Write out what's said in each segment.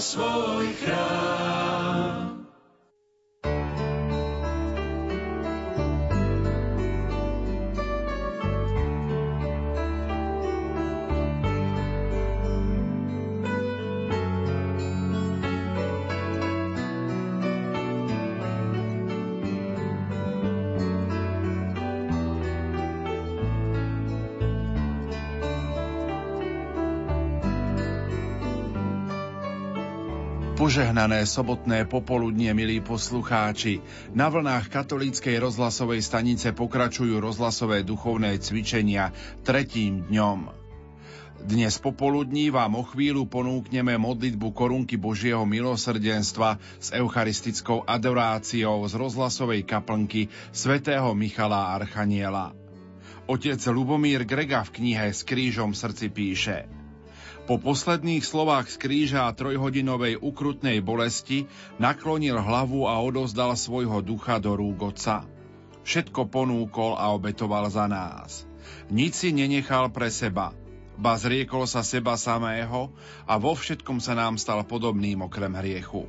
svoj chrám. Požehnané sobotné popoludnie, milí poslucháči. Na vlnách katolíckej rozhlasovej stanice pokračujú rozhlasové duchovné cvičenia tretím dňom. Dnes popoludní vám o chvíľu ponúkneme modlitbu korunky Božieho milosrdenstva s eucharistickou adoráciou z rozhlasovej kaplnky svätého Michala Archaniela. Otec Lubomír Grega v knihe S krížom srdci píše – po posledných slovách z kríža a trojhodinovej ukrutnej bolesti naklonil hlavu a odozdal svojho ducha do rúk Otca. Všetko ponúkol a obetoval za nás. Nic si nenechal pre seba, ba zriekol sa seba samého a vo všetkom sa nám stal podobným okrem hriechu.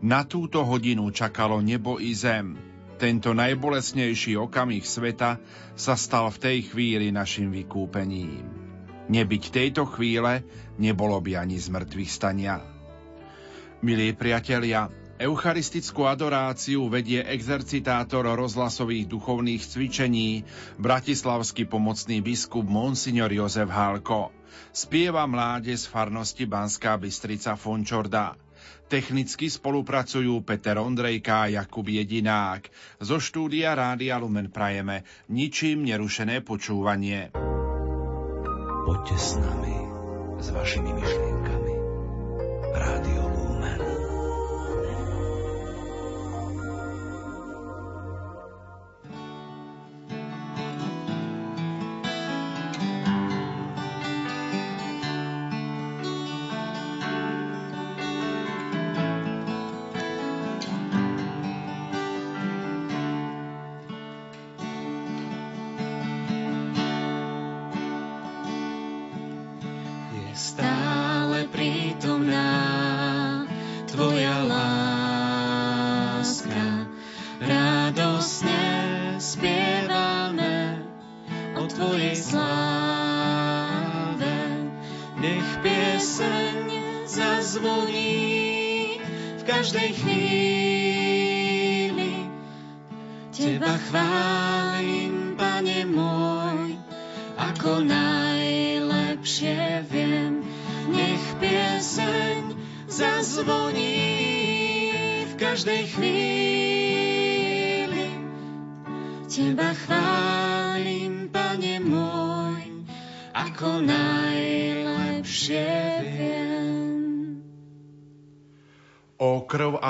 Na túto hodinu čakalo nebo i zem. Tento najbolesnejší okamih sveta sa stal v tej chvíli našim vykúpením. Nebyť tejto chvíle, nebolo by ani z mŕtvych stania. Milí priatelia, Eucharistickú adoráciu vedie exercitátor rozhlasových duchovných cvičení, bratislavský pomocný biskup Monsignor Jozef Hálko. Spieva mláde z farnosti Banská Bystrica Fončorda. Technicky spolupracujú Peter Ondrejka a Jakub Jedinák. Zo štúdia Rádia Lumen prajeme ničím nerušené počúvanie. Poďte s nami, s vašimi myšlienkami. Rádio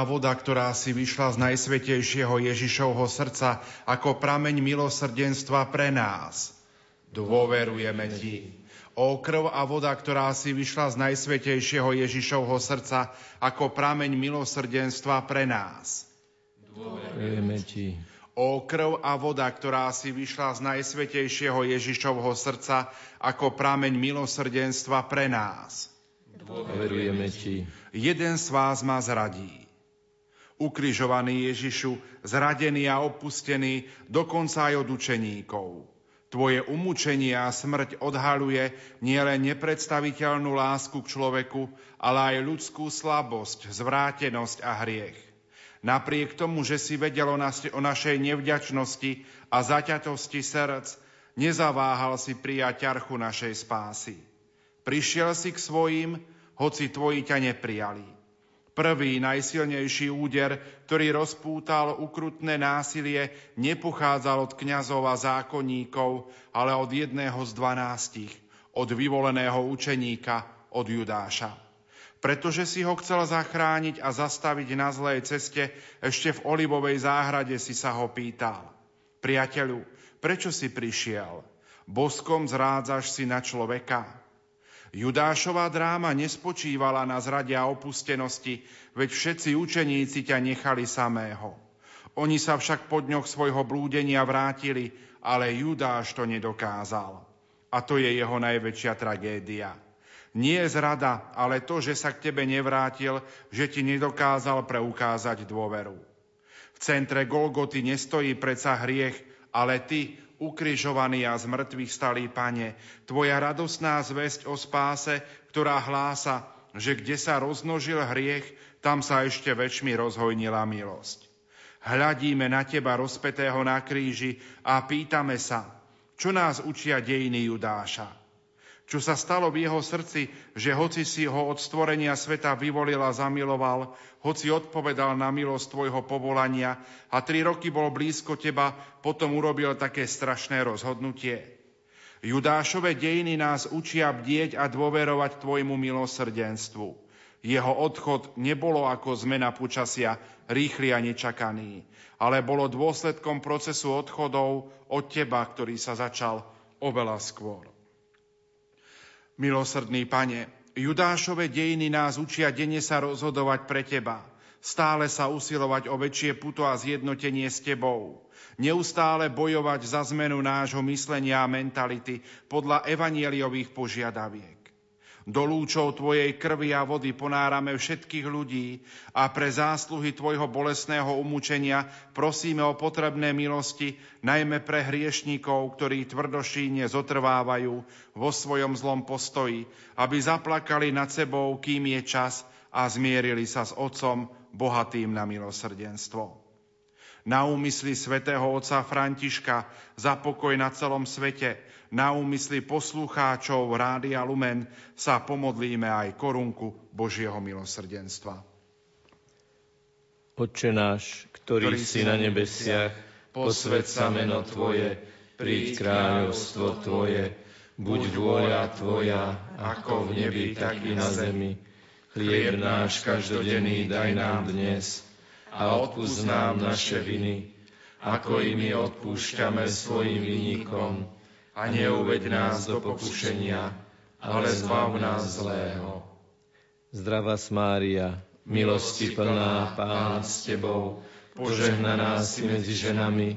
voda, ktorá si vyšla z najsvetejšieho Ježišovho srdca ako prameň milosrdenstva pre nás. Dôverujeme Ti. O krv a voda, ktorá si vyšla z najsvetejšieho Ježišovho srdca ako prameň milosrdenstva pre nás. Dôverujeme Ti. O krv a voda, ktorá si vyšla z najsvetejšieho Ježišovho srdca ako prameň milosrdenstva pre nás. Dôverujeme Ti. Jeden z vás ma zradí. Ukrižovaný Ježišu, zradený a opustený, dokonca aj od učeníkov. Tvoje umúčenie a smrť odhaluje nielen nepredstaviteľnú lásku k človeku, ale aj ľudskú slabosť, zvrátenosť a hriech. Napriek tomu, že si vedel o, nás, o našej nevďačnosti a zaťatosti srdc, nezaváhal si prijať ťarchu našej spásy. Prišiel si k svojim, hoci tvoji ťa neprijali. Prvý najsilnejší úder, ktorý rozpútal ukrutné násilie, nepochádzal od kňazov a zákonníkov, ale od jedného z dvanástich, od vyvoleného učeníka, od Judáša. Pretože si ho chcel zachrániť a zastaviť na zlej ceste, ešte v olivovej záhrade si sa ho pýtal. Priateľu, prečo si prišiel? Boskom zrádzaš si na človeka? Judášová dráma nespočívala na zrade a opustenosti, veď všetci učeníci ťa nechali samého. Oni sa však po dňoch svojho blúdenia vrátili, ale Judáš to nedokázal. A to je jeho najväčšia tragédia. Nie zrada, ale to, že sa k tebe nevrátil, že ti nedokázal preukázať dôveru. V centre Golgoty nestojí predsa hriech, ale ty, ukrižovaný a z mŕtvych stalý pane, tvoja radosná zväzť o spáse, ktorá hlása, že kde sa roznožil hriech, tam sa ešte väčšmi rozhojnila milosť. Hľadíme na teba rozpetého na kríži a pýtame sa, čo nás učia dejiny Judáša. Čo sa stalo v jeho srdci, že hoci si ho od stvorenia sveta vyvolil a zamiloval, hoci odpovedal na milosť tvojho povolania a tri roky bol blízko teba, potom urobil také strašné rozhodnutie. Judášové dejiny nás učia bdieť a dôverovať tvojmu milosrdenstvu. Jeho odchod nebolo ako zmena počasia, rýchly a nečakaný, ale bolo dôsledkom procesu odchodov od teba, ktorý sa začal oveľa skôr. Milosrdný pane, Judášové dejiny nás učia denne sa rozhodovať pre teba, stále sa usilovať o väčšie puto a zjednotenie s tebou, neustále bojovať za zmenu nášho myslenia a mentality podľa evanieliových požiadaviek. Do lúčov Tvojej krvi a vody ponárame všetkých ľudí a pre zásluhy Tvojho bolestného umúčenia prosíme o potrebné milosti, najmä pre hriešníkov, ktorí tvrdošíne zotrvávajú vo svojom zlom postoji, aby zaplakali nad sebou, kým je čas a zmierili sa s Otcom, bohatým na milosrdenstvo. Na úmysly svätého otca Františka za pokoj na celom svete, na úmysly poslucháčov Rádia Lumen sa pomodlíme aj korunku Božieho milosrdenstva. Otče náš, ktorý, ktorý si na nebesiach, posved sa meno Tvoje, príď kráľovstvo Tvoje, buď vôľa Tvoja, ako v nebi, tak i na zemi. Chlieb náš každodenný daj nám dnes, a odpúsť nám naše viny, ako i my odpúšťame svojim vinníkom. A neuveď nás do pokušenia, ale zbav nás zlého. Zdravá Mária, milosti plná Pán s Tebou, požehnaná si medzi ženami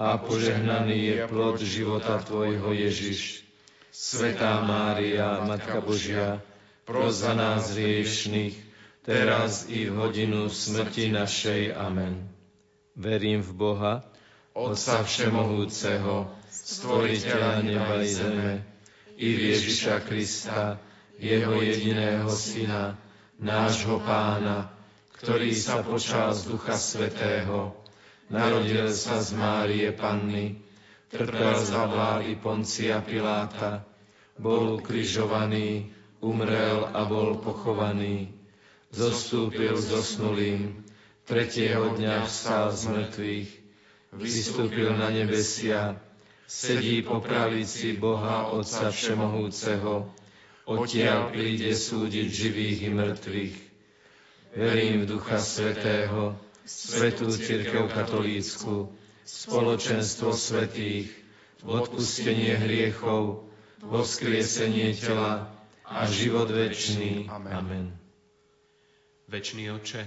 a požehnaný je plod života Tvojho Ježiš. Svetá Mária, Matka Božia, pros za nás riešných, teraz i v hodinu smrti našej. Amen. Verím v Boha, Otca Všemohúceho, Stvoriteľa neba i zeme, i Ježiša Krista, Jeho jediného Syna, nášho Pána, ktorý sa počal z Ducha Svetého, narodil sa z Márie Panny, trpel za vlády Poncia Piláta, bol ukrižovaný, umrel a bol pochovaný zostúpil zosnulým, tretieho dňa vstal z mŕtvych, vystúpil na nebesia, sedí po pravici Boha Otca Všemohúceho, odtiaľ príde súdiť živých i mŕtvych. Verím v Ducha Svetého, Svetú Církev Katolícku, spoločenstvo svetých, v odpustenie hriechov, vo vzkriesenie tela a život večný. Amen. Večný oče,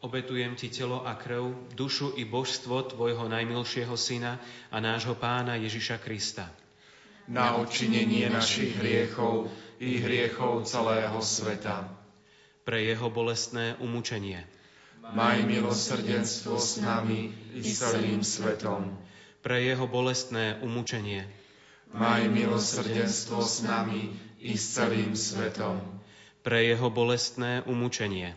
obetujem Ti telo a krv, dušu i božstvo Tvojho najmilšieho Syna a nášho Pána Ježiša Krista. Na odčinenie našich hriechov i hriechov celého sveta. Pre Jeho bolestné umúčenie. Maj milosrdenstvo s nami i celým svetom. Pre Jeho bolestné umúčenie. Maj milosrdenstvo s nami i s celým svetom. Pre Jeho bolestné umúčenie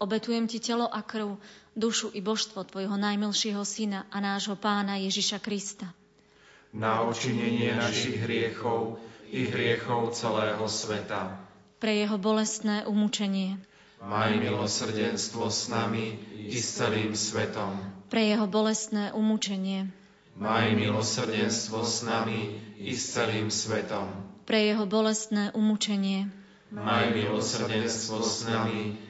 obetujem Ti telo a krv, dušu i božstvo Tvojho najmilšieho Syna a nášho Pána Ježiša Krista. Na očinenie našich hriechov i hriechov celého sveta. Pre Jeho bolestné umúčenie. Maj milosrdenstvo s nami i s celým svetom. Pre Jeho bolestné umúčenie. Maj milosrdenstvo s nami i s celým svetom. Pre Jeho bolestné umúčenie. Maj milosrdenstvo s nami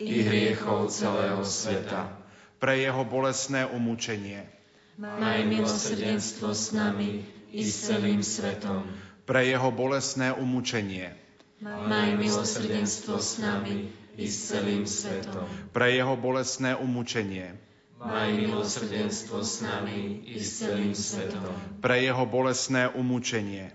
i hriechov celého sveta. Pre Jeho bolestné umúčenie. Maj milosrdenstvo s nami i s celým svetom. Pre Jeho bolestné umúčenie. Maj milosrdenstvo s nami i s celým svetom. Pre Jeho bolestné umúčenie. Maj milosrdenstvo s nami i s celým svetom. Pre Jeho bolestné umúčenie.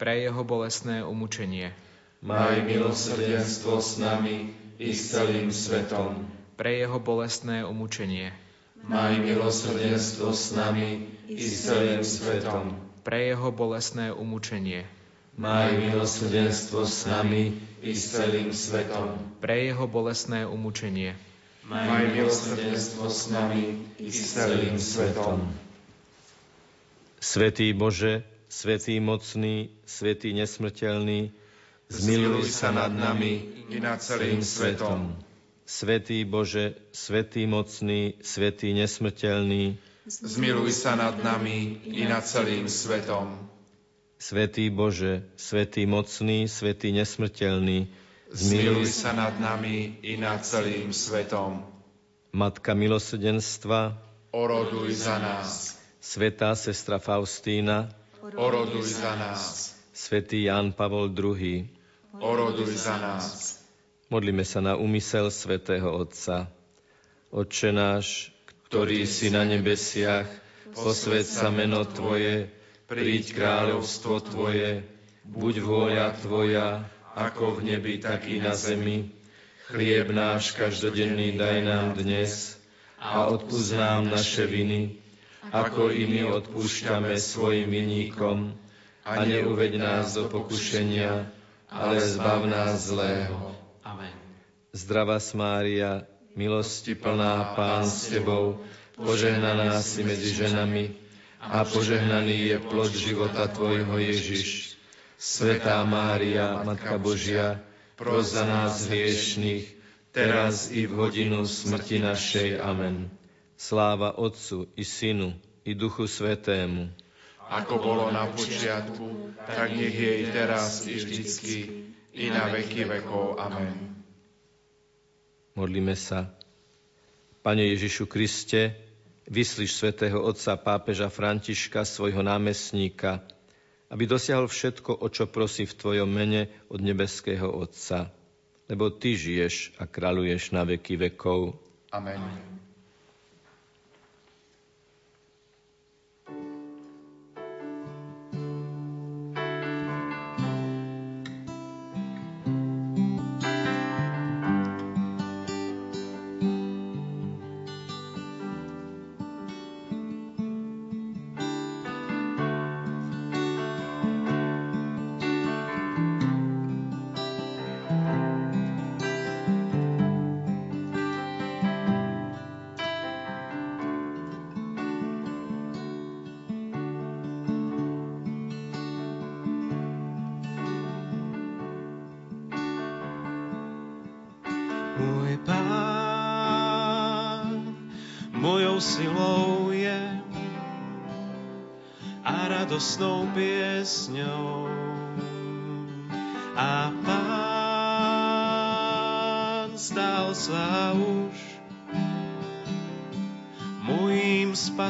Pre Jeho bolestné umúčenie. Maj milosrdenstvo s nami i s celým svetom. Pre Jeho bolestné umúčenie. Maj milosrdenstvo s nami i s celým svetom. Pre Jeho bolestné umúčenie. maj milosrdenstvo s nami i s celým svetom. Pre jeho bolesné umúčenie. Maj milosrdenstvo s nami i s celým svetom. Svetý Bože, Svetý mocný, Svetý nesmrteľný, zmiluj sa nad nami i nad celým svetom. Svetý Bože, Svetý mocný, Svetý nesmrteľný, zmiluj sa nad nami i nad celým svetom. Svetý Bože, Svetý mocný, Svetý nesmrteľný, zmiluj sa nad nami i nad celým svetom. Matka milosrdenstva, oroduj za nás. Svetá sestra Faustína, oroduj za nás. Svetý Ján Pavol II, oroduj za nás. Modlíme sa na úmysel Svetého Otca. Otče náš, ktorý si na nebesiach, posved sa meno Tvoje, príď kráľovstvo Tvoje, buď vôľa Tvoja, ako v nebi, tak i na zemi. Chlieb náš každodenný daj nám dnes a odpúsť nám naše viny, ako i my odpúšťame svojim vinníkom. A neuveď nás do pokušenia, ale zbav nás zlého. Amen. Zdravá Mária, milosti plná Pán s Tebou, požehnaná si medzi ženami a požehnaný je plod života Tvojho Ježiš. Svetá Mária, Matka Božia, pros za nás hriešných, teraz i v hodinu smrti našej. Amen. Sláva Otcu i Synu i Duchu Svetému. Ako bolo na počiatku, tak nech je i teraz i vždycky, i na veky vekov. Amen. Modlíme sa. Pane Ježišu Kriste, vyslíš svätého otca pápeža Františka, svojho námestníka, aby dosiahol všetko, o čo prosí v Tvojom mene od nebeského Otca. Lebo Ty žiješ a kráľuješ na veky vekov. Amen. radosnou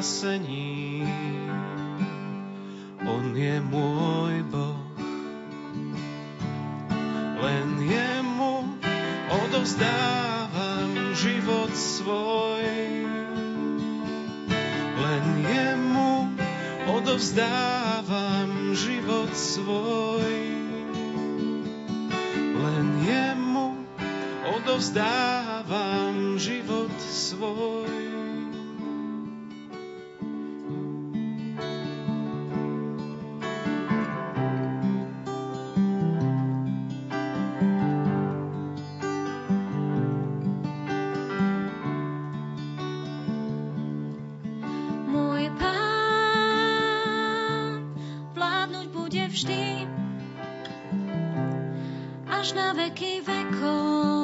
mojím spasením. On je môj Boh. Len jemu odovzdávam život svoj. Len jemu odovzdávam svoj. Len jemu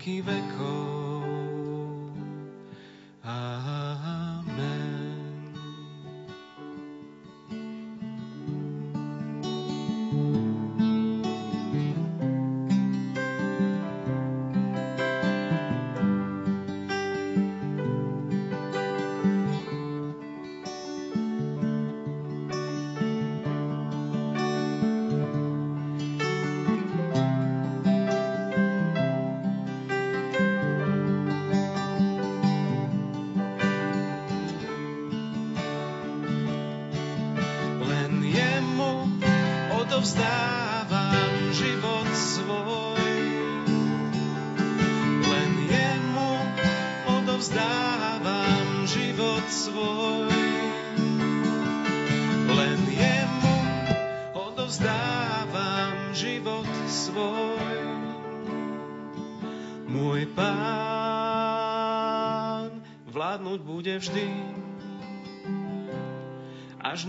až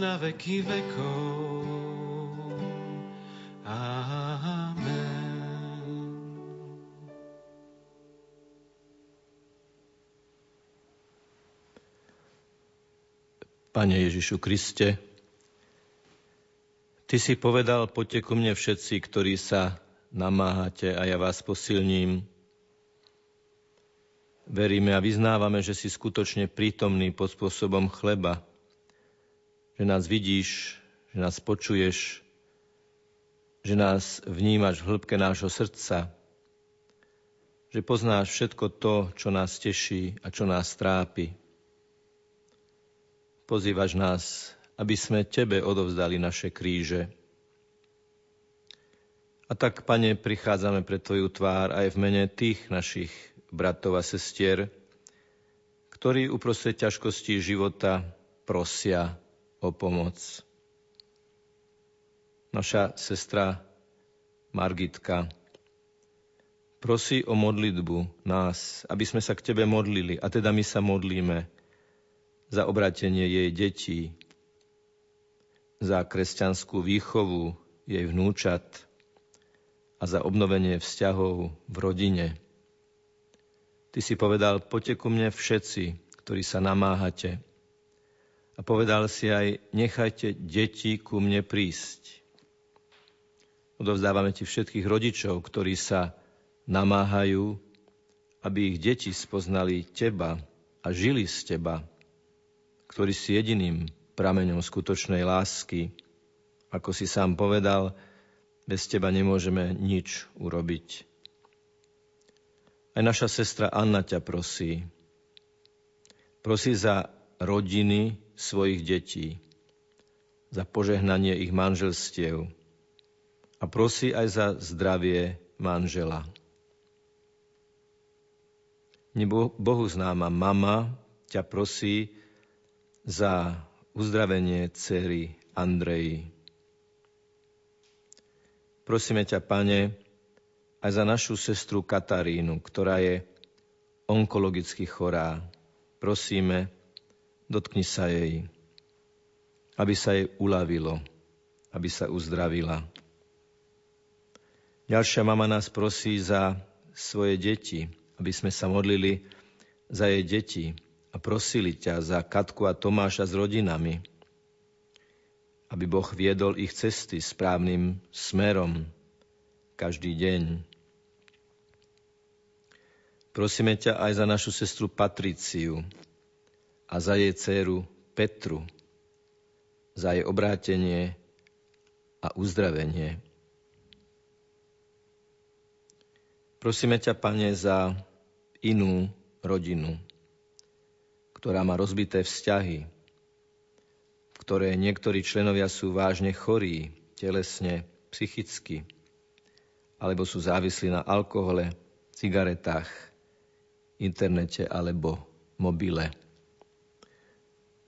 na veky vekov. Amen. Pane Ježišu Kriste, Ty si povedal, poďte ku mne všetci, ktorí sa namáhate a ja vás posilním. Veríme a vyznávame, že si skutočne prítomný pod spôsobom chleba, že nás vidíš, že nás počuješ, že nás vnímaš v hĺbke nášho srdca, že poznáš všetko to, čo nás teší a čo nás trápi. Pozývaš nás, aby sme Tebe odovzdali naše kríže. A tak, Pane, prichádzame pre Tvoju tvár aj v mene tých našich bratov a sestier, ktorí uprostred ťažkostí života prosia o pomoc. Naša sestra Margitka prosí o modlitbu nás, aby sme sa k Tebe modlili, a teda my sa modlíme za obratenie jej detí, za kresťanskú výchovu jej vnúčat a za obnovenie vzťahov v rodine. Ty si povedal, poďte ku mne všetci, ktorí sa namáhate a povedal si aj, nechajte deti ku mne prísť. Odovzdávame ti všetkých rodičov, ktorí sa namáhajú, aby ich deti spoznali teba a žili z teba, ktorý si jediným prameňom skutočnej lásky. Ako si sám povedal, bez teba nemôžeme nič urobiť. Aj naša sestra Anna ťa prosí. Prosí za rodiny, svojich detí, za požehnanie ich manželstiev a prosí aj za zdravie manžela. Bohu známa mama ťa prosí za uzdravenie cery Andreji. Prosíme ťa, Pane, aj za našu sestru Katarínu, ktorá je onkologicky chorá. Prosíme, Dotkni sa jej, aby sa jej uľavilo, aby sa uzdravila. Ďalšia mama nás prosí za svoje deti, aby sme sa modlili za jej deti a prosili ťa za Katku a Tomáša s rodinami, aby Boh viedol ich cesty správnym smerom každý deň. Prosíme ťa aj za našu sestru Patriciu, a za jej dceru Petru, za jej obrátenie a uzdravenie. Prosíme ťa, Pane, za inú rodinu, ktorá má rozbité vzťahy, v ktoré niektorí členovia sú vážne chorí, telesne, psychicky, alebo sú závislí na alkohole, cigaretách, internete alebo mobile.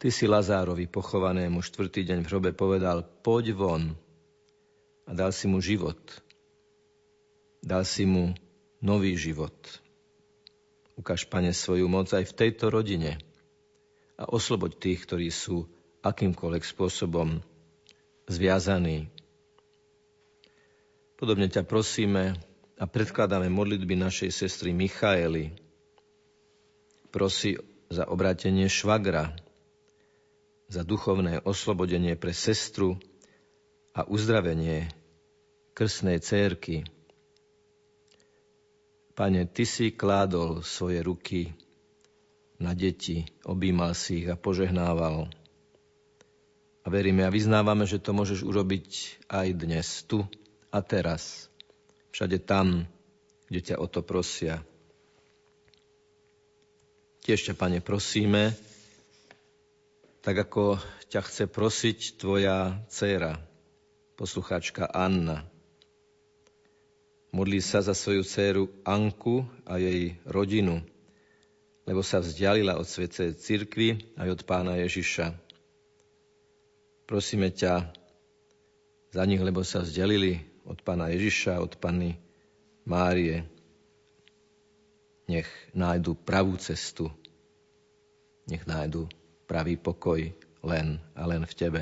Ty si Lazárovi pochovanému štvrtý deň v hrobe povedal, poď von a dal si mu život. Dal si mu nový život. Ukáž, Pane, svoju moc aj v tejto rodine a osloboď tých, ktorí sú akýmkoľvek spôsobom zviazaní. Podobne ťa prosíme a predkladáme modlitby našej sestry Michaely. Prosí za obrátenie švagra, za duchovné oslobodenie pre sestru a uzdravenie krsnej cérky. Pane, Ty si kládol svoje ruky na deti, objímal si ich a požehnával. A veríme a vyznávame, že to môžeš urobiť aj dnes, tu a teraz všade tam, kde ťa o to prosia. Tiež ťa, Pane, prosíme, tak ako ťa chce prosiť tvoja dcéra, poslucháčka Anna. Modlí sa za svoju dceru Anku a jej rodinu, lebo sa vzdialila od svetej cirkvi aj od pána Ježiša. Prosíme ťa za nich, lebo sa vzdialili od pána Ježiša, od Panny Márie. Nech nájdu pravú cestu, nech nájdu pravý pokoj len a len v Tebe.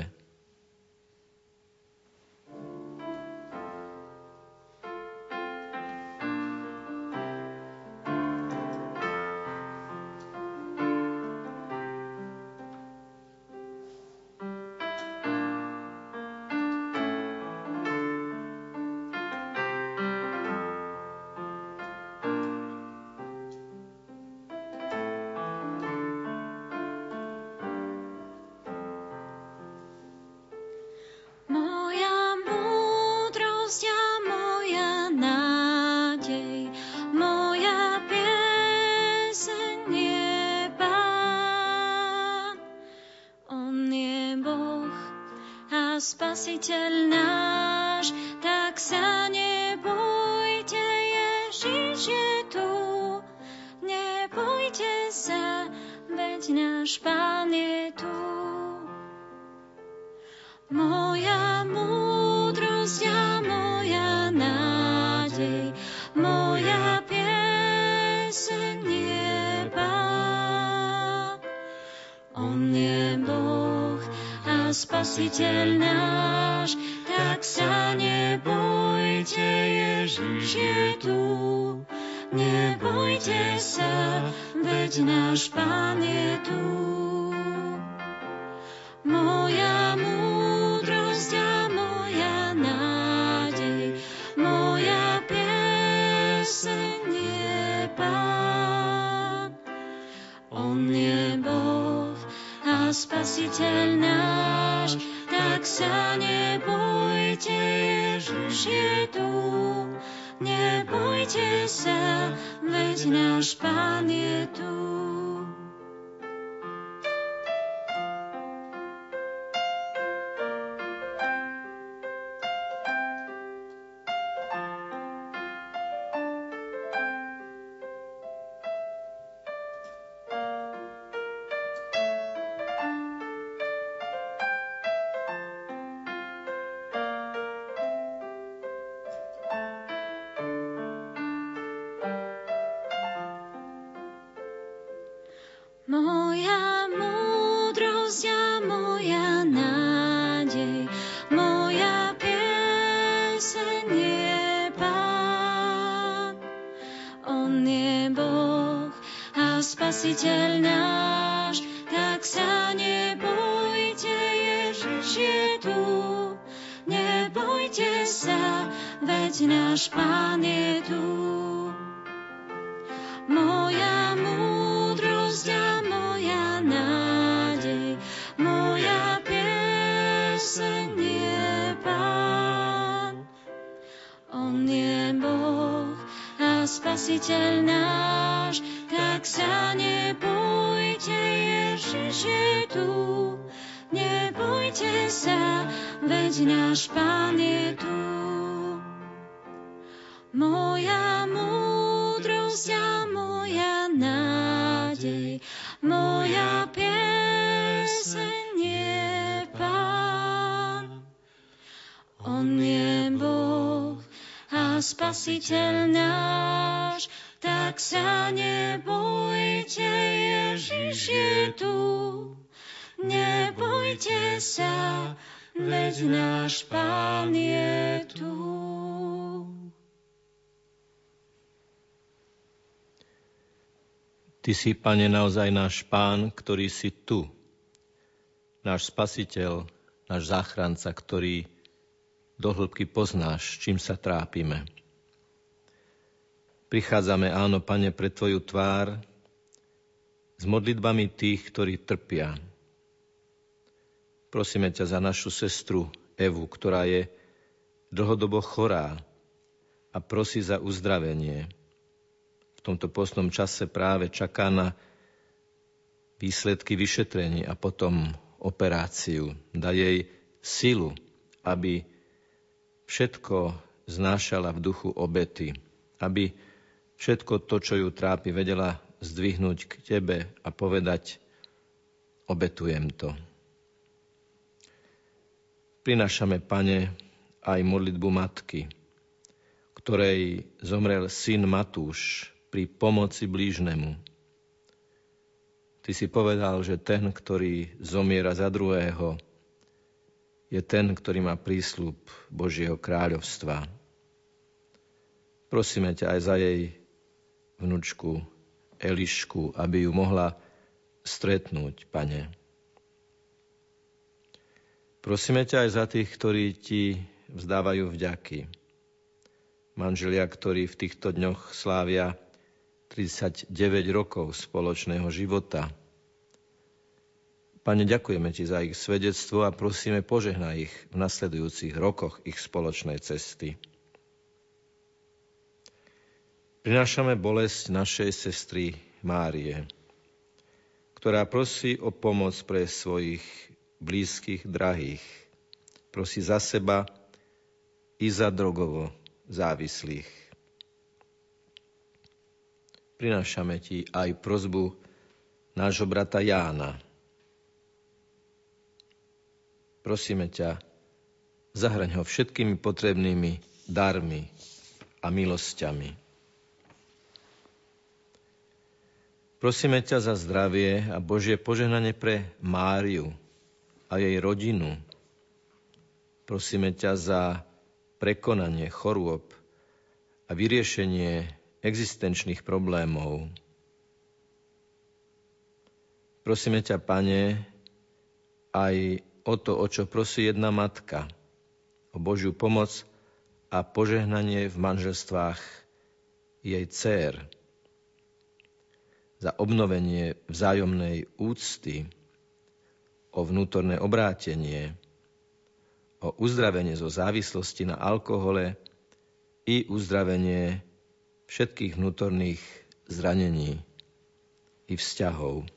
Ježiš je tu. Nebojte sa, veď náš Pán je tu. Ty si, Pane, naozaj náš Pán, ktorý si tu. Náš Spasiteľ, náš záchranca, ktorý do hĺbky poznáš, čím sa trápime. Prichádzame, áno, Pane, pre Tvoju tvár s modlitbami tých, ktorí trpia. Prosíme ťa za našu sestru Evu, ktorá je dlhodobo chorá a prosí za uzdravenie tomto postnom čase práve čaká na výsledky vyšetrení a potom operáciu. Dá jej silu, aby všetko znášala v duchu obety, aby všetko to, čo ju trápi, vedela zdvihnúť k tebe a povedať, obetujem to. Prinášame, Pane, aj modlitbu matky, ktorej zomrel syn Matúš pri pomoci blížnemu. Ty si povedal, že ten, ktorý zomiera za druhého, je ten, ktorý má prísľub Božieho kráľovstva. Prosíme ťa aj za jej vnúčku Elišku, aby ju mohla stretnúť, pane. Prosíme ťa aj za tých, ktorí ti vzdávajú vďaky. Manželia, ktorí v týchto dňoch slávia 39 rokov spoločného života. Pane, ďakujeme Ti za ich svedectvo a prosíme, požehnaj ich v nasledujúcich rokoch ich spoločnej cesty. Prinášame bolesť našej sestry Márie, ktorá prosí o pomoc pre svojich blízkych, drahých. Prosí za seba i za drogovo závislých prinášame ti aj prozbu nášho brata Jána. Prosíme ťa, zahraň ho všetkými potrebnými darmi a milosťami. Prosíme ťa za zdravie a Božie požehnanie pre Máriu a jej rodinu. Prosíme ťa za prekonanie chorôb a vyriešenie existenčných problémov. Prosíme ťa, Pane, aj o to, o čo prosí jedna matka, o Božiu pomoc a požehnanie v manželstvách jej dcer, za obnovenie vzájomnej úcty, o vnútorné obrátenie, o uzdravenie zo závislosti na alkohole i uzdravenie všetkých vnútorných zranení i vzťahov.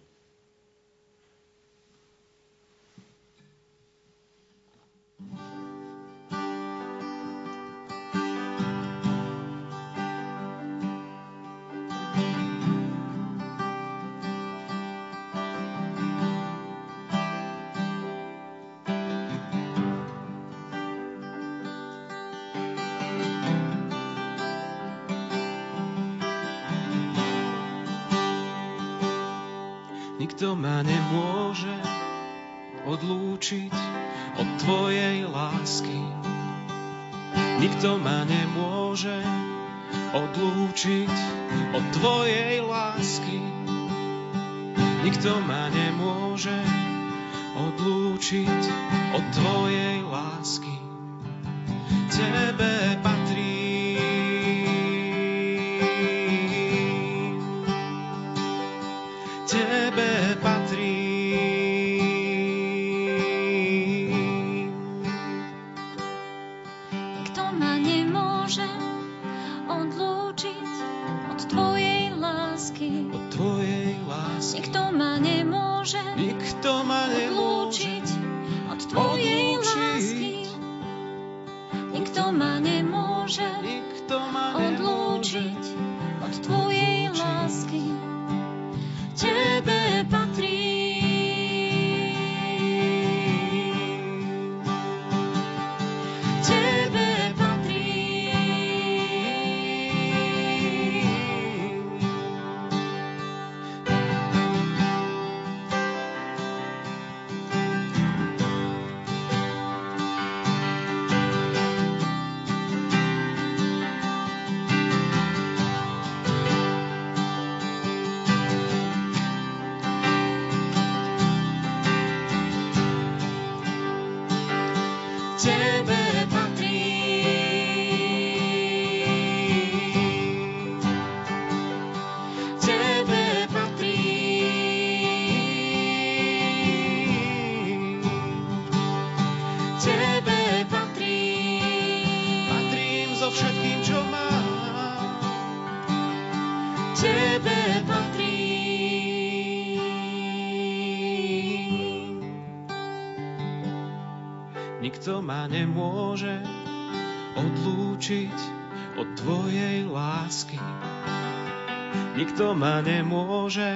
Ma nemôže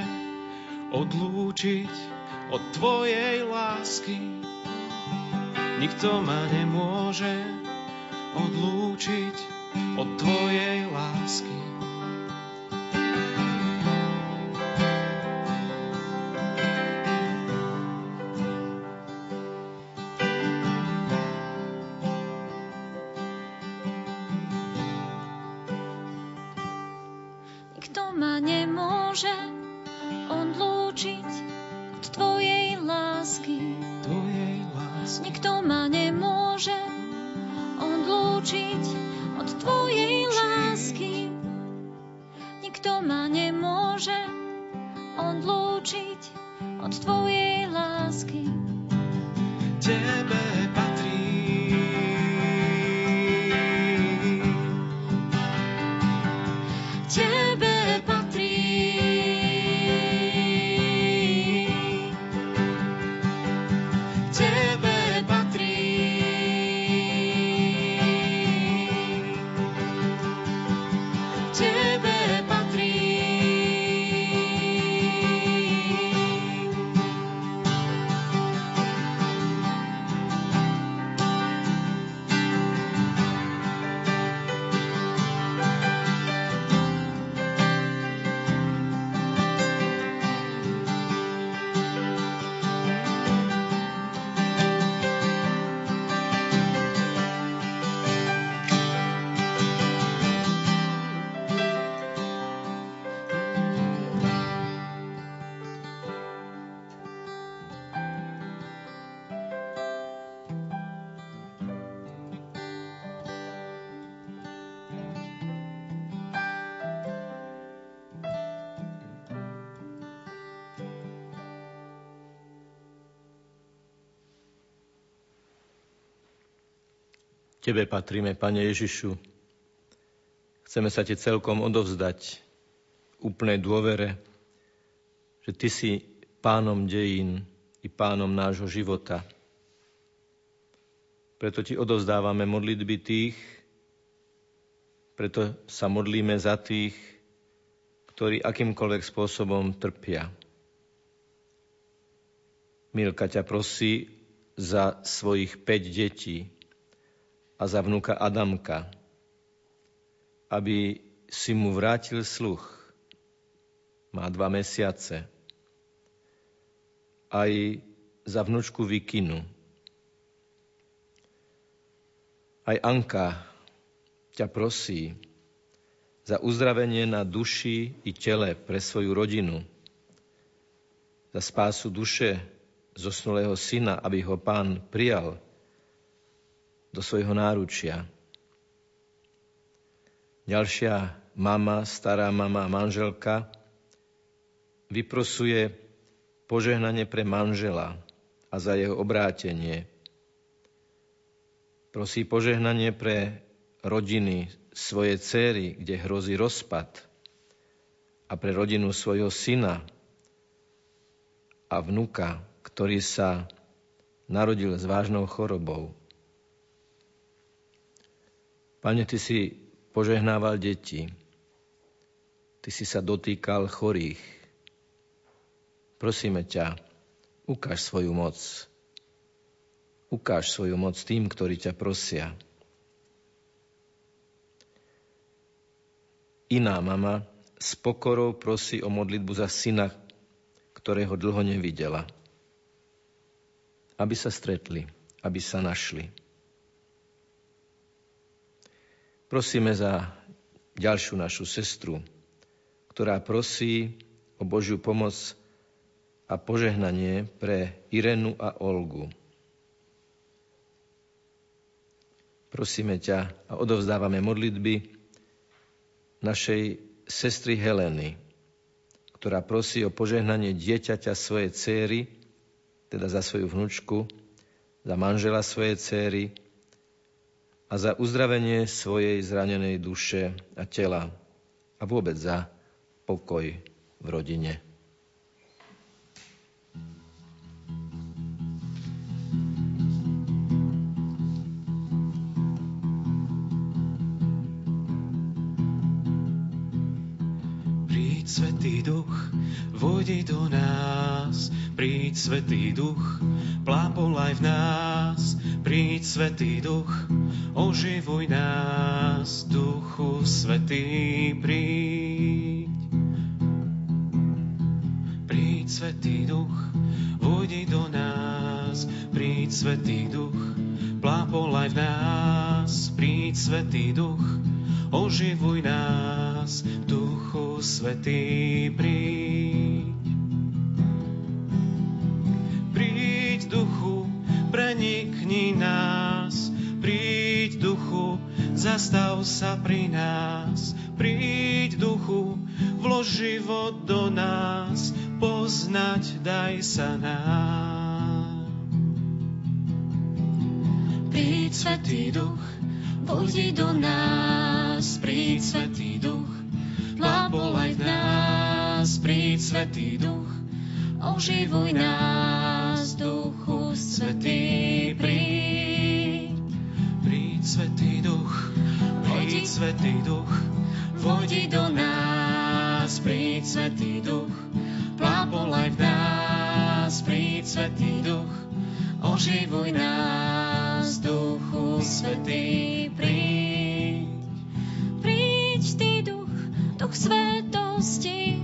odlúčiť od Tvojej lásky. Nikto ma nemôže Tebe patríme, Pane Ježišu. Chceme sa Ti celkom odovzdať úplnej dôvere, že Ty si pánom dejín i pánom nášho života. Preto Ti odovzdávame modlitby tých, preto sa modlíme za tých, ktorí akýmkoľvek spôsobom trpia. Milka ťa prosí za svojich 5 detí, a za vnuka Adamka, aby si mu vrátil sluch. Má dva mesiace. Aj za vnučku Vikinu. Aj Anka ťa prosí za uzdravenie na duši i tele pre svoju rodinu, za spásu duše zosnulého syna, aby ho pán prijal do svojho náručia. Ďalšia mama, stará mama, manželka vyprosuje požehnanie pre manžela a za jeho obrátenie. Prosí požehnanie pre rodiny svojej céry, kde hrozí rozpad a pre rodinu svojho syna a vnuka, ktorý sa narodil s vážnou chorobou. Pane, Ty si požehnával deti. Ty si sa dotýkal chorých. Prosíme ťa, ukáž svoju moc. Ukáž svoju moc tým, ktorí ťa prosia. Iná mama s pokorou prosí o modlitbu za syna, ktorého dlho nevidela. Aby sa stretli, aby sa našli. Prosíme za ďalšiu našu sestru, ktorá prosí o Božiu pomoc a požehnanie pre Irenu a Olgu. Prosíme ťa a odovzdávame modlitby našej sestry Heleny, ktorá prosí o požehnanie dieťaťa svojej céry, teda za svoju vnúčku, za manžela svojej céry, a za uzdravenie svojej zranenej duše a tela a vôbec za pokoj v rodine. Svetý Duch, vodi do nás, príď Svetý Duch, plápolaj v nás, príď Svetý Duch, oživuj nás, Duchu Svetý, príď. Príď Svetý Duch, vodi do nás, príď Svetý Duch, plápolaj v nás, príď Svetý Duch, oživuj nás, Duchu Svetý, príď. Príď, Duchu, prenikni nás, príď, Duchu, zastav sa pri nás, príď, Duchu, vlož život do nás, poznať daj sa nám. Príď, Svetý Duch, vodi do nás, príď Svetý Duch, plápolaj v nás, príď Svetý Duch, oživuj nás, Duchu Svetý, príď. Príď Svetý Duch, príď Svetý Duch, vodi do nás, príď Svetý Duch, plápolaj v nás, príď Svetý Duch, oživuj nás, Svetý, príď. Príď Ty, Duch, Duch svetosti,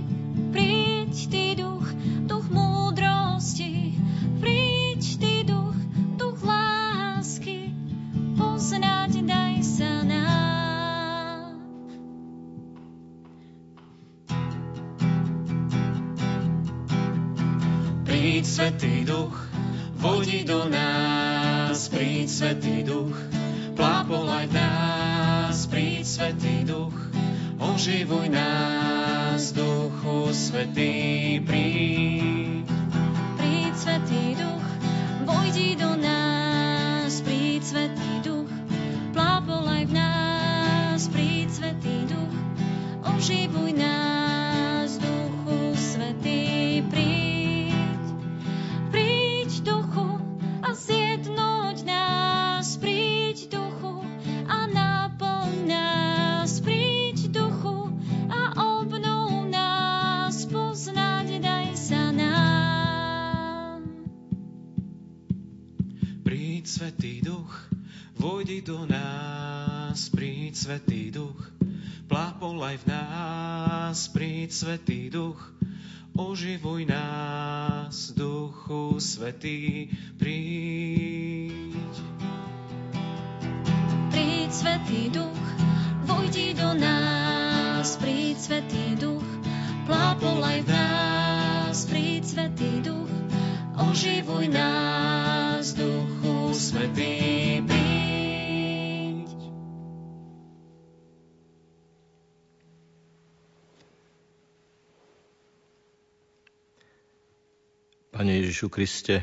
Ježišu Kriste,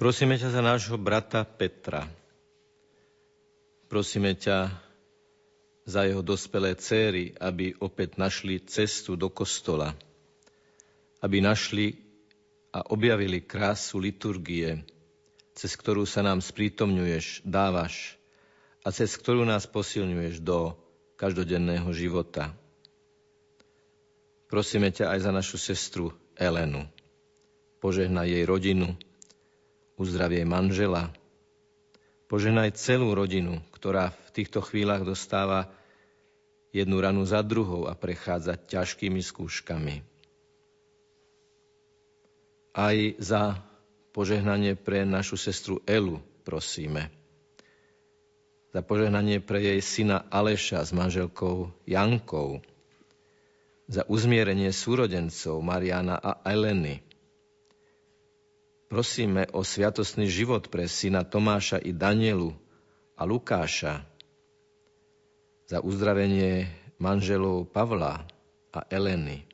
prosíme ťa za nášho brata Petra. Prosíme ťa za jeho dospelé céry, aby opäť našli cestu do kostola, aby našli a objavili krásu liturgie, cez ktorú sa nám sprítomňuješ, dávaš a cez ktorú nás posilňuješ do každodenného života. Prosíme ťa aj za našu sestru Elenu. Požehnaj jej rodinu, uzdrav jej manžela, požehnaj celú rodinu, ktorá v týchto chvíľach dostáva jednu ranu za druhou a prechádza ťažkými skúškami. Aj za požehnanie pre našu sestru Elu prosíme. Za požehnanie pre jej syna Aleša s manželkou Jankou. Za uzmierenie súrodencov Mariana a Eleny. Prosíme o sviatostný život pre syna Tomáša i Danielu a Lukáša. Za uzdravenie manželov Pavla a Eleny.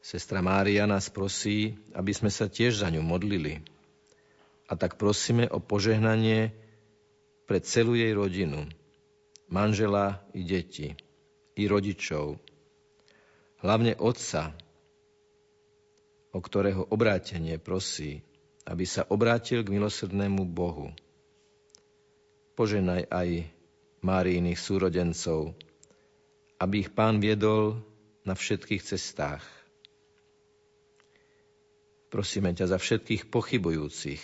Sestra Mária nás prosí, aby sme sa tiež za ňu modlili. A tak prosíme o požehnanie pre celú jej rodinu, manžela i deti, i rodičov, hlavne otca, o ktorého obrátenie prosí, aby sa obrátil k milosrdnému Bohu. Poženaj aj Máriiných súrodencov, aby ich Pán viedol na všetkých cestách. Prosíme ťa za všetkých pochybujúcich,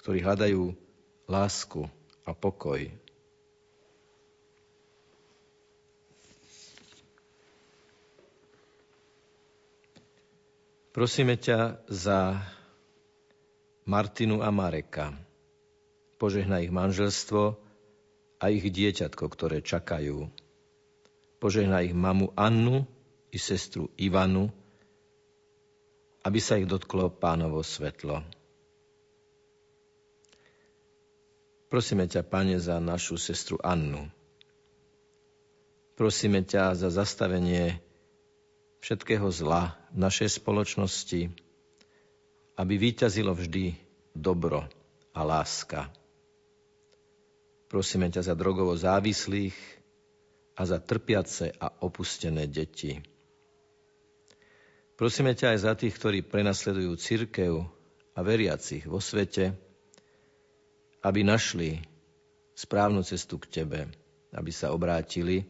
ktorí hľadajú lásku a pokoj. Prosíme ťa za Martinu a Mareka. Požehnaj ich manželstvo a ich dieťatko, ktoré čakajú. Požehnaj ich mamu Annu i sestru Ivanu, aby sa ich dotklo pánovo svetlo. Prosíme ťa, Pane, za našu sestru Annu. Prosíme ťa za zastavenie všetkého zla v našej spoločnosti, aby vyťazilo vždy dobro a láska. Prosíme ťa za drogovo závislých a za trpiace a opustené deti. Prosíme ťa aj za tých, ktorí prenasledujú církev a veriacich vo svete, aby našli správnu cestu k Tebe, aby sa obrátili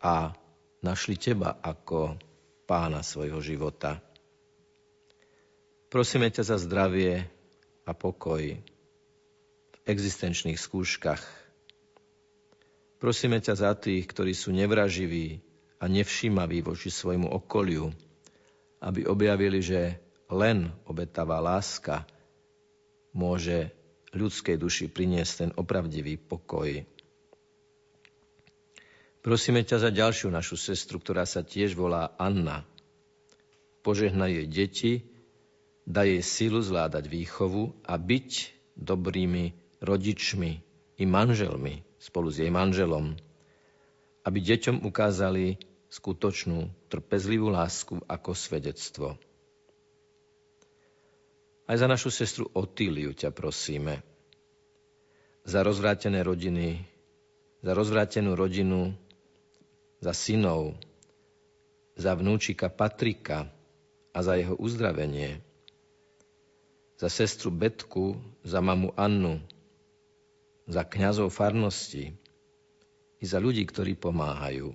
a našli Teba ako pána svojho života. Prosíme ťa za zdravie a pokoj v existenčných skúškach. Prosíme ťa za tých, ktorí sú nevraživí a nevšímaví voči svojmu okoliu, aby objavili, že len obetavá láska môže ľudskej duši priniesť ten opravdivý pokoj. Prosíme ťa za ďalšiu našu sestru, ktorá sa tiež volá Anna. Požehnaj jej deti, daj jej silu zvládať výchovu a byť dobrými rodičmi i manželmi spolu s jej manželom, aby deťom ukázali skutočnú trpezlivú lásku ako svedectvo. Aj za našu sestru Otíliu ťa prosíme. Za rozvrátené rodiny, za rozvrátenú rodinu, za synov, za vnúčika Patrika a za jeho uzdravenie, za sestru Betku, za mamu Annu, za kňazov farnosti i za ľudí, ktorí pomáhajú.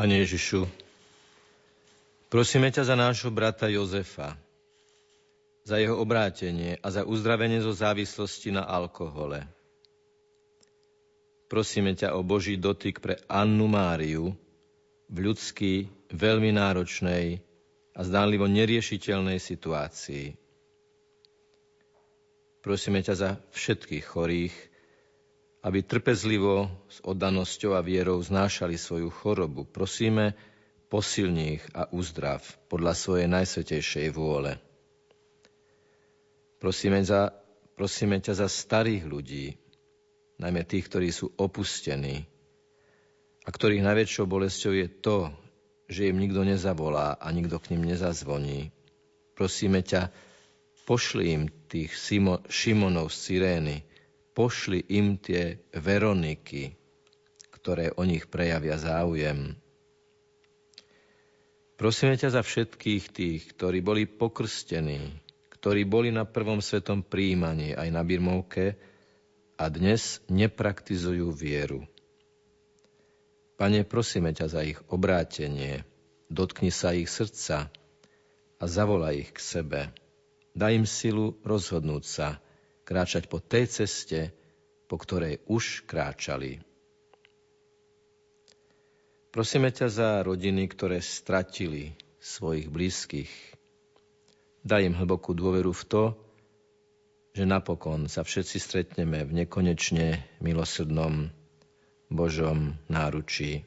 Pane Ježišu, prosíme ťa za nášho brata Jozefa, za jeho obrátenie a za uzdravenie zo závislosti na alkohole. Prosíme ťa o Boží dotyk pre Annu Máriu v ľudský, veľmi náročnej a zdánlivo neriešiteľnej situácii. Prosíme ťa za všetkých chorých, aby trpezlivo, s oddanosťou a vierou znášali svoju chorobu. Prosíme, posilni ich a uzdrav podľa svojej najsvetejšej vôle. Prosíme, za, prosíme ťa za starých ľudí, najmä tých, ktorí sú opustení a ktorých najväčšou bolesťou je to, že im nikto nezavolá a nikto k ním nezazvoní. Prosíme ťa, pošli im tých Simo, Šimonov z Cyrény, pošli im tie Veroniky, ktoré o nich prejavia záujem. Prosíme ťa za všetkých tých, ktorí boli pokrstení, ktorí boli na prvom svetom príjmaní aj na Birmovke, a dnes nepraktizujú vieru. Pane, prosíme ťa za ich obrátenie, dotkni sa ich srdca a zavolaj ich k sebe. Daj im silu rozhodnúť sa, kráčať po tej ceste, po ktorej už kráčali. Prosíme ťa za rodiny, ktoré stratili svojich blízkych. Daj im hlbokú dôveru v to, že napokon sa všetci stretneme v nekonečne milosrdnom Božom náručí.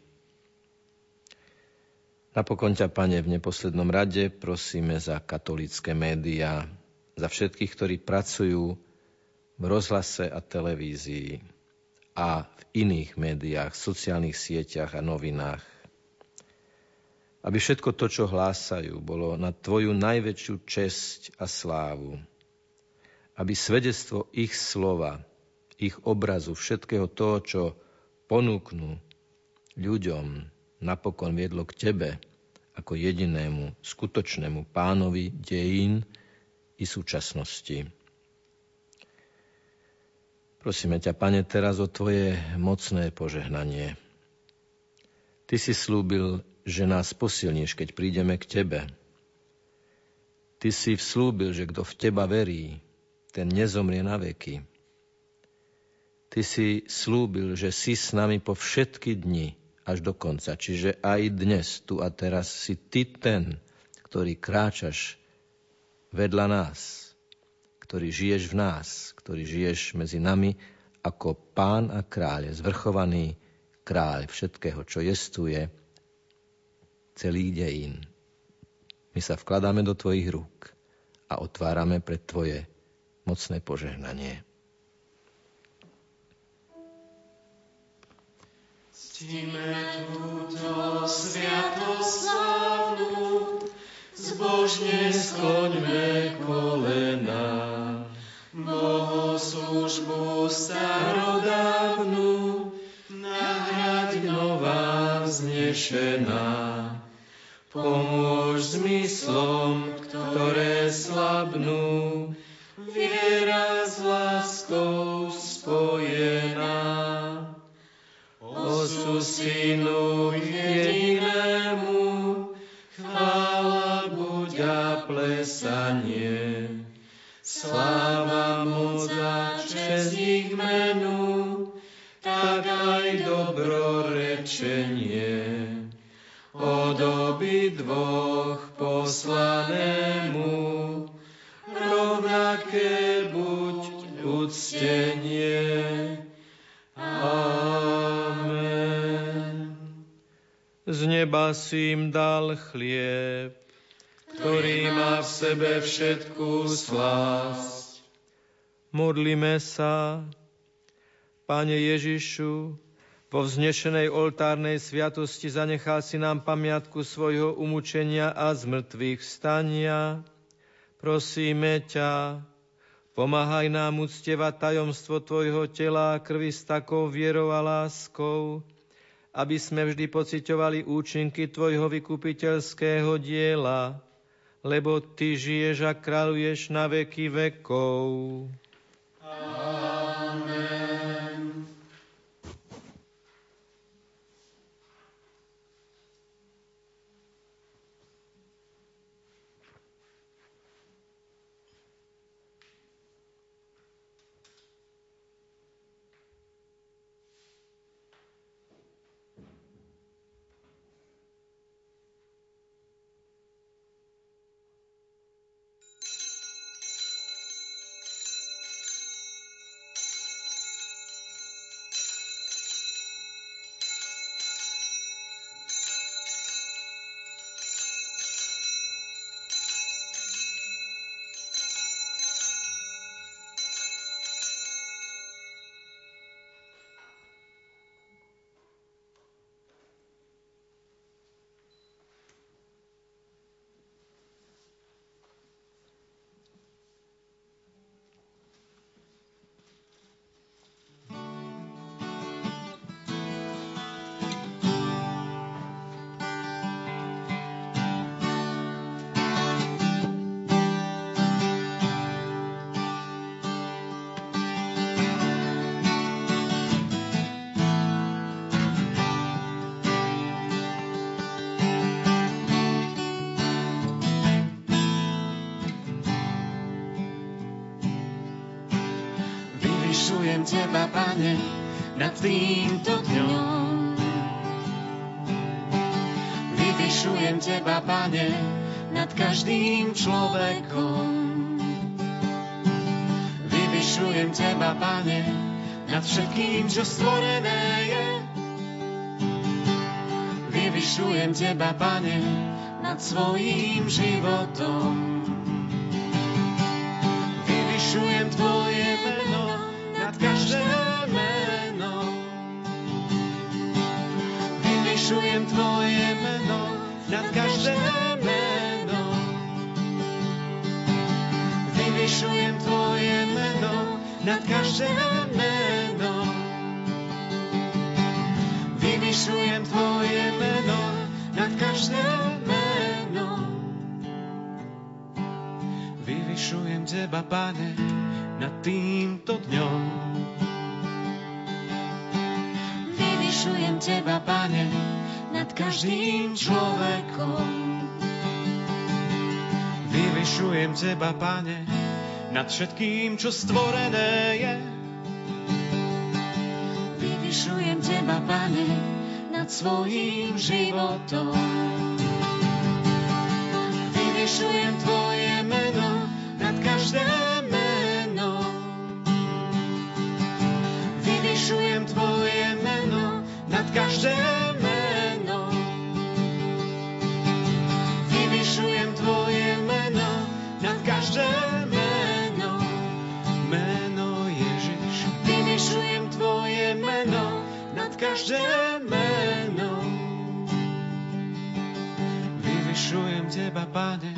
Napokon ťa, Pane, v neposlednom rade prosíme za katolické médiá, za všetkých, ktorí pracujú v rozhlase a televízii a v iných médiách, sociálnych sieťach a novinách. Aby všetko to, čo hlásajú, bolo na Tvoju najväčšiu česť a slávu aby svedectvo ich slova, ich obrazu, všetkého toho, čo ponúknú ľuďom, napokon viedlo k Tebe ako jedinému skutočnému pánovi dejín i súčasnosti. Prosíme ťa, Pane, teraz o Tvoje mocné požehnanie. Ty si slúbil, že nás posilníš, keď prídeme k Tebe. Ty si vslúbil, že kto v Teba verí, ten nezomrie na veky. Ty si slúbil, že si s nami po všetky dni až do konca. Čiže aj dnes, tu a teraz si ty ten, ktorý kráčaš vedľa nás, ktorý žiješ v nás, ktorý žiješ medzi nami ako pán a kráľ, zvrchovaný kráľ všetkého, čo jestuje celý dejín. My sa vkladáme do tvojich rúk a otvárame pred tvoje mocné požehnanie. Ctíme túto sviatoslavnú, zbožne skloňme kolena, bohoslužbu starodávnu, nahrať nová vznešená. Pomôž zmyslom, ktoré slabnú, viera s láskou spojená. Osu Synu jedinému, poslanému, rovnaké buď uctenie. Amen. Z neba si im dal chlieb, ktorý má v sebe všetku slásť. Modlíme sa, Pane Ježišu, po vznešenej oltárnej sviatosti zanechal si nám pamiatku svojho umúčenia a zmrtvých vstania Prosíme ťa, pomáhaj nám uctievať tajomstvo Tvojho tela a krvi s takou vierou a láskou, aby sme vždy pociťovali účinky Tvojho vykupiteľského diela, lebo Ty žiješ a kráľuješ na veky vekov. Vyvyšujem Teba, Pane, nad týmto dňom. Vyvyšujem Teba, Pane, nad každým človekom. Vyvyšujem Teba, Pane, nad všetkým, čo stvorené je. Vyvyšujem Teba, Pane, nad svojím životom. Nad každé meno. Vyvyšujem Tvoje meno nad každé meno. Vyvyšujem Teba, Pane, nad týmto dňom. Vyvyšujem Teba, Pane, nad každým človekom. Vyvyšujem Teba, Pane, nad všetkým, čo stvorené je. Vyvyšujem Teba, Pane, nad svojím životom. Vyvyšujem Tvoje meno nad každé meno. Vyvyšujem Tvoje meno nad každé meno. Vyvyšujem nad každé. Nad každé meno. Vyvyšujem Teba, Pane,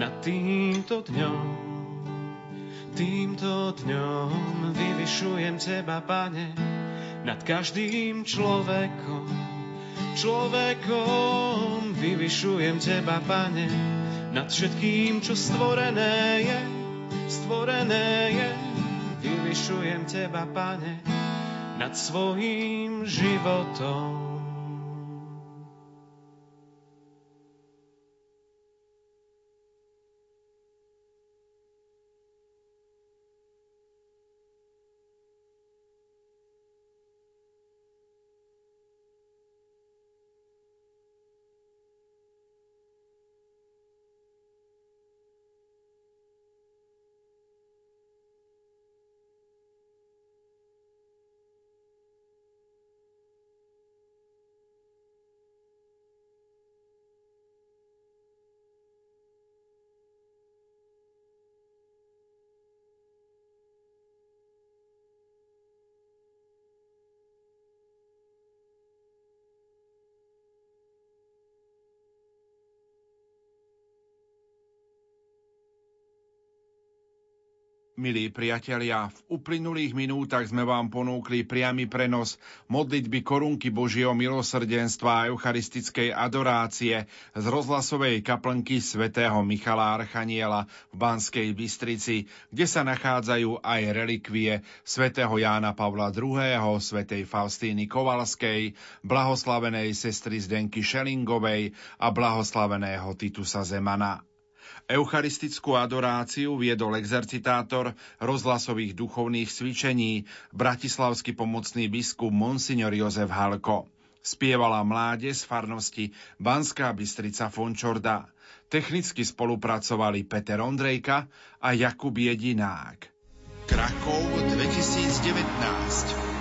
nad týmto dňom. Týmto dňom vyvyšujem Teba, Pane, nad každým človekom. Človekom vyvyšujem Teba, Pane, nad všetkým, čo stvorené je. Stvorené je, vyvyšujem Teba, Pane, nad svojím životom. Milí priatelia, v uplynulých minútach sme vám ponúkli priamy prenos modlitby korunky Božieho milosrdenstva a eucharistickej adorácie z rozhlasovej kaplnky svätého Michala Archaniela v Banskej Bystrici, kde sa nachádzajú aj relikvie svätého Jána Pavla II., svätej Faustíny Kovalskej, blahoslavenej sestry Zdenky Šelingovej a blahoslaveného Titusa Zemana. Eucharistickú adoráciu viedol exercitátor rozhlasových duchovných cvičení, bratislavský pomocný biskup Monsignor Jozef Halko. Spievala mláde z farnosti Banská Bystrica Fončorda. Technicky spolupracovali Peter Ondrejka a Jakub Jedinák. Krakov 2019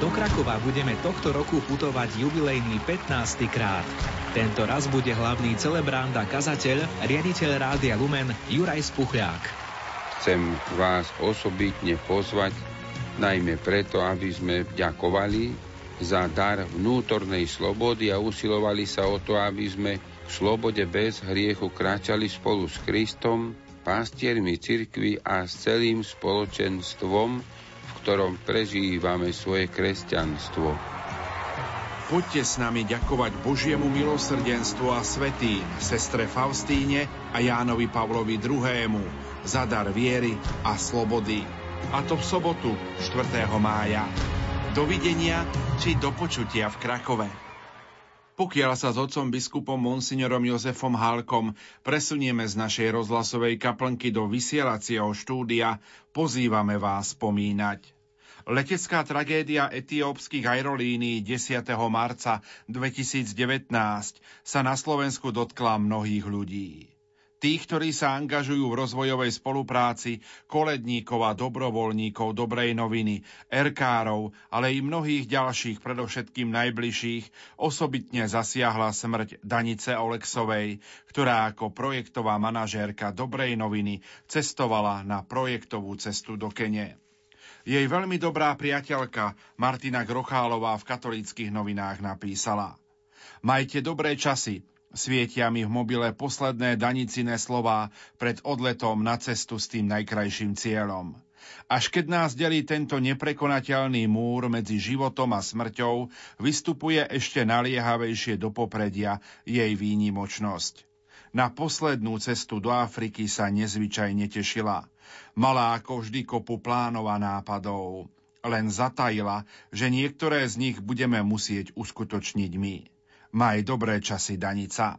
do Krakova budeme tohto roku putovať jubilejný 15. krát. Tento raz bude hlavný celebrant a kazateľ, riaditeľ Rádia Lumen Juraj Spuchľák. Chcem vás osobitne pozvať, najmä preto, aby sme ďakovali za dar vnútornej slobody a usilovali sa o to, aby sme v slobode bez hriechu kráčali spolu s Kristom, pastiermi cirkvy a s celým spoločenstvom, ktorom prežívame svoje kresťanstvo. Poďte s nami ďakovať Božiemu milosrdenstvu a svetým, sestre Faustíne a Jánovi Pavlovi II. za dar viery a slobody. A to v sobotu 4. mája. Dovidenia či do počutia v Krakove. Pokiaľ sa s otcom biskupom Monsignorom Jozefom Halkom presunieme z našej rozhlasovej kaplnky do vysielacieho štúdia, pozývame vás spomínať. Letecká tragédia etiópskych aerolínií 10. marca 2019 sa na Slovensku dotkla mnohých ľudí. Tých, ktorí sa angažujú v rozvojovej spolupráci, koledníkov a dobrovoľníkov dobrej noviny, erkárov, ale i mnohých ďalších, predovšetkým najbližších, osobitne zasiahla smrť Danice Oleksovej, ktorá ako projektová manažérka dobrej noviny cestovala na projektovú cestu do Kene. Jej veľmi dobrá priateľka Martina Grochálová v katolíckých novinách napísala Majte dobré časy, Svietia mi v mobile posledné danicine slová pred odletom na cestu s tým najkrajším cieľom. Až keď nás delí tento neprekonateľný múr medzi životom a smrťou, vystupuje ešte naliehavejšie do popredia jej výnimočnosť. Na poslednú cestu do Afriky sa nezvyčajne tešila. Mala ako vždy kopu plánov a nápadov. Len zatajila, že niektoré z nich budeme musieť uskutočniť my. Maj dobré časy, Danica.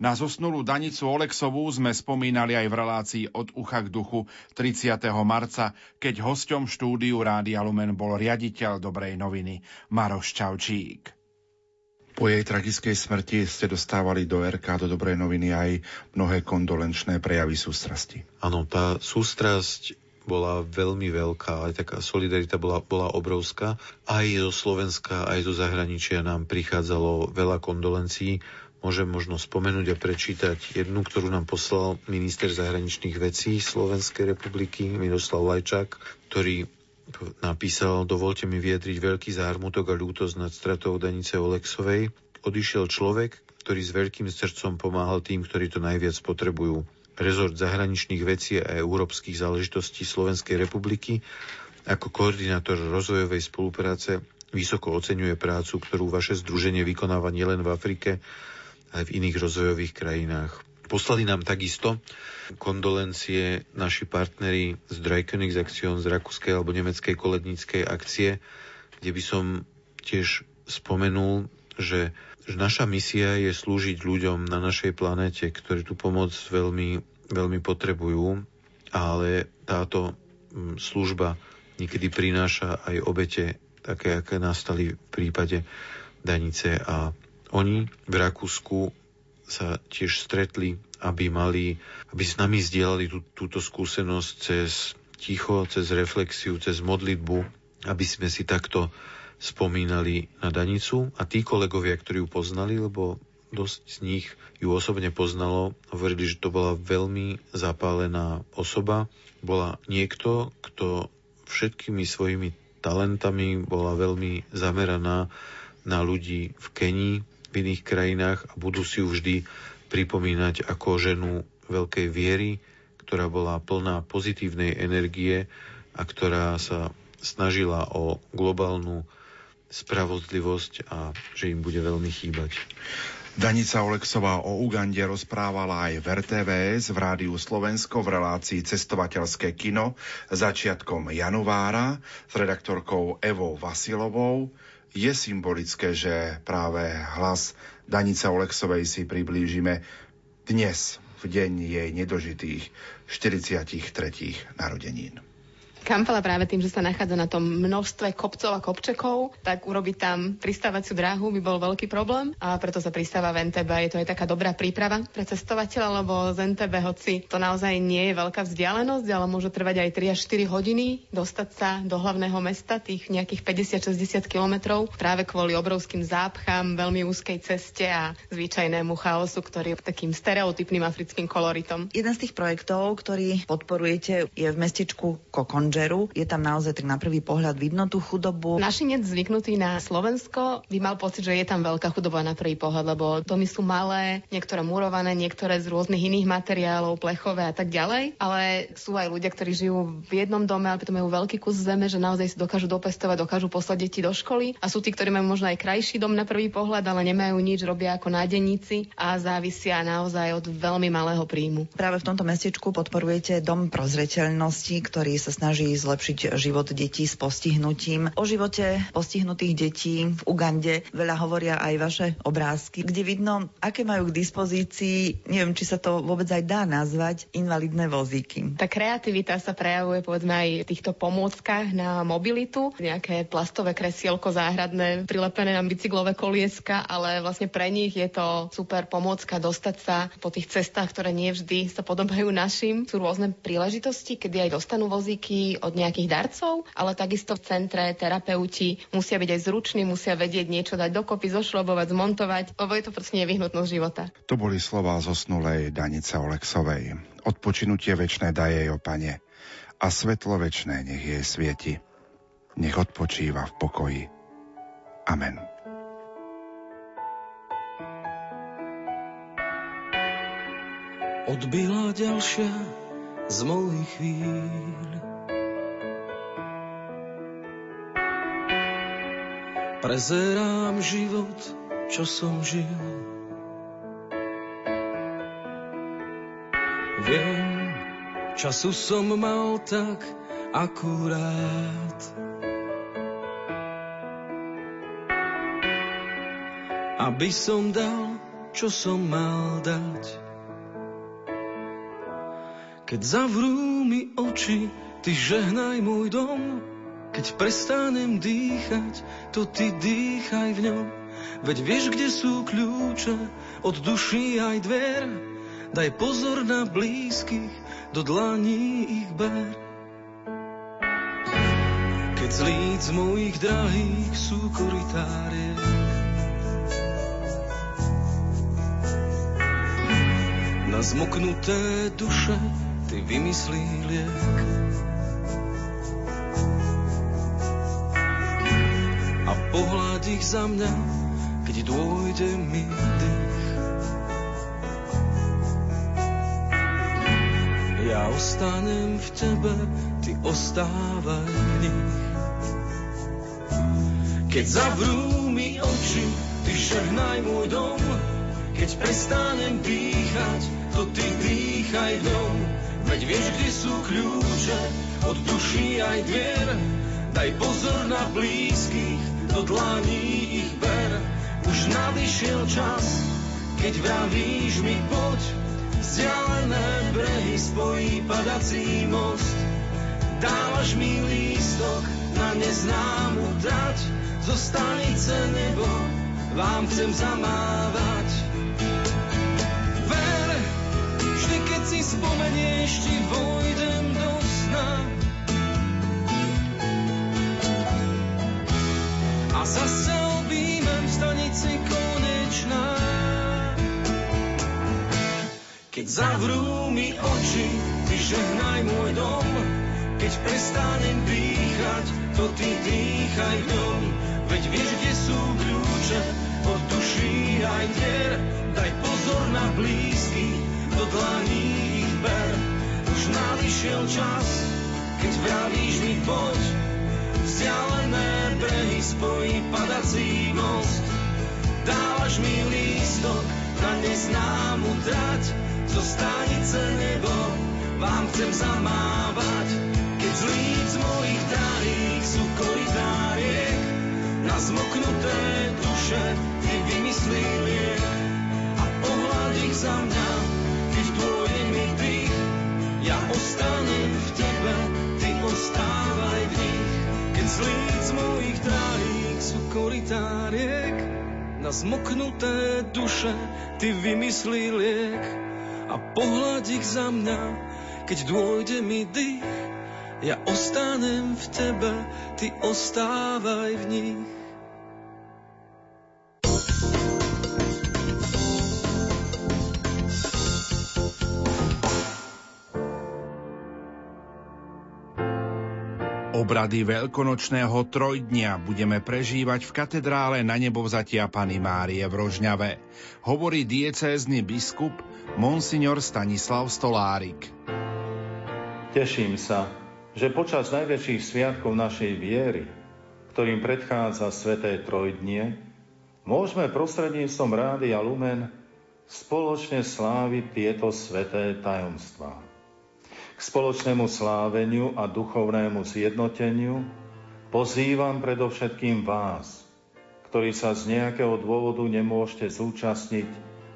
Na zosnulú Danicu Oleksovú sme spomínali aj v relácii od ucha k duchu 30. marca, keď hosťom štúdiu Rádia Lumen bol riaditeľ Dobrej noviny Maroš Čaučík. Po jej tragickej smrti ste dostávali do RK, do Dobrej noviny aj mnohé kondolenčné prejavy sústrasti. Áno, tá sústrasť bola veľmi veľká, aj taká solidarita bola, bola obrovská. Aj zo Slovenska, aj zo zahraničia nám prichádzalo veľa kondolencií. Môžem možno spomenúť a prečítať jednu, ktorú nám poslal minister zahraničných vecí Slovenskej republiky Miroslav Lajčák, ktorý napísal, dovolte mi vyjadriť veľký zármutok a ľútosť nad stratou Danice Oleksovej. Odišiel človek, ktorý s veľkým srdcom pomáhal tým, ktorí to najviac potrebujú. Rezort zahraničných vecí a európskych záležitostí Slovenskej republiky ako koordinátor rozvojovej spolupráce vysoko oceňuje prácu, ktorú vaše združenie vykonáva nielen v Afrike, ale v iných rozvojových krajinách. Poslali nám takisto kondolencie naši partneri z Dreikönigsaktion z rakúskej alebo nemeckej koledníckej akcie, kde by som tiež spomenul, že že naša misia je slúžiť ľuďom na našej planete, ktorí tú pomoc veľmi, veľmi potrebujú, ale táto mm, služba niekedy prináša aj obete, také, aké nastali v prípade Danice. A oni v Rakúsku sa tiež stretli, aby mali, aby s nami zdieľali tú, túto skúsenosť cez ticho, cez reflexiu, cez modlitbu, aby sme si takto spomínali na Danicu. A tí kolegovia, ktorí ju poznali, lebo dosť z nich ju osobne poznalo, hovorili, že to bola veľmi zapálená osoba. Bola niekto, kto všetkými svojimi talentami bola veľmi zameraná na ľudí v Kenii, v iných krajinách a budú si ju vždy pripomínať ako ženu veľkej viery, ktorá bola plná pozitívnej energie a ktorá sa snažila o globálnu spravodlivosť a že im bude veľmi chýbať. Danica Oleksová o Ugande rozprávala aj v RTVS v Rádiu Slovensko v relácii Cestovateľské kino začiatkom januára s redaktorkou Evou Vasilovou. Je symbolické, že práve hlas Danice Oleksovej si priblížime dnes, v deň jej nedožitých 43. narodenín. Kampala práve tým, že sa nachádza na tom množstve kopcov a kopčekov, tak urobiť tam pristávaciu dráhu by bol veľký problém a preto sa pristáva v NTB. Je to aj taká dobrá príprava pre cestovateľa, lebo z NTB, hoci to naozaj nie je veľká vzdialenosť, ale môže trvať aj 3 až 4 hodiny dostať sa do hlavného mesta, tých nejakých 50-60 kilometrov, práve kvôli obrovským zápchám, veľmi úzkej ceste a zvyčajnému chaosu, ktorý je takým stereotypným africkým koloritom. Jeden z tých projektov, ktorý podporujete, je v mestečku Kokon Džeru. Je tam naozaj tak na prvý pohľad vidno tú chudobu. Našinec zvyknutý na Slovensko by mal pocit, že je tam veľká chudoba na prvý pohľad, lebo domy sú malé, niektoré murované, niektoré z rôznych iných materiálov, plechové a tak ďalej. Ale sú aj ľudia, ktorí žijú v jednom dome, ale pritom majú veľký kus zeme, že naozaj si dokážu dopestovať, dokážu poslať deti do školy. A sú tí, ktorí majú možno aj krajší dom na prvý pohľad, ale nemajú nič, robia ako nádenníci a závisia naozaj od veľmi malého príjmu. Práve v tomto mestečku podporujete Dom prozreteľnosti, ktorý sa snaží snaží zlepšiť život detí s postihnutím. O živote postihnutých detí v Ugande veľa hovoria aj vaše obrázky, kde vidno, aké majú k dispozícii, neviem, či sa to vôbec aj dá nazvať, invalidné vozíky. Tá kreativita sa prejavuje povedzme aj v týchto pomôckach na mobilitu, nejaké plastové kresielko záhradné, prilepené na bicyklové kolieska, ale vlastne pre nich je to super pomôcka dostať sa po tých cestách, ktoré nie vždy sa podobajú našim. Sú rôzne príležitosti, kedy aj dostanú vozíky od nejakých darcov, ale takisto v centre terapeuti musia byť aj zruční, musia vedieť niečo dať dokopy, zošlobovať, zmontovať, lebo je to proste nevyhnutnosť života. To boli slova zosnulej Danice Oleksovej. Odpočinutie večné daje jej, Pane, a svetlo večné nech jej svieti. Nech odpočíva v pokoji. Amen. Odbila ďalšia z mojich chvíľ. Prezerám život, čo som žil. Viem, času som mal tak akurát. Aby som dal, čo som mal dať. Keď zavrú mi oči, ty žehnaj môj dom. Keď prestanem dýchať, to ty dýchaj v ňom. Veď vieš, kde sú kľúče od duší aj dver. Daj pozor na blízkych, do dlaní ich ber. Keď z líc mojich drahých sú koritárie, na zmoknuté duše ty vymyslí liek. A pohľad ich za mňa, keď dôjde mi dých. Ja ostanem v tebe, ty ostávaj v nich. Keď zavrú mi oči, ty žehnaj môj dom. Keď prestanem dýchať, to ty dýchaj dom. Veď vieš, kde sú kľúče, od duší aj dvier. Daj pozor na blízkych, do dlaní ich ber. Už nadišiel čas, keď vravíš mi poď, Vzdialené brehy spojí padací most. Dávaš mi lístok na neznámu trať, zo stanice nebo vám chcem zamávať. Ver, vždy keď si spomenieš, ti vojdem do sna. A zase objímem v stanici konečná. Keď zavrú mi oči, ty žehnaj môj dom. Keď prestanem dýchať, to ty dýchaj v ňom. Veď vieš, kde sú kľúče, od duší aj dier. Daj pozor na blízky, do dlaní ich ber. Už nadišiel čas, keď vravíš mi poď. Vzdialené brehy spojí padací most. Dávaš mi lístok na neznámu trať, zo stanice nebo vám chcem zamávať, keď z líc mojich drahých sú koridáriek, na zmoknuté duše ty vymyslí liek. A pohľad ich za mňa, keď dôjde mi dých, ja ostanem v tebe, keď z líc mojich drahých sú koridáriek, na zmoknuté duše ty vymyslí liek a pohľad ich za mňa, keď dôjde mi dých, ja ostanem v tebe, ty ostávaj v nich. Obrady veľkonočného trojdnia budeme prežívať v katedrále na nebovzatia Pany Márie v Rožňave, hovorí diecézny biskup Monsignor Stanislav Stolárik. Teším sa, že počas najväčších sviatkov našej viery, ktorým predchádza Sveté Trojdnie, môžeme prostredníctvom Rádia Lumen spoločne sláviť tieto sveté tajomstvá. Spoločnému sláveniu a duchovnému zjednoteniu pozývam predovšetkým vás, ktorí sa z nejakého dôvodu nemôžete zúčastniť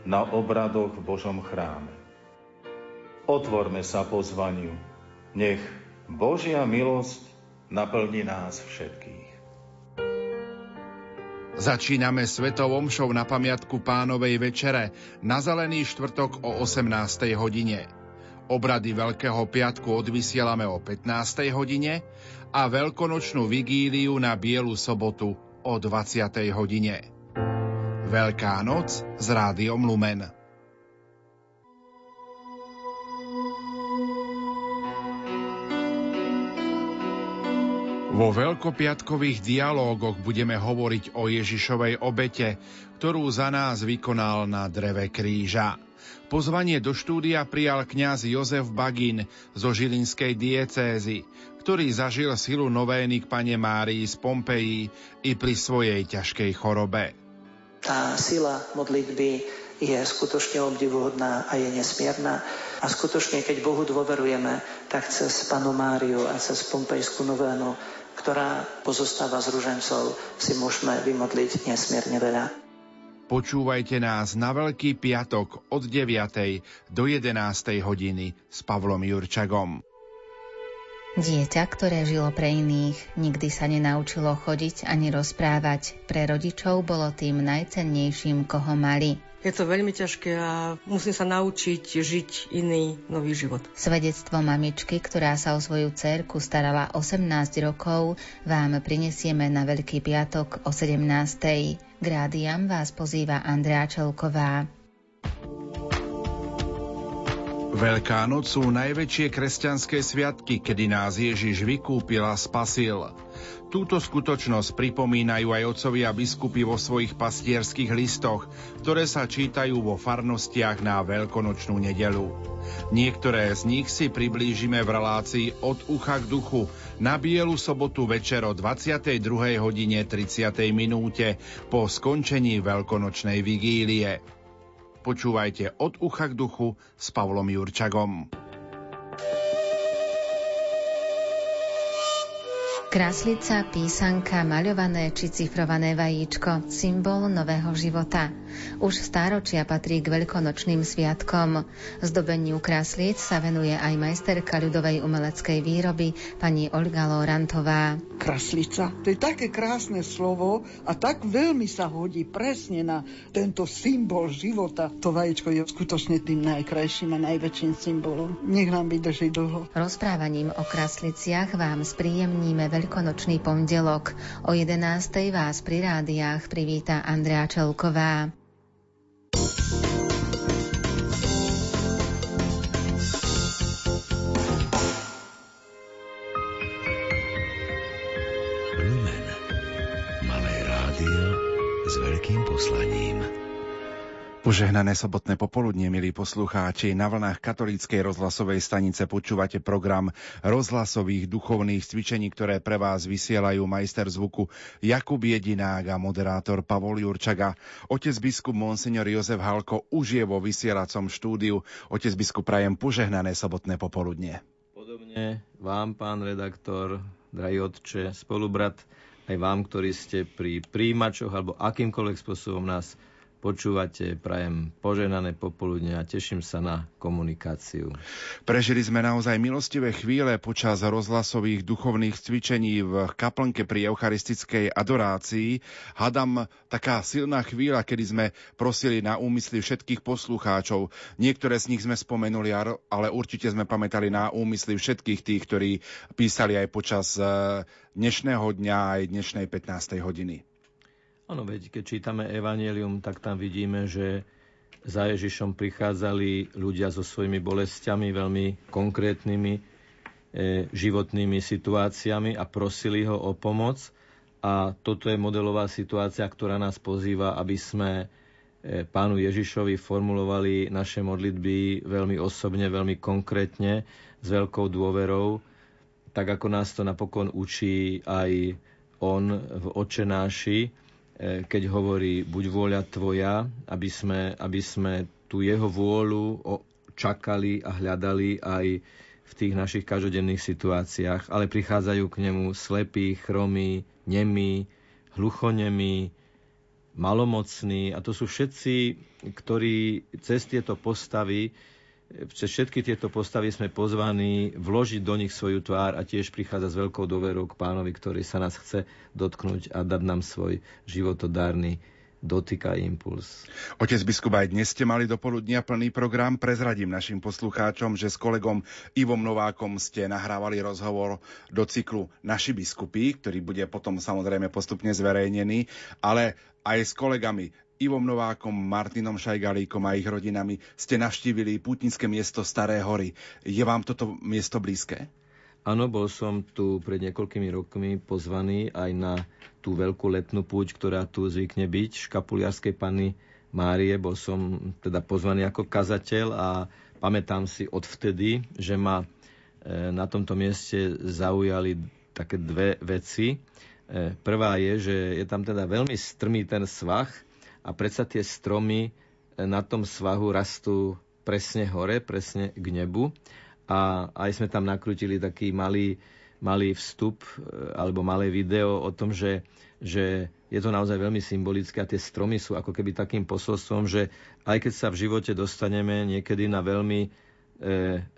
na obradoch v Božom chráme. Otvorme sa pozvaniu. Nech Božia milosť naplní nás všetkých. Začíname svetovom show na pamiatku pánovej večere na Zelený štvrtok o 18. hodine. Obrady Veľkého piatku odvysielame o 15. hodine a veľkonočnú vigíliu na Bielu sobotu o 20. hodine. Veľká noc s rádiom Lumen. Vo veľkopiatkových dialógoch budeme hovoriť o Ježišovej obete, ktorú za nás vykonal na dreve kríža. Pozvanie do štúdia prijal kňaz Jozef Bagin zo Žilinskej diecézy, ktorý zažil silu novény k pane Márii z Pompeji i pri svojej ťažkej chorobe. Tá sila modlitby je skutočne obdivuhodná a je nesmierna. A skutočne, keď Bohu dôverujeme, tak cez Panu Máriu a cez Pompejskú novénu, ktorá pozostáva z ružencov, si môžeme vymodliť nesmierne veľa. Počúvajte nás na Veľký piatok od 9. do 11. hodiny s Pavlom Jurčagom. Dieťa, ktoré žilo pre iných, nikdy sa nenaučilo chodiť ani rozprávať. Pre rodičov bolo tým najcennejším, koho mali. Je to veľmi ťažké a musím sa naučiť žiť iný nový život. Svedectvo mamičky, ktorá sa o svoju cerku starala 18 rokov, vám prinesieme na Veľký piatok o 17. K rádiam vás pozýva Andrea Čelková. Veľká noc sú najväčšie kresťanské sviatky, kedy nás Ježiš vykúpil a spasil. Túto skutočnosť pripomínajú aj otcovia biskupy vo svojich pastierských listoch, ktoré sa čítajú vo farnostiach na veľkonočnú nedelu. Niektoré z nich si priblížime v relácii od ucha k duchu na Bielu sobotu večer o 22. hodine 30. minúte po skončení veľkonočnej vigílie. Počúvajte od ucha k duchu s Pavlom Jurčagom. Kraslica, písanka, maľované či cifrované vajíčko, symbol nového života. Už stáročia patrí k veľkonočným sviatkom. Zdobeniu kraslic sa venuje aj majsterka ľudovej umeleckej výroby pani Olga Lorantová. Kraslica, to je také krásne slovo a tak veľmi sa hodí presne na tento symbol života. To vajíčko je skutočne tým najkrajším a najväčším symbolom. Nech nám vydrží dlho. Rozprávaním o krasliciach vám spríjemníme veľ veľkonočný pondelok. O 11. vás pri rádiách privíta Andrea Čelková. Požehnané sobotné popoludne, milí poslucháči. Na vlnách katolíckej rozhlasovej stanice počúvate program rozhlasových duchovných cvičení, ktoré pre vás vysielajú majster zvuku Jakub Jedinák a moderátor Pavol Jurčaga. Otec biskup Monsignor Jozef Halko už je vo vysielacom štúdiu. Otec biskup prajem požehnané sobotné popoludne. Podobne vám, pán redaktor, drahý otče, spolubrat, aj vám, ktorí ste pri príjimačoch alebo akýmkoľvek spôsobom nás počúvate. Prajem poženané popoludne a teším sa na komunikáciu. Prežili sme naozaj milostivé chvíle počas rozhlasových duchovných cvičení v kaplnke pri eucharistickej adorácii. Hadam taká silná chvíľa, kedy sme prosili na úmysly všetkých poslucháčov. Niektoré z nich sme spomenuli, ale určite sme pamätali na úmysly všetkých tých, ktorí písali aj počas eh, dnešného dňa aj dnešnej 15. hodiny. Áno, veď keď čítame Evangelium, tak tam vidíme, že za Ježišom prichádzali ľudia so svojimi bolestiami, veľmi konkrétnymi e, životnými situáciami a prosili ho o pomoc. A toto je modelová situácia, ktorá nás pozýva, aby sme e, pánu Ježišovi formulovali naše modlitby veľmi osobne, veľmi konkrétne, s veľkou dôverou, tak ako nás to napokon učí aj on v očenáši, keď hovorí buď vôľa tvoja, aby sme, aby sme tú jeho vôľu čakali a hľadali aj v tých našich každodenných situáciách, ale prichádzajú k nemu slepí, chromí, nemí, hluchonemí, malomocní. A to sú všetci, ktorí cez tieto postavy cez všetky tieto postavy sme pozvaní vložiť do nich svoju tvár a tiež prichádza s veľkou doverou k pánovi, ktorý sa nás chce dotknúť a dať nám svoj životodárny dotyka impuls. Otec biskup, aj dnes ste mali do poludnia plný program. Prezradím našim poslucháčom, že s kolegom Ivom Novákom ste nahrávali rozhovor do cyklu Naši biskupy, ktorý bude potom samozrejme postupne zverejnený, ale aj s kolegami Ivom Novákom, Martinom Šajgalíkom a ich rodinami ste navštívili pútnické miesto Staré hory. Je vám toto miesto blízke? Áno, bol som tu pred niekoľkými rokmi pozvaný aj na tú veľkú letnú púť, ktorá tu zvykne byť, škapuliarskej panny Márie. Bol som teda pozvaný ako kazateľ a pamätám si odvtedy, že ma e, na tomto mieste zaujali také dve veci. E, prvá je, že je tam teda veľmi strmý ten svah a predsa tie stromy e, na tom svahu rastú presne hore, presne k nebu. A aj sme tam nakrutili taký malý, malý vstup e, alebo malé video o tom, že, že je to naozaj veľmi symbolické a tie stromy sú ako keby takým posolstvom, že aj keď sa v živote dostaneme niekedy na veľmi e,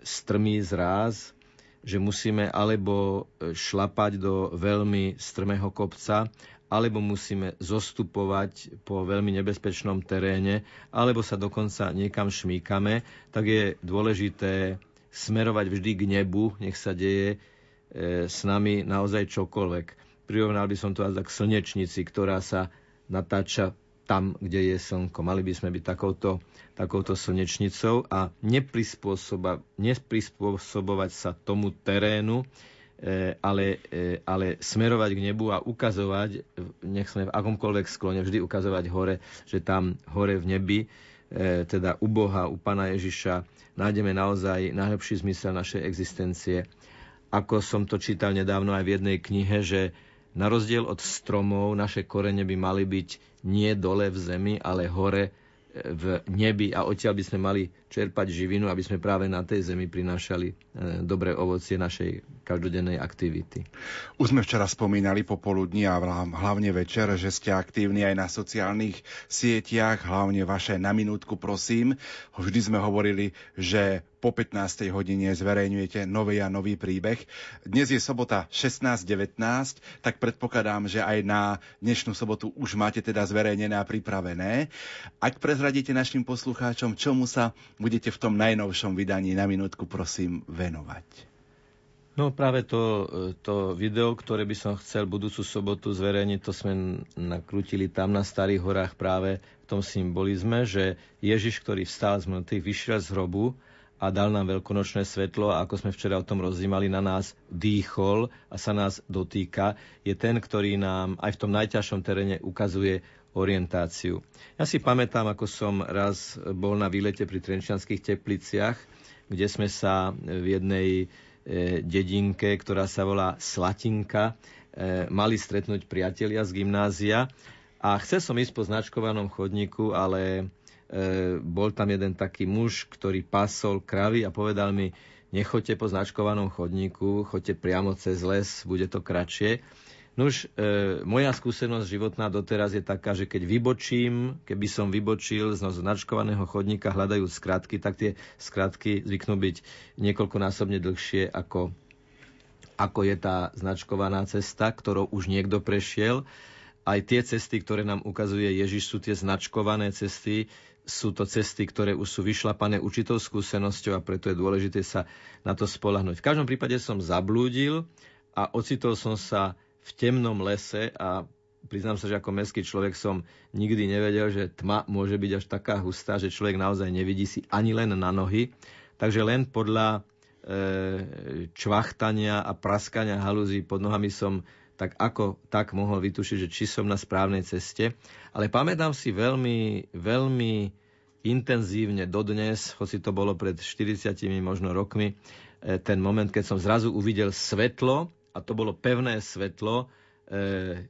strmý zráz, že musíme alebo e, šlapať do veľmi strmého kopca, alebo musíme zostupovať po veľmi nebezpečnom teréne, alebo sa dokonca niekam šmíkame, tak je dôležité smerovať vždy k nebu, nech sa deje e, s nami naozaj čokoľvek. Prirovnal by som to aj k slnečnici, ktorá sa natáča tam, kde je slnko. Mali by sme byť takouto, takouto slnečnicou a neprispôsobovať sa tomu terénu, ale, e, ale smerovať k nebu a ukazovať, nech sme v akomkoľvek sklone, vždy ukazovať hore, že tam hore v nebi, e, teda u Boha, u Pana Ježiša, nájdeme naozaj najlepší zmysel našej existencie. Ako som to čítal nedávno aj v jednej knihe, že na rozdiel od stromov naše korene by mali byť nie dole v zemi, ale hore v nebi a odtiaľ by sme mali čerpať živinu, aby sme práve na tej zemi prinášali e, dobré ovocie našej každodennej aktivity. Už sme včera spomínali popoludní a hlavne večer, že ste aktívni aj na sociálnych sieťach, hlavne vaše na minútku prosím. Vždy sme hovorili, že po 15. hodine zverejňujete nový a nový príbeh. Dnes je sobota 16.19, tak predpokladám, že aj na dnešnú sobotu už máte teda zverejnené a pripravené. Ak prezradíte našim poslucháčom, čomu sa budete v tom najnovšom vydaní na minútku prosím venovať. No práve to, to video, ktoré by som chcel budúcu sobotu zverejniť, to sme nakrútili tam na Starých horách práve v tom symbolizme, že Ježiš, ktorý vstal z mŕtvych, vyšiel z hrobu a dal nám veľkonočné svetlo a ako sme včera o tom rozímali, na nás dýchol a sa nás dotýka, je ten, ktorý nám aj v tom najťažšom teréne ukazuje orientáciu. Ja si pamätám, ako som raz bol na výlete pri Trenčianských tepliciach, kde sme sa v jednej dedinke, ktorá sa volá Slatinka, e, mali stretnúť priatelia z gymnázia a chcel som ísť po značkovanom chodníku, ale E, bol tam jeden taký muž, ktorý pasol kravy a povedal mi, nechoďte po značkovanom chodníku, choďte priamo cez les, bude to kratšie. Nuž, e, moja skúsenosť životná doteraz je taká, že keď vybočím, keby som vybočil z značkovaného chodníka hľadajú skratky, tak tie skratky zvyknú byť niekoľkonásobne dlhšie ako, ako je tá značkovaná cesta, ktorou už niekto prešiel. Aj tie cesty, ktoré nám ukazuje Ježiš, sú tie značkované cesty, sú to cesty, ktoré už sú vyšlapané určitou skúsenosťou a preto je dôležité sa na to spolahnuť. V každom prípade som zablúdil a ocitol som sa v temnom lese a priznám sa, že ako mestský človek som nikdy nevedel, že tma môže byť až taká hustá, že človek naozaj nevidí si ani len na nohy. Takže len podľa e, čvachtania a praskania halúzí pod nohami som tak ako tak mohol vytušiť, že či som na správnej ceste. Ale pamätám si veľmi, veľmi intenzívne dodnes, hoci to bolo pred 40 možno rokmi, e, ten moment, keď som zrazu uvidel svetlo, a to bolo pevné svetlo,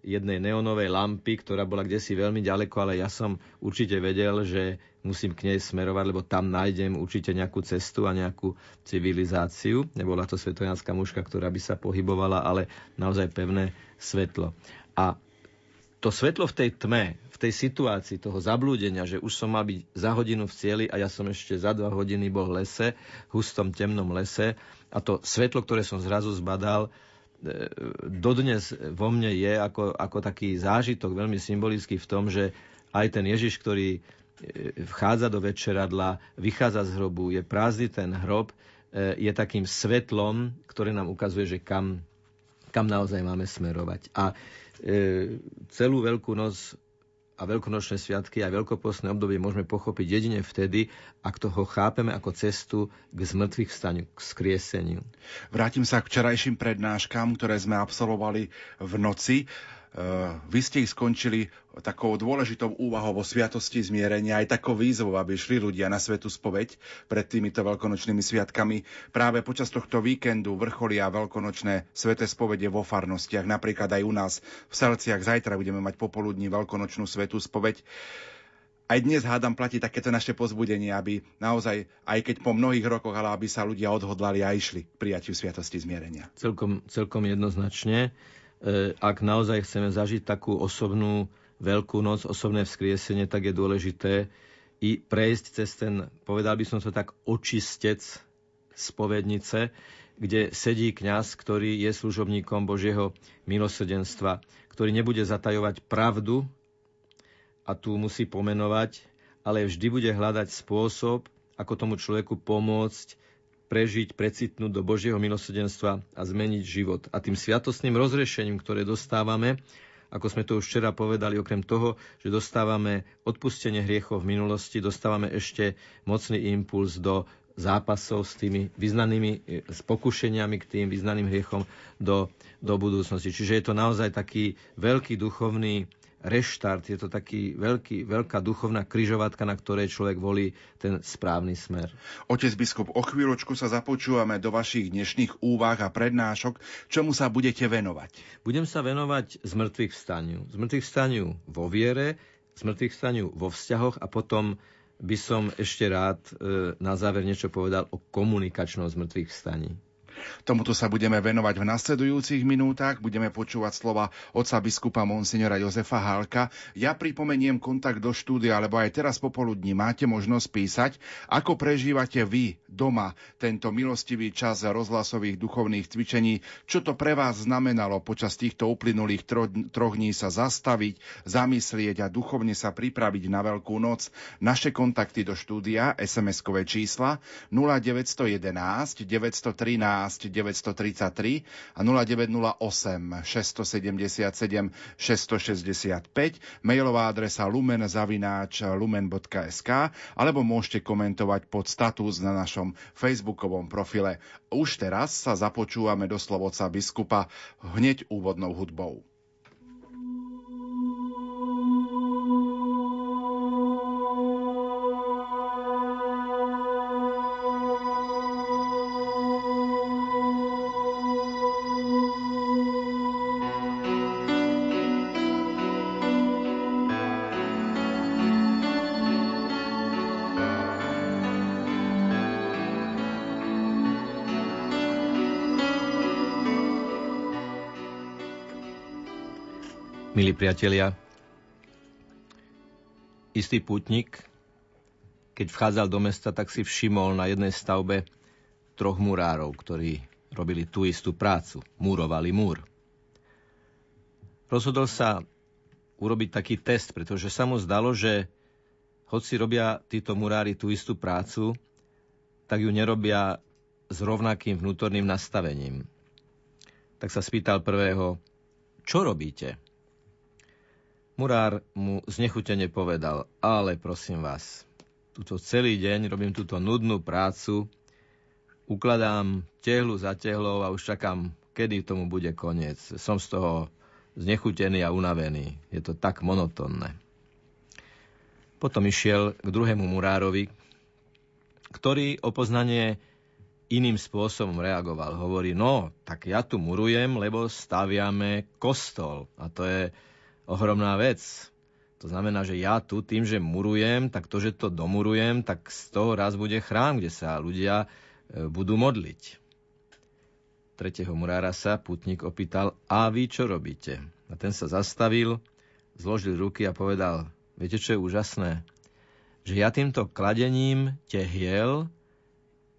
jednej neonovej lampy, ktorá bola kde si veľmi ďaleko, ale ja som určite vedel, že musím k nej smerovať, lebo tam nájdem určite nejakú cestu a nejakú civilizáciu. Nebola to svetojánska mužka, ktorá by sa pohybovala, ale naozaj pevné svetlo. A to svetlo v tej tme, v tej situácii toho zablúdenia, že už som mal byť za hodinu v cieli a ja som ešte za dva hodiny bol v lese, hustom temnom lese a to svetlo, ktoré som zrazu zbadal, E, dodnes vo mne je ako, ako taký zážitok veľmi symbolický v tom, že aj ten Ježiš, ktorý e, vchádza do večeradla, vychádza z hrobu, je prázdny ten hrob, e, je takým svetlom, ktoré nám ukazuje, že kam, kam naozaj máme smerovať. A celú Veľkú noc a veľkonočné sviatky a veľkopostné obdobie môžeme pochopiť jedine vtedy, ak toho chápeme ako cestu k zmrtvých staniu, k skrieseniu. Vrátim sa k včerajším prednáškám, ktoré sme absolvovali v noci. Eh, vy ste ich skončili takou dôležitou úvahou o sviatosti zmierenia, aj takou výzvou, aby šli ľudia na svetu spoveď pred týmito veľkonočnými sviatkami. Práve počas tohto víkendu vrcholia veľkonočné sveté spovede vo farnostiach, napríklad aj u nás v Selciach. Zajtra budeme mať popoludní veľkonočnú svetú spoveď aj dnes hádam platí takéto naše pozbudenie, aby naozaj, aj keď po mnohých rokoch, ale aby sa ľudia odhodlali a išli k prijatiu sviatosti zmierenia. Celkom, celkom jednoznačne. E, ak naozaj chceme zažiť takú osobnú veľkú noc, osobné vzkriesenie, tak je dôležité i prejsť cez ten, povedal by som to tak, očistec spovednice, kde sedí kňaz, ktorý je služobníkom Božieho milosrdenstva, ktorý nebude zatajovať pravdu a tu musí pomenovať, ale vždy bude hľadať spôsob, ako tomu človeku pomôcť prežiť, precitnúť do Božieho milosrdenstva a zmeniť život. A tým sviatostným rozrešením, ktoré dostávame, ako sme to už včera povedali, okrem toho, že dostávame odpustenie hriechov v minulosti, dostávame ešte mocný impuls do zápasov s tými vyznanými e, s pokušeniami k tým vyznaným hriechom do, do budúcnosti. Čiže je to naozaj taký veľký duchovný reštart, je to taký veľký, veľká duchovná kryžovatka, na ktorej človek volí ten správny smer. Otec biskup, o chvíľočku sa započúvame do vašich dnešných úvah a prednášok. Čomu sa budete venovať? Budem sa venovať zmrtvých vstaniu. Zmrtvých vstaniu vo viere, zmrtvých vstaniu vo vzťahoch a potom by som ešte rád e, na záver niečo povedal o komunikačnom zmrtvých vstaní. Tomuto sa budeme venovať v nasledujúcich minútach. Budeme počúvať slova otca biskupa Monsignora Jozefa Hálka. Ja pripomeniem kontakt do štúdia, lebo aj teraz popoludní máte možnosť písať, ako prežívate vy doma tento milostivý čas rozhlasových duchovných cvičení, čo to pre vás znamenalo počas týchto uplynulých tro, troch dní sa zastaviť, zamyslieť a duchovne sa pripraviť na Veľkú noc. Naše kontakty do štúdia, SMS-kové čísla 0911 913 933 a 0908 677 665, mailová adresa lumen.zavináč lumen.sk alebo môžete komentovať pod status na našom facebookovom profile. Už teraz sa započúvame do slovoca biskupa hneď úvodnou hudbou. Milí priatelia, istý putník, keď vchádzal do mesta, tak si všimol na jednej stavbe troch murárov, ktorí robili tú istú prácu, múrovali múr. Rozhodol sa urobiť taký test, pretože sa mu zdalo, že hoci robia títo murári tú istú prácu, tak ju nerobia s rovnakým vnútorným nastavením. Tak sa spýtal prvého, čo robíte? Murár mu znechutene povedal, ale prosím vás, túto celý deň robím túto nudnú prácu, ukladám tehlu za tehlou a už čakám, kedy tomu bude koniec. Som z toho znechutený a unavený. Je to tak monotónne. Potom išiel k druhému murárovi, ktorý o poznanie iným spôsobom reagoval. Hovorí, no, tak ja tu murujem, lebo staviame kostol. A to je ohromná vec. To znamená, že ja tu tým, že murujem, tak to, že to domurujem, tak z toho raz bude chrám, kde sa ľudia e, budú modliť. Tretieho murára sa putník opýtal, a vy čo robíte? A ten sa zastavil, zložil ruky a povedal, viete, čo je úžasné? Že ja týmto kladením tehiel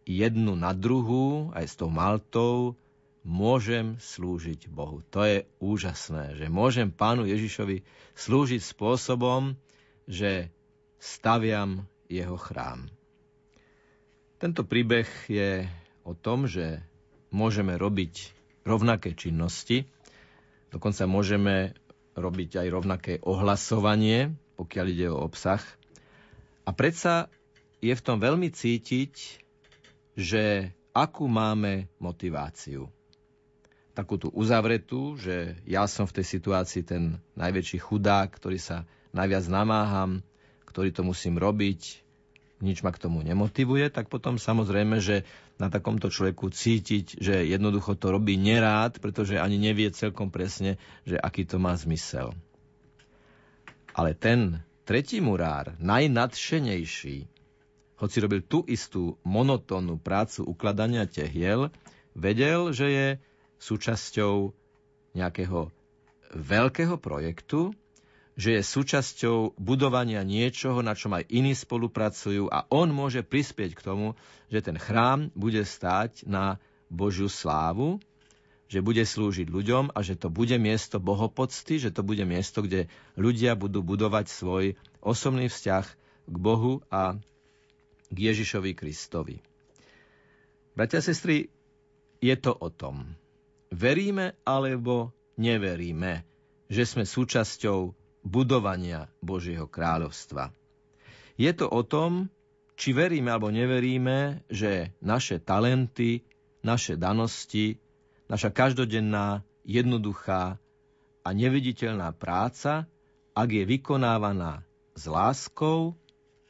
jednu na druhú, aj s tou Maltou, môžem slúžiť Bohu. To je úžasné, že môžem Pánu Ježišovi slúžiť spôsobom, že staviam jeho chrám. Tento príbeh je o tom, že môžeme robiť rovnaké činnosti, dokonca môžeme robiť aj rovnaké ohlasovanie, pokiaľ ide o obsah. A predsa je v tom veľmi cítiť že akú máme motiváciu. Takú tú uzavretú, že ja som v tej situácii ten najväčší chudák, ktorý sa najviac namáham, ktorý to musím robiť, nič ma k tomu nemotivuje, tak potom samozrejme, že na takomto človeku cítiť, že jednoducho to robí nerád, pretože ani nevie celkom presne, že aký to má zmysel. Ale ten tretí murár, najnadšenejší, hoci robil tú istú monotónnu prácu ukladania tehiel, vedel, že je súčasťou nejakého veľkého projektu, že je súčasťou budovania niečoho, na čom aj iní spolupracujú a on môže prispieť k tomu, že ten chrám bude stáť na Božiu slávu, že bude slúžiť ľuďom a že to bude miesto bohopocty, že to bude miesto, kde ľudia budú budovať svoj osobný vzťah k Bohu a k Ježišovi Kristovi. Bratia a sestry, je to o tom. Veríme alebo neveríme, že sme súčasťou budovania Božieho kráľovstva. Je to o tom, či veríme alebo neveríme, že naše talenty, naše danosti, naša každodenná, jednoduchá a neviditeľná práca, ak je vykonávaná s láskou,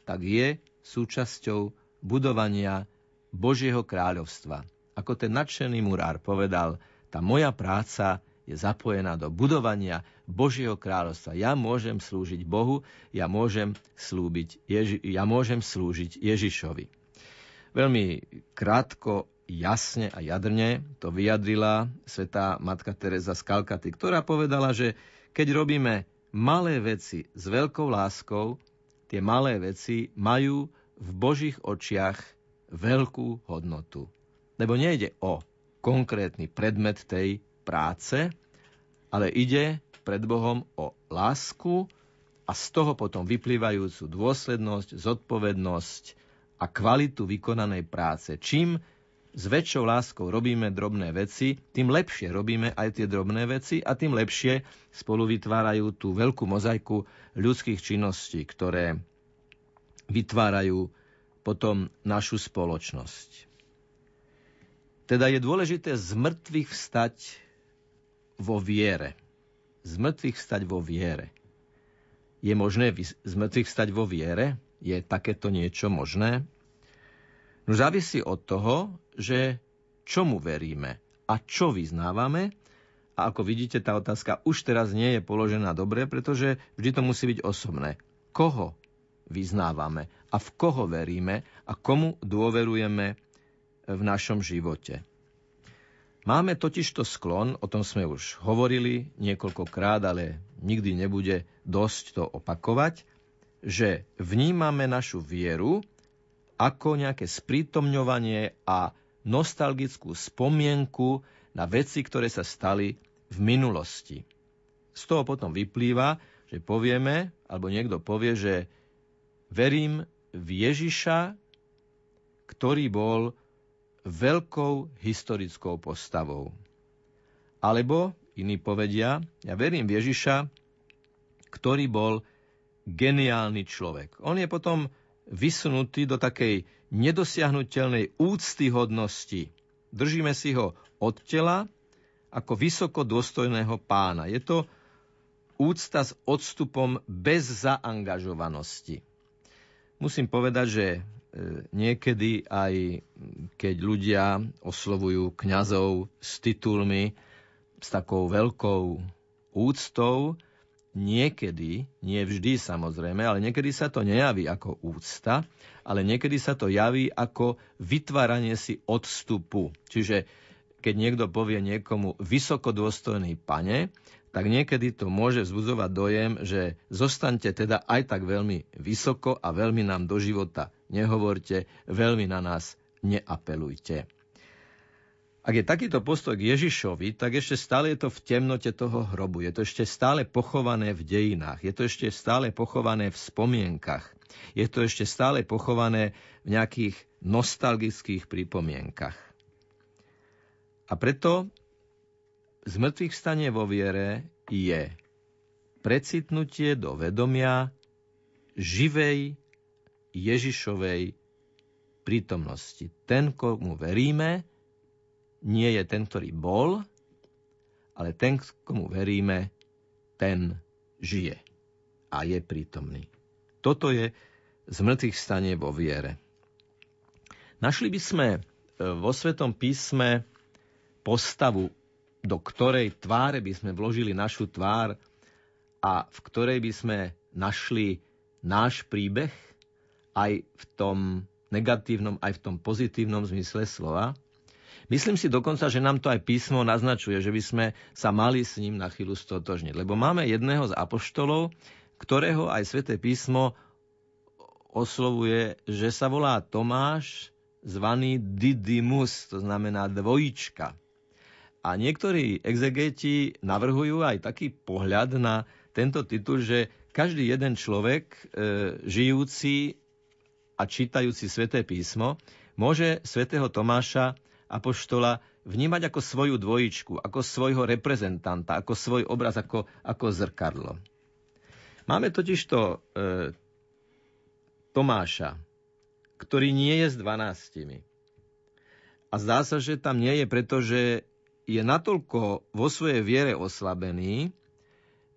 tak je súčasťou budovania Božieho kráľovstva. Ako ten nadšený murár povedal, tá moja práca je zapojená do budovania Božieho kráľovstva. Ja môžem slúžiť Bohu, ja môžem, slúbiť Ježi- ja môžem slúžiť Ježišovi. Veľmi krátko, jasne a jadrne to vyjadrila svetá matka Teresa z Kalkaty, ktorá povedala, že keď robíme malé veci s veľkou láskou, tie malé veci majú v Božích očiach veľkú hodnotu. Lebo nejde o konkrétny predmet tej práce, ale ide pred Bohom o lásku a z toho potom vyplývajúcu dôslednosť, zodpovednosť a kvalitu vykonanej práce. Čím s väčšou láskou robíme drobné veci, tým lepšie robíme aj tie drobné veci a tým lepšie spolu vytvárajú tú veľkú mozaiku ľudských činností, ktoré vytvárajú potom našu spoločnosť. Teda je dôležité z mŕtvych vstať vo viere. Z mŕtvych vstať vo viere. Je možné z mŕtvych vstať vo viere? Je takéto niečo možné? No závisí od toho, že čomu veríme a čo vyznávame. A ako vidíte, tá otázka už teraz nie je položená dobre, pretože vždy to musí byť osobné. Koho vyznávame a v koho veríme a komu dôverujeme v našom živote. Máme totižto sklon, o tom sme už hovorili niekoľkokrát, ale nikdy nebude dosť to opakovať, že vnímame našu vieru ako nejaké sprítomňovanie a nostalgickú spomienku na veci, ktoré sa stali v minulosti. Z toho potom vyplýva, že povieme, alebo niekto povie, že verím v Ježiša, ktorý bol veľkou historickou postavou. Alebo iní povedia, ja verím v Ježiša, ktorý bol geniálny človek. On je potom vysunutý do takej nedosiahnutelnej úctyhodnosti. Držíme si ho od tela ako vysoko dôstojného pána. Je to úcta s odstupom bez zaangažovanosti. Musím povedať, že niekedy aj keď ľudia oslovujú kňazov s titulmi, s takou veľkou úctou, niekedy, nie vždy samozrejme, ale niekedy sa to nejaví ako úcta, ale niekedy sa to javí ako vytváranie si odstupu. Čiže keď niekto povie niekomu vysokodôstojný pane, tak niekedy to môže vzbudzovať dojem, že zostaňte teda aj tak veľmi vysoko a veľmi nám do života nehovorte, veľmi na nás neapelujte. Ak je takýto postoj k Ježišovi, tak ešte stále je to v temnote toho hrobu. Je to ešte stále pochované v dejinách. Je to ešte stále pochované v spomienkach. Je to ešte stále pochované v nejakých nostalgických pripomienkach. A preto zmrtvých stane vo viere je precitnutie do vedomia živej Ježišovej prítomnosti. Ten, komu veríme, nie je ten, ktorý bol, ale ten, komu veríme, ten žije a je prítomný. Toto je z mŕtvych stanie vo viere. Našli by sme e, vo Svetom písme postavu, do ktorej tváre by sme vložili našu tvár a v ktorej by sme našli náš príbeh aj v tom negatívnom, aj v tom pozitívnom zmysle slova, Myslím si dokonca, že nám to aj písmo naznačuje, že by sme sa mali s ním na chvíľu stotožniť. Lebo máme jedného z apoštolov, ktorého aj sväté písmo oslovuje, že sa volá Tomáš, zvaný Didymus, to znamená dvojička. A niektorí exegeti navrhujú aj taký pohľad na tento titul, že každý jeden človek, e, žijúci a čítajúci sväté písmo, môže svätého Tomáša apoštola vnímať ako svoju dvojičku, ako svojho reprezentanta, ako svoj obraz, ako, ako zrkadlo. Máme totižto e, Tomáša, ktorý nie je s dvanáctimi. A zdá sa, že tam nie je, pretože je natoľko vo svojej viere oslabený,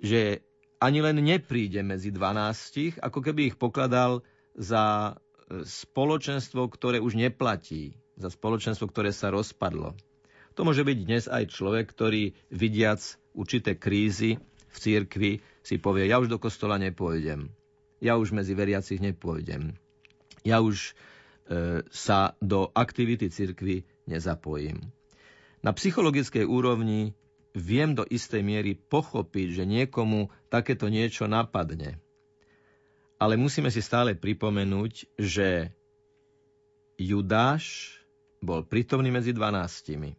že ani len nepríde medzi dvanástich, ako keby ich pokladal za e, spoločenstvo, ktoré už neplatí, za spoločenstvo, ktoré sa rozpadlo. To môže byť dnes aj človek, ktorý vidiac určité krízy v cirkvi si povie, ja už do kostola nepôjdem, ja už medzi veriacich nepôjdem, ja už e, sa do aktivity cirkvy nezapojím. Na psychologickej úrovni viem do istej miery pochopiť, že niekomu takéto niečo napadne. Ale musíme si stále pripomenúť, že Judáš bol prítomný medzi dvanáctimi.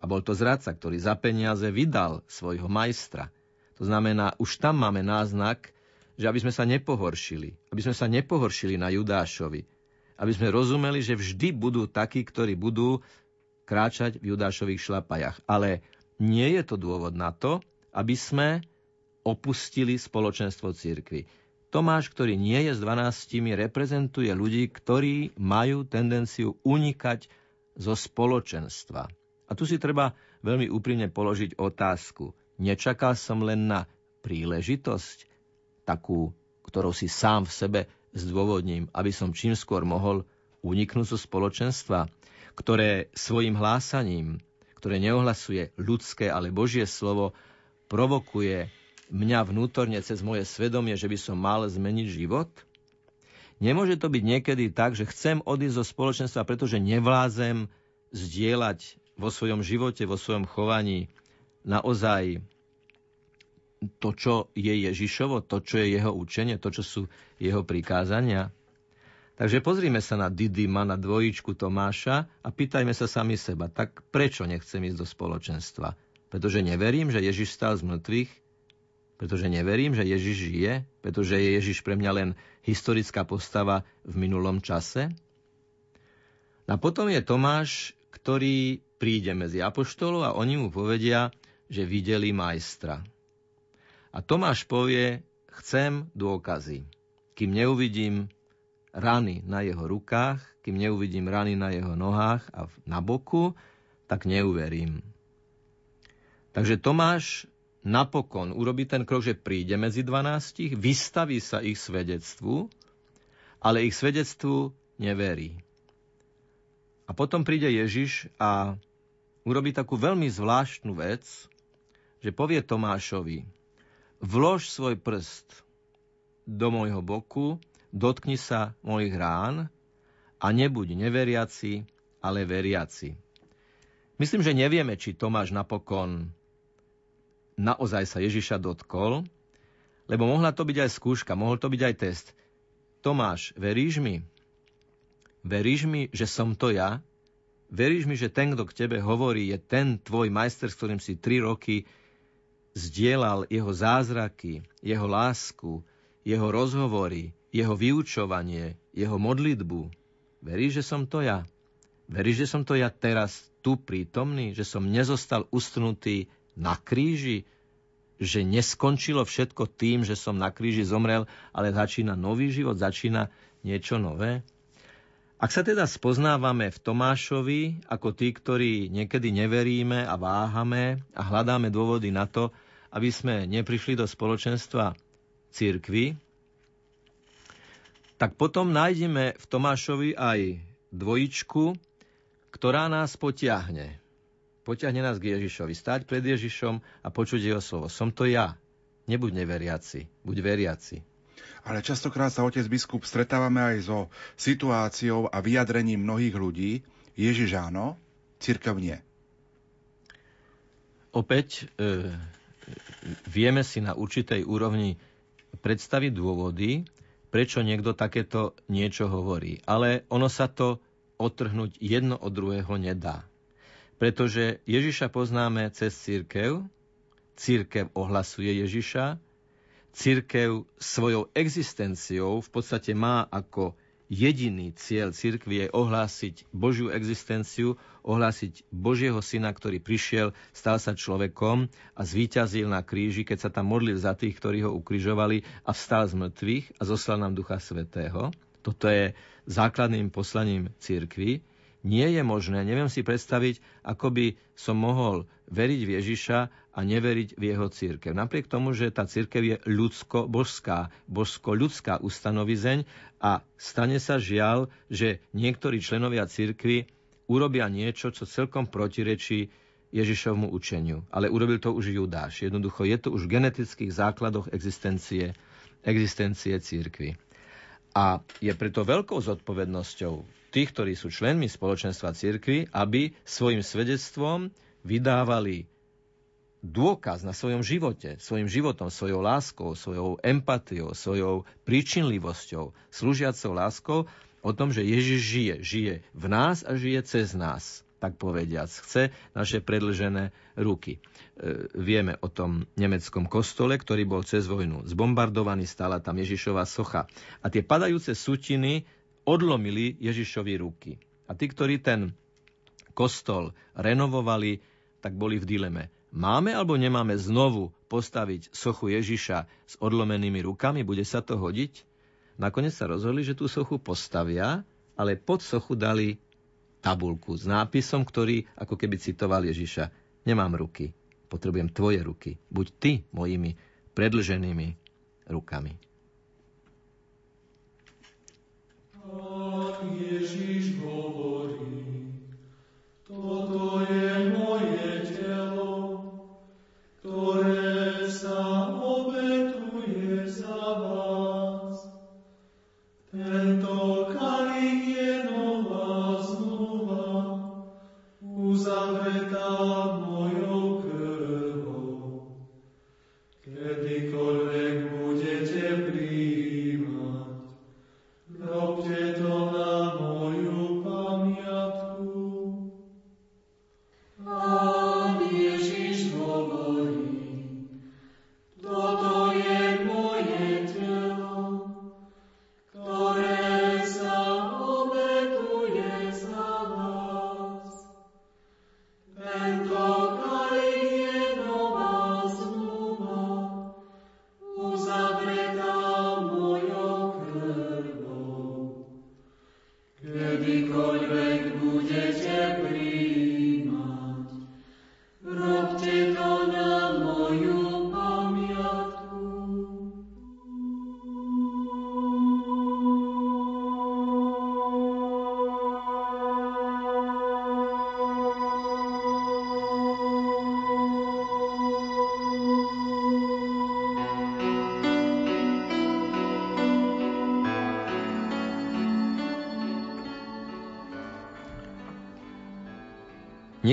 A bol to zradca, ktorý za peniaze vydal svojho majstra. To znamená, už tam máme náznak, že aby sme sa nepohoršili, aby sme sa nepohoršili na Judášovi, aby sme rozumeli, že vždy budú takí, ktorí budú kráčať v Judášových šlapajach. Ale nie je to dôvod na to, aby sme opustili spoločenstvo církvy. Tomáš, ktorý nie je s dvanáctimi, reprezentuje ľudí, ktorí majú tendenciu unikať zo spoločenstva. A tu si treba veľmi úprimne položiť otázku. Nečakal som len na príležitosť, takú, ktorou si sám v sebe zdôvodním, aby som čím skôr mohol uniknúť zo spoločenstva, ktoré svojim hlásaním, ktoré neohlasuje ľudské, ale Božie slovo, provokuje mňa vnútorne cez moje svedomie, že by som mal zmeniť život? Nemôže to byť niekedy tak, že chcem odísť zo spoločenstva, pretože nevlázem zdieľať vo svojom živote, vo svojom chovaní naozaj to, čo je Ježišovo, to, čo je jeho učenie, to, čo sú jeho prikázania. Takže pozrime sa na Didyma, na dvojičku Tomáša a pýtajme sa sami seba, tak prečo nechcem ísť do spoločenstva? Pretože neverím, že Ježiš stal z mŕtvych, pretože neverím, že Ježiš žije, pretože je Ježiš pre mňa len historická postava v minulom čase. A potom je Tomáš, ktorý príde medzi apoštolov a oni mu povedia, že videli majstra. A Tomáš povie, chcem dôkazy. Kým neuvidím rany na jeho rukách, kým neuvidím rany na jeho nohách a na boku, tak neuverím. Takže Tomáš napokon urobí ten krok, že príde medzi dvanástich, vystaví sa ich svedectvu, ale ich svedectvu neverí. A potom príde Ježiš a urobí takú veľmi zvláštnu vec, že povie Tomášovi, vlož svoj prst do môjho boku, dotkni sa mojich rán a nebuď neveriaci, ale veriaci. Myslím, že nevieme, či Tomáš napokon naozaj sa Ježiša dotkol, lebo mohla to byť aj skúška, mohol to byť aj test. Tomáš, veríš mi? Veríš mi, že som to ja? Veríš mi, že ten, kto k tebe hovorí, je ten tvoj majster, s ktorým si tri roky zdieľal jeho zázraky, jeho lásku, jeho rozhovory, jeho vyučovanie, jeho modlitbu. Veríš, že som to ja? Veríš, že som to ja teraz tu prítomný? Že som nezostal ustnutý na kríži? Že neskončilo všetko tým, že som na kríži zomrel, ale začína nový život, začína niečo nové? Ak sa teda spoznávame v Tomášovi ako tí, ktorí niekedy neveríme a váhame a hľadáme dôvody na to, aby sme neprišli do spoločenstva církvy, tak potom nájdeme v Tomášovi aj dvojičku, ktorá nás potiahne. Potiahne nás k Ježišovi. Stať pred Ježišom a počuť jeho slovo. Som to ja. Nebuď neveriaci, buď veriaci. Ale častokrát sa otec biskup stretávame aj so situáciou a vyjadrením mnohých ľudí. Ježiš áno, církev nie. Opäť e, vieme si na určitej úrovni predstaviť dôvody, prečo niekto takéto niečo hovorí. Ale ono sa to otrhnúť jedno od druhého nedá. Pretože Ježiša poznáme cez církev, církev ohlasuje Ježiša, Církev svojou existenciou v podstate má ako jediný cieľ cirkvi je ohlásiť Božiu existenciu, ohlásiť Božieho syna, ktorý prišiel, stal sa človekom a zvíťazil na kríži, keď sa tam modlil za tých, ktorí ho ukrižovali a vstal z mŕtvych a zoslal nám Ducha Svetého. Toto je základným poslaním cirkvi. Nie je možné, neviem si predstaviť, ako by som mohol veriť v Ježiša a neveriť v jeho církev. Napriek tomu, že tá církev je ľudsko-božská, božsko-ľudská ustanovizeň a stane sa žiaľ, že niektorí členovia církvy urobia niečo, čo celkom protirečí Ježišovmu učeniu. Ale urobil to už Judáš. Jednoducho je to už v genetických základoch existencie, existencie církvy. A je preto veľkou zodpovednosťou tých, ktorí sú členmi spoločenstva církvy, aby svojim svedectvom vydávali dôkaz na svojom živote, svojim životom, svojou láskou, svojou empatiou, svojou príčinlivosťou, slúžiacou láskou o tom, že Ježiš žije. Žije v nás a žije cez nás, tak povediac. Chce naše predlžené ruky. E, vieme o tom nemeckom kostole, ktorý bol cez vojnu zbombardovaný, stála tam Ježišova socha. A tie padajúce sutiny odlomili Ježišovi ruky. A tí, ktorí ten kostol renovovali, tak boli v dileme. Máme alebo nemáme znovu postaviť sochu Ježiša s odlomenými rukami? Bude sa to hodiť? Nakoniec sa rozhodli, že tú sochu postavia, ale pod sochu dali tabulku s nápisom, ktorý ako keby citoval Ježiša. Nemám ruky, potrebujem tvoje ruky. Buď ty mojimi predlženými rukami. Ježiš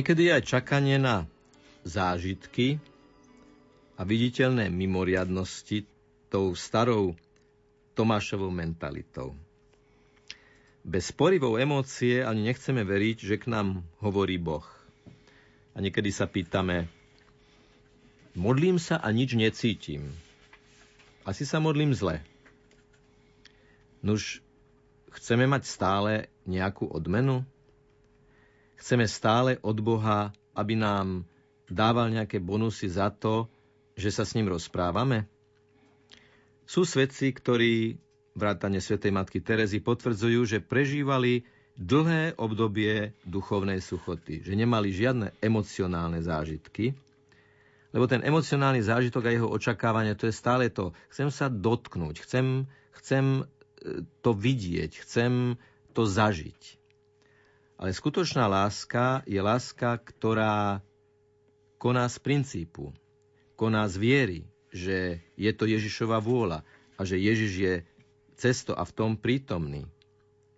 Niekedy aj čakanie na zážitky a viditeľné mimoriadnosti tou starou Tomášovou mentalitou. Bez sporivou emócie ani nechceme veriť, že k nám hovorí Boh. A niekedy sa pýtame, modlím sa a nič necítim. Asi sa modlím zle. Nuž, chceme mať stále nejakú odmenu? Chceme stále od Boha, aby nám dával nejaké bonusy za to, že sa s ním rozprávame? Sú svedci, ktorí vrátane svätej matky Terezy potvrdzujú, že prežívali dlhé obdobie duchovnej suchoty, že nemali žiadne emocionálne zážitky, lebo ten emocionálny zážitok a jeho očakávanie, to je stále to, chcem sa dotknúť, chcem, chcem e, to vidieť, chcem to zažiť. Ale skutočná láska je láska, ktorá koná z princípu, koná z viery, že je to Ježišova vôľa a že Ježiš je cesto a v tom prítomný.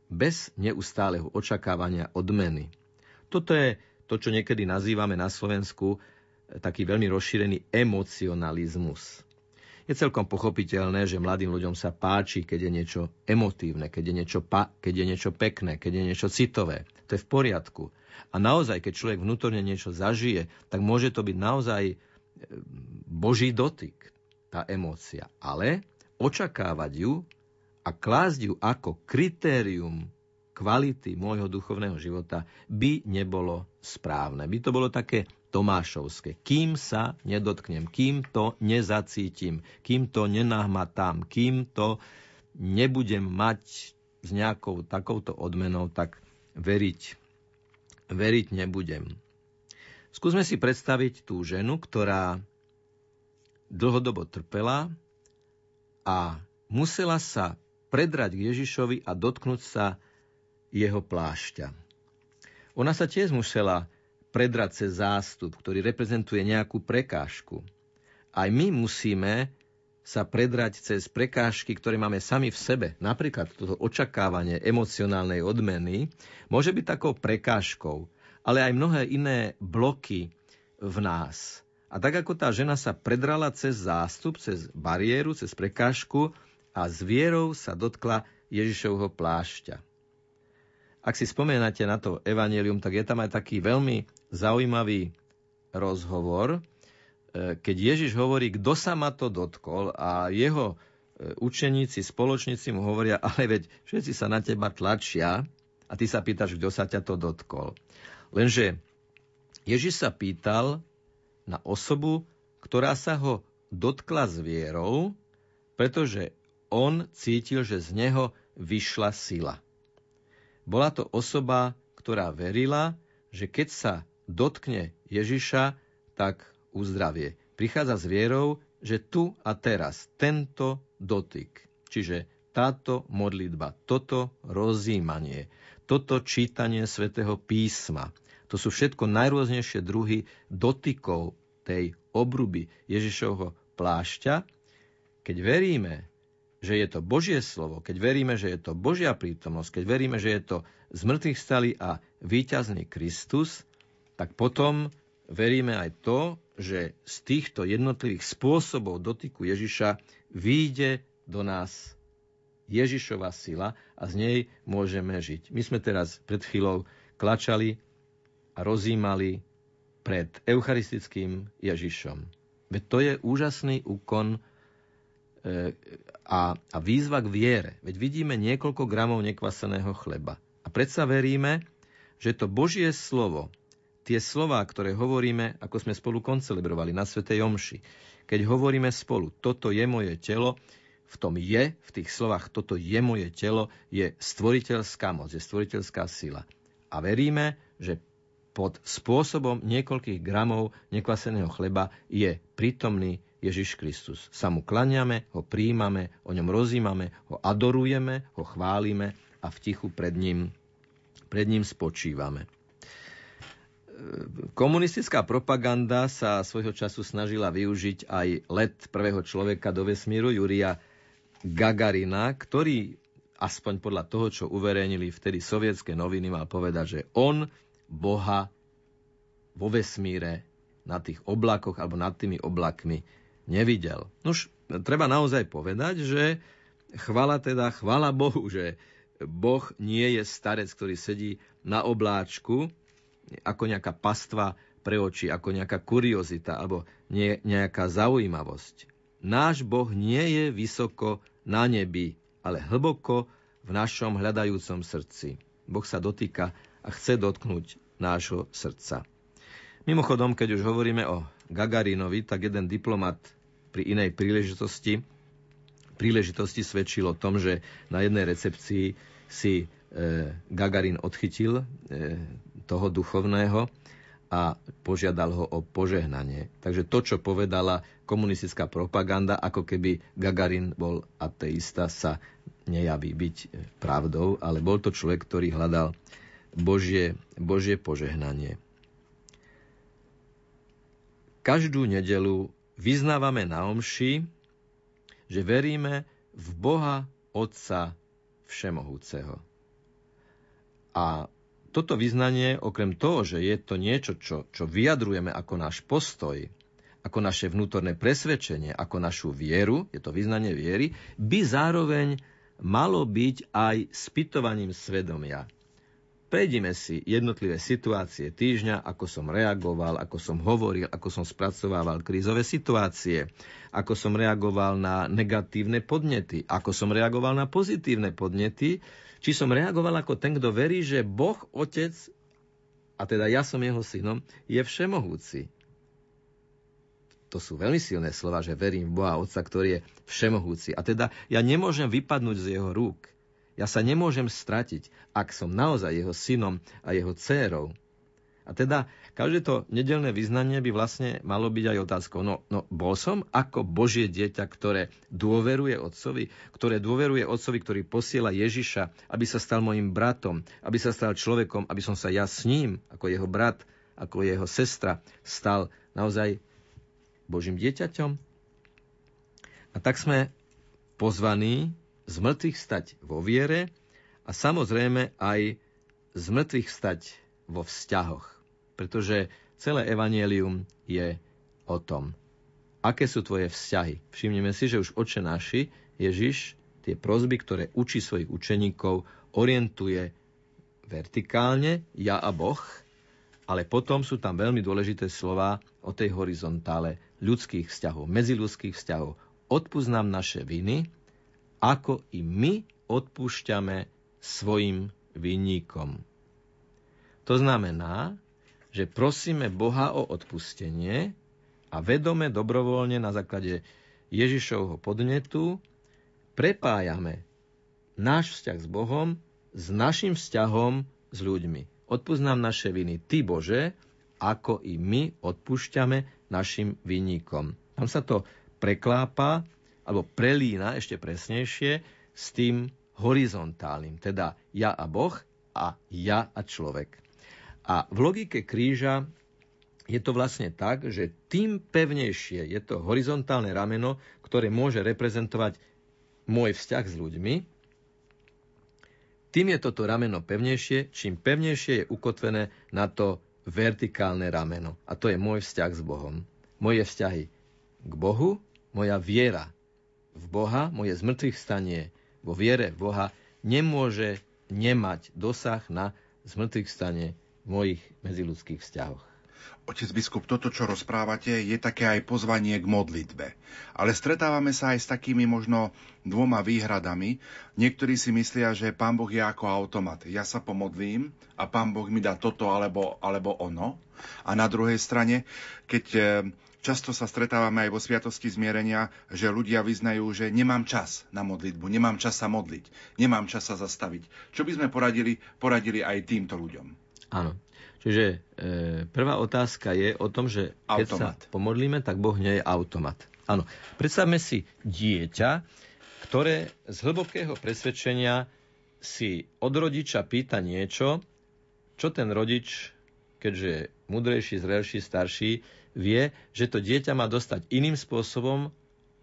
Bez neustáleho očakávania odmeny. Toto je to, čo niekedy nazývame na Slovensku eh, taký veľmi rozšírený emocionalizmus. Je celkom pochopiteľné, že mladým ľuďom sa páči, keď je niečo emotívne, keď je niečo, pa, keď je niečo pekné, keď je niečo citové. To je v poriadku. A naozaj, keď človek vnútorne niečo zažije, tak môže to byť naozaj e, boží dotyk, tá emócia. Ale očakávať ju a klásť ju ako kritérium kvality môjho duchovného života by nebolo správne. By to bolo také Tomášovské. Kým sa nedotknem, kým to nezacítim, kým to nenahmatám, kým to nebudem mať s nejakou takouto odmenou, tak veriť, veriť nebudem. Skúsme si predstaviť tú ženu, ktorá dlhodobo trpela a musela sa predrať k Ježišovi a dotknúť sa jeho plášťa. Ona sa tiež musela predrať cez zástup, ktorý reprezentuje nejakú prekážku. Aj my musíme sa predrať cez prekážky, ktoré máme sami v sebe. Napríklad toto očakávanie emocionálnej odmeny môže byť takou prekážkou, ale aj mnohé iné bloky v nás. A tak ako tá žena sa predrala cez zástup, cez bariéru, cez prekážku a s vierou sa dotkla Ježišovho plášťa. Ak si spomínate na to evanelium, tak je tam aj taký veľmi zaujímavý rozhovor, E, keď Ježiš hovorí, kto sa ma to dotkol a jeho e, učeníci, spoločníci mu hovoria, ale veď všetci sa na teba tlačia a ty sa pýtaš, kto sa ťa to dotkol. Lenže Ježiš sa pýtal na osobu, ktorá sa ho dotkla s vierou, pretože on cítil, že z neho vyšla sila. Bola to osoba, ktorá verila, že keď sa dotkne Ježiša, tak uzdravie. Prichádza s vierou, že tu a teraz tento dotyk, čiže táto modlitba, toto rozímanie, toto čítanie svätého písma, to sú všetko najrôznejšie druhy dotykov tej obruby Ježišovho plášťa. Keď veríme, že je to Božie slovo, keď veríme, že je to Božia prítomnosť, keď veríme, že je to z mŕtvych stali a víťazný Kristus, tak potom veríme aj to, že z týchto jednotlivých spôsobov dotyku Ježiša vyjde do nás Ježišova sila a z nej môžeme žiť. My sme teraz pred chvíľou klačali a rozímali pred eucharistickým Ježišom. Veď to je úžasný úkon a, a výzva k viere. Veď vidíme niekoľko gramov nekvaseného chleba. A predsa veríme, že to Božie slovo, tie slová, ktoré hovoríme, ako sme spolu koncelebrovali na Svetej Omši, keď hovoríme spolu, toto je moje telo, v tom je, v tých slovách, toto je moje telo, je stvoriteľská moc, je stvoriteľská sila. A veríme, že pod spôsobom niekoľkých gramov nekvaseného chleba je prítomný Ježiš Kristus. Sa mu klaniame, ho príjmame, o ňom rozímame, ho adorujeme, ho chválime a v tichu pred ním, pred ním spočívame komunistická propaganda sa svojho času snažila využiť aj let prvého človeka do vesmíru, Juria Gagarina, ktorý aspoň podľa toho, čo uverejnili vtedy sovietské noviny, mal povedať, že on Boha vo vesmíre, na tých oblakoch alebo nad tými oblakmi nevidel. Nož, treba naozaj povedať, že chvala teda, chvala Bohu, že Boh nie je starec, ktorý sedí na obláčku ako nejaká pastva pre oči, ako nejaká kuriozita alebo nie, nejaká zaujímavosť. Náš Boh nie je vysoko na nebi, ale hlboko v našom hľadajúcom srdci. Boh sa dotýka a chce dotknúť nášho srdca. Mimochodom, keď už hovoríme o Gagarinovi, tak jeden diplomat pri inej príležitosti, príležitosti svedčil o tom, že na jednej recepcii si e, Gagarin odchytil e, toho duchovného a požiadal ho o požehnanie. Takže to, čo povedala komunistická propaganda, ako keby Gagarin bol ateista, sa nejaví byť pravdou, ale bol to človek, ktorý hľadal Božie, Božie požehnanie. Každú nedelu vyznávame na omši, že veríme v Boha Otca Všemohúceho. A toto vyznanie, okrem toho, že je to niečo, čo, čo vyjadrujeme ako náš postoj, ako naše vnútorné presvedčenie, ako našu vieru, je to vyznanie viery, by zároveň malo byť aj spytovaním svedomia. Prejdime si jednotlivé situácie týždňa, ako som reagoval, ako som hovoril, ako som spracovával krízové situácie, ako som reagoval na negatívne podnety, ako som reagoval na pozitívne podnety, či som reagoval ako ten, kto verí, že Boh, Otec, a teda ja som jeho synom, je všemohúci. To sú veľmi silné slova, že verím v Boha Otca, ktorý je všemohúci. A teda ja nemôžem vypadnúť z jeho rúk. Ja sa nemôžem stratiť, ak som naozaj jeho synom a jeho dcérou. A teda každé to nedelné vyznanie by vlastne malo byť aj otázkou. No, no bol som ako Božie dieťa, ktoré dôveruje Otcovi, ktoré dôveruje Otcovi, ktorý posiela Ježiša, aby sa stal mojim bratom, aby sa stal človekom, aby som sa ja s ním, ako jeho brat, ako jeho sestra, stal naozaj Božím dieťaťom. A tak sme pozvaní z mŕtvych stať vo viere a samozrejme aj z mŕtvych stať vo vzťahoch pretože celé evanielium je o tom. Aké sú tvoje vzťahy? Všimneme si, že už oče naši, Ježiš, tie prozby, ktoré učí svojich učeníkov, orientuje vertikálne, ja a Boh, ale potom sú tam veľmi dôležité slova o tej horizontále ľudských vzťahov, medziludských vzťahov. Odpúsť nám naše viny, ako i my odpúšťame svojim vinníkom. To znamená, že prosíme Boha o odpustenie a vedome, dobrovoľne na základe Ježišovho podnetu prepájame náš vzťah s Bohom s našim vzťahom s ľuďmi. Odpúsť nám naše viny, Ty Bože, ako i my odpúšťame našim vinníkom. Tam sa to preklápa, alebo prelína ešte presnejšie s tým horizontálnym, teda ja a Boh a ja a človek. A v logike kríža je to vlastne tak, že tým pevnejšie je to horizontálne rameno, ktoré môže reprezentovať môj vzťah s ľuďmi, tým je toto rameno pevnejšie, čím pevnejšie je ukotvené na to vertikálne rameno. A to je môj vzťah s Bohom. Moje vzťahy k Bohu, moja viera v Boha, moje zmrtvých stanie vo viere v Boha nemôže nemať dosah na zmrtvých stanie mojich medziludských vzťahoch. Otec biskup, toto, čo rozprávate, je také aj pozvanie k modlitbe. Ale stretávame sa aj s takými možno dvoma výhradami. Niektorí si myslia, že pán Boh je ako automat. Ja sa pomodlím a pán Boh mi dá toto alebo, alebo ono. A na druhej strane, keď e, často sa stretávame aj vo Sviatosti zmierenia, že ľudia vyznajú, že nemám čas na modlitbu, nemám čas sa modliť, nemám čas sa zastaviť. Čo by sme poradili, poradili aj týmto ľuďom? Áno. Čiže e, prvá otázka je o tom, že keď automat. sa pomodlíme, tak Boh nie je automat. Áno. Predstavme si dieťa, ktoré z hlbokého presvedčenia si od rodiča pýta niečo, čo ten rodič, keďže je mudrejší, zrelší, starší, vie, že to dieťa má dostať iným spôsobom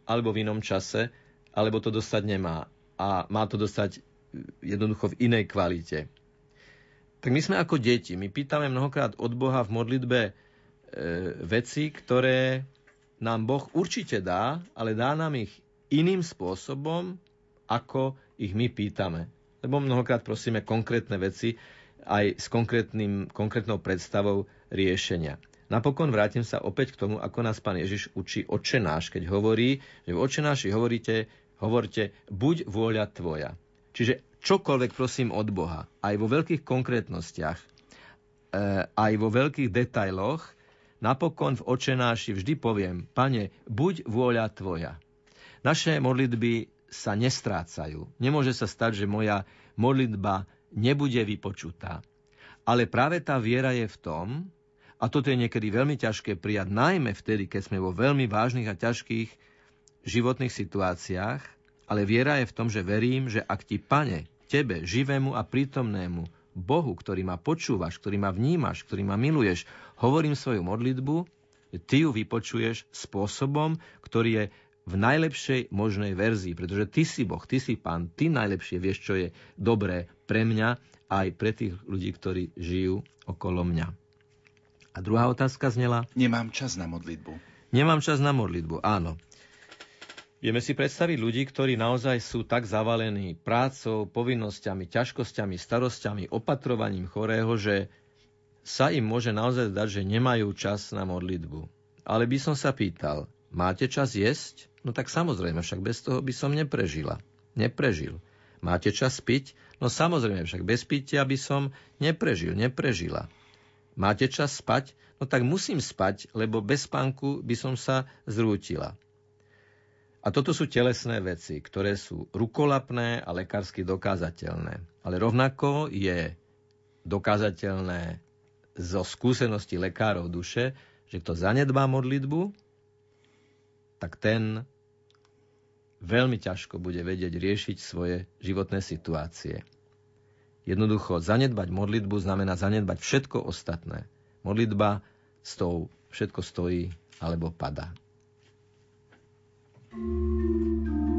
alebo v inom čase, alebo to dostať nemá. A má to dostať jednoducho v inej kvalite tak my sme ako deti. My pýtame mnohokrát od Boha v modlitbe veci, ktoré nám Boh určite dá, ale dá nám ich iným spôsobom, ako ich my pýtame. Lebo mnohokrát prosíme konkrétne veci aj s konkrétnym, konkrétnou predstavou riešenia. Napokon vrátim sa opäť k tomu, ako nás pán Ježiš učí očenáš, keď hovorí, že v očenáši hovoríte, hovorte, buď vôľa tvoja. Čiže čokoľvek prosím od Boha, aj vo veľkých konkrétnostiach, e, aj vo veľkých detailoch, napokon v očenáši vždy poviem, pane, buď vôľa tvoja. Naše modlitby sa nestrácajú. Nemôže sa stať, že moja modlitba nebude vypočutá. Ale práve tá viera je v tom, a toto je niekedy veľmi ťažké prijať, najmä vtedy, keď sme vo veľmi vážnych a ťažkých životných situáciách, ale viera je v tom, že verím, že ak ti, pane, tebe, živému a prítomnému, Bohu, ktorý ma počúvaš, ktorý ma vnímaš, ktorý ma miluješ, hovorím svoju modlitbu, ty ju vypočuješ spôsobom, ktorý je v najlepšej možnej verzii, pretože ty si Boh, ty si Pán, ty najlepšie vieš, čo je dobré pre mňa aj pre tých ľudí, ktorí žijú okolo mňa. A druhá otázka znela? Nemám čas na modlitbu. Nemám čas na modlitbu, áno. Vieme si predstaviť ľudí, ktorí naozaj sú tak zavalení prácou, povinnosťami, ťažkosťami, starosťami, opatrovaním chorého, že sa im môže naozaj zdať, že nemajú čas na modlitbu. Ale by som sa pýtal, máte čas jesť? No tak samozrejme, však bez toho by som neprežila. Neprežil. Máte čas piť? No samozrejme, však bez pitia by som neprežil, neprežila. Máte čas spať? No tak musím spať, lebo bez spánku by som sa zrútila. A toto sú telesné veci, ktoré sú rukolapné a lekársky dokázateľné. Ale rovnako je dokázateľné zo skúsenosti lekárov duše, že kto zanedbá modlitbu, tak ten veľmi ťažko bude vedieť riešiť svoje životné situácie. Jednoducho, zanedbať modlitbu znamená zanedbať všetko ostatné. Modlitba s tou všetko stojí alebo padá. Thank you.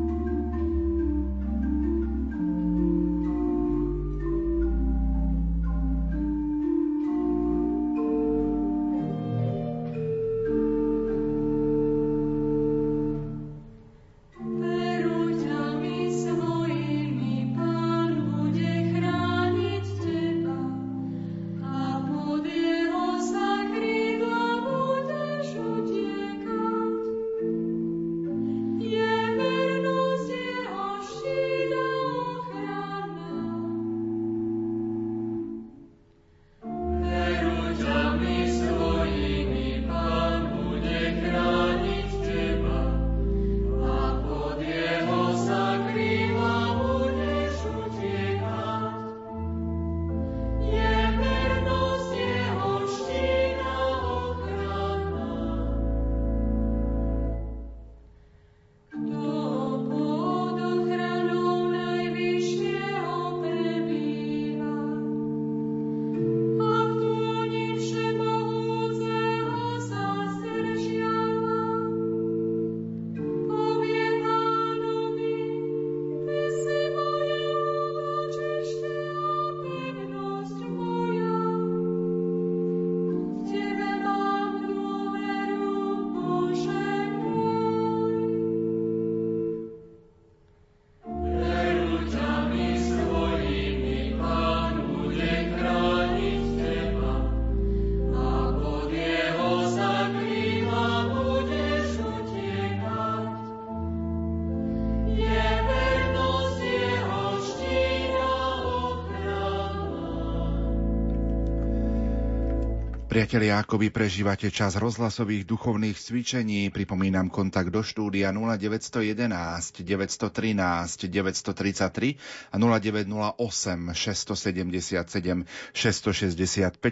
Priatelia, ako vy prežívate čas rozhlasových duchovných cvičení, pripomínam kontakt do štúdia 0911 913 933 a 0908 677 665,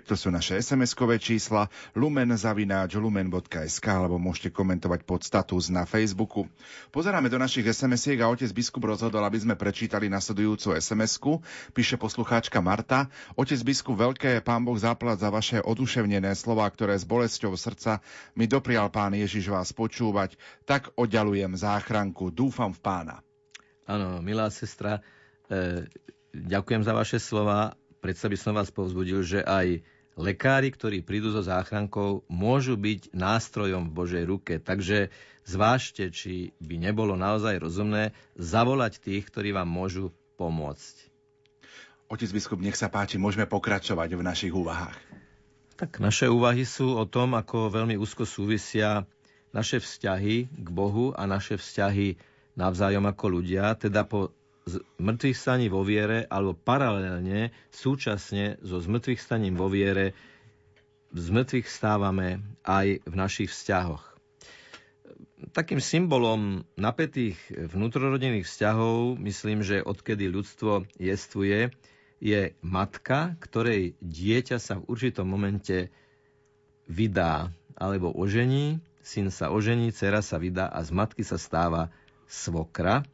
to sú naše SMS-kové čísla, lumen zavináč lumen.sk alebo môžete komentovať pod status na Facebooku. Pozeráme do našich SMS-iek a otec biskup rozhodol, aby sme prečítali nasledujúcu SMS-ku. Píše poslucháčka Marta. Otec biskup, veľké pán Boh záplat za vaše oduševne zranené slova, ktoré s bolesťou srdca mi doprial pán Ježiš vás počúvať, tak oddalujem záchranku. Dúfam v pána. Áno, milá sestra, e, ďakujem za vaše slova. Predsa by som vás povzbudil, že aj lekári, ktorí prídu so záchrankou, môžu byť nástrojom v Božej ruke. Takže zvážte, či by nebolo naozaj rozumné zavolať tých, ktorí vám môžu pomôcť. Otec biskup, nech sa páči, môžeme pokračovať v našich úvahách. Tak naše úvahy sú o tom, ako veľmi úzko súvisia naše vzťahy k Bohu a naše vzťahy navzájom ako ľudia, teda po mŕtvych staní vo viere, alebo paralelne, súčasne so zmrtvých staním vo viere, z mŕtvych stávame aj v našich vzťahoch. Takým symbolom napätých vnútrorodinných vzťahov, myslím, že odkedy ľudstvo jestvuje, je matka, ktorej dieťa sa v určitom momente vydá alebo ožení, syn sa ožení, dcera sa vydá a z matky sa stáva svokra,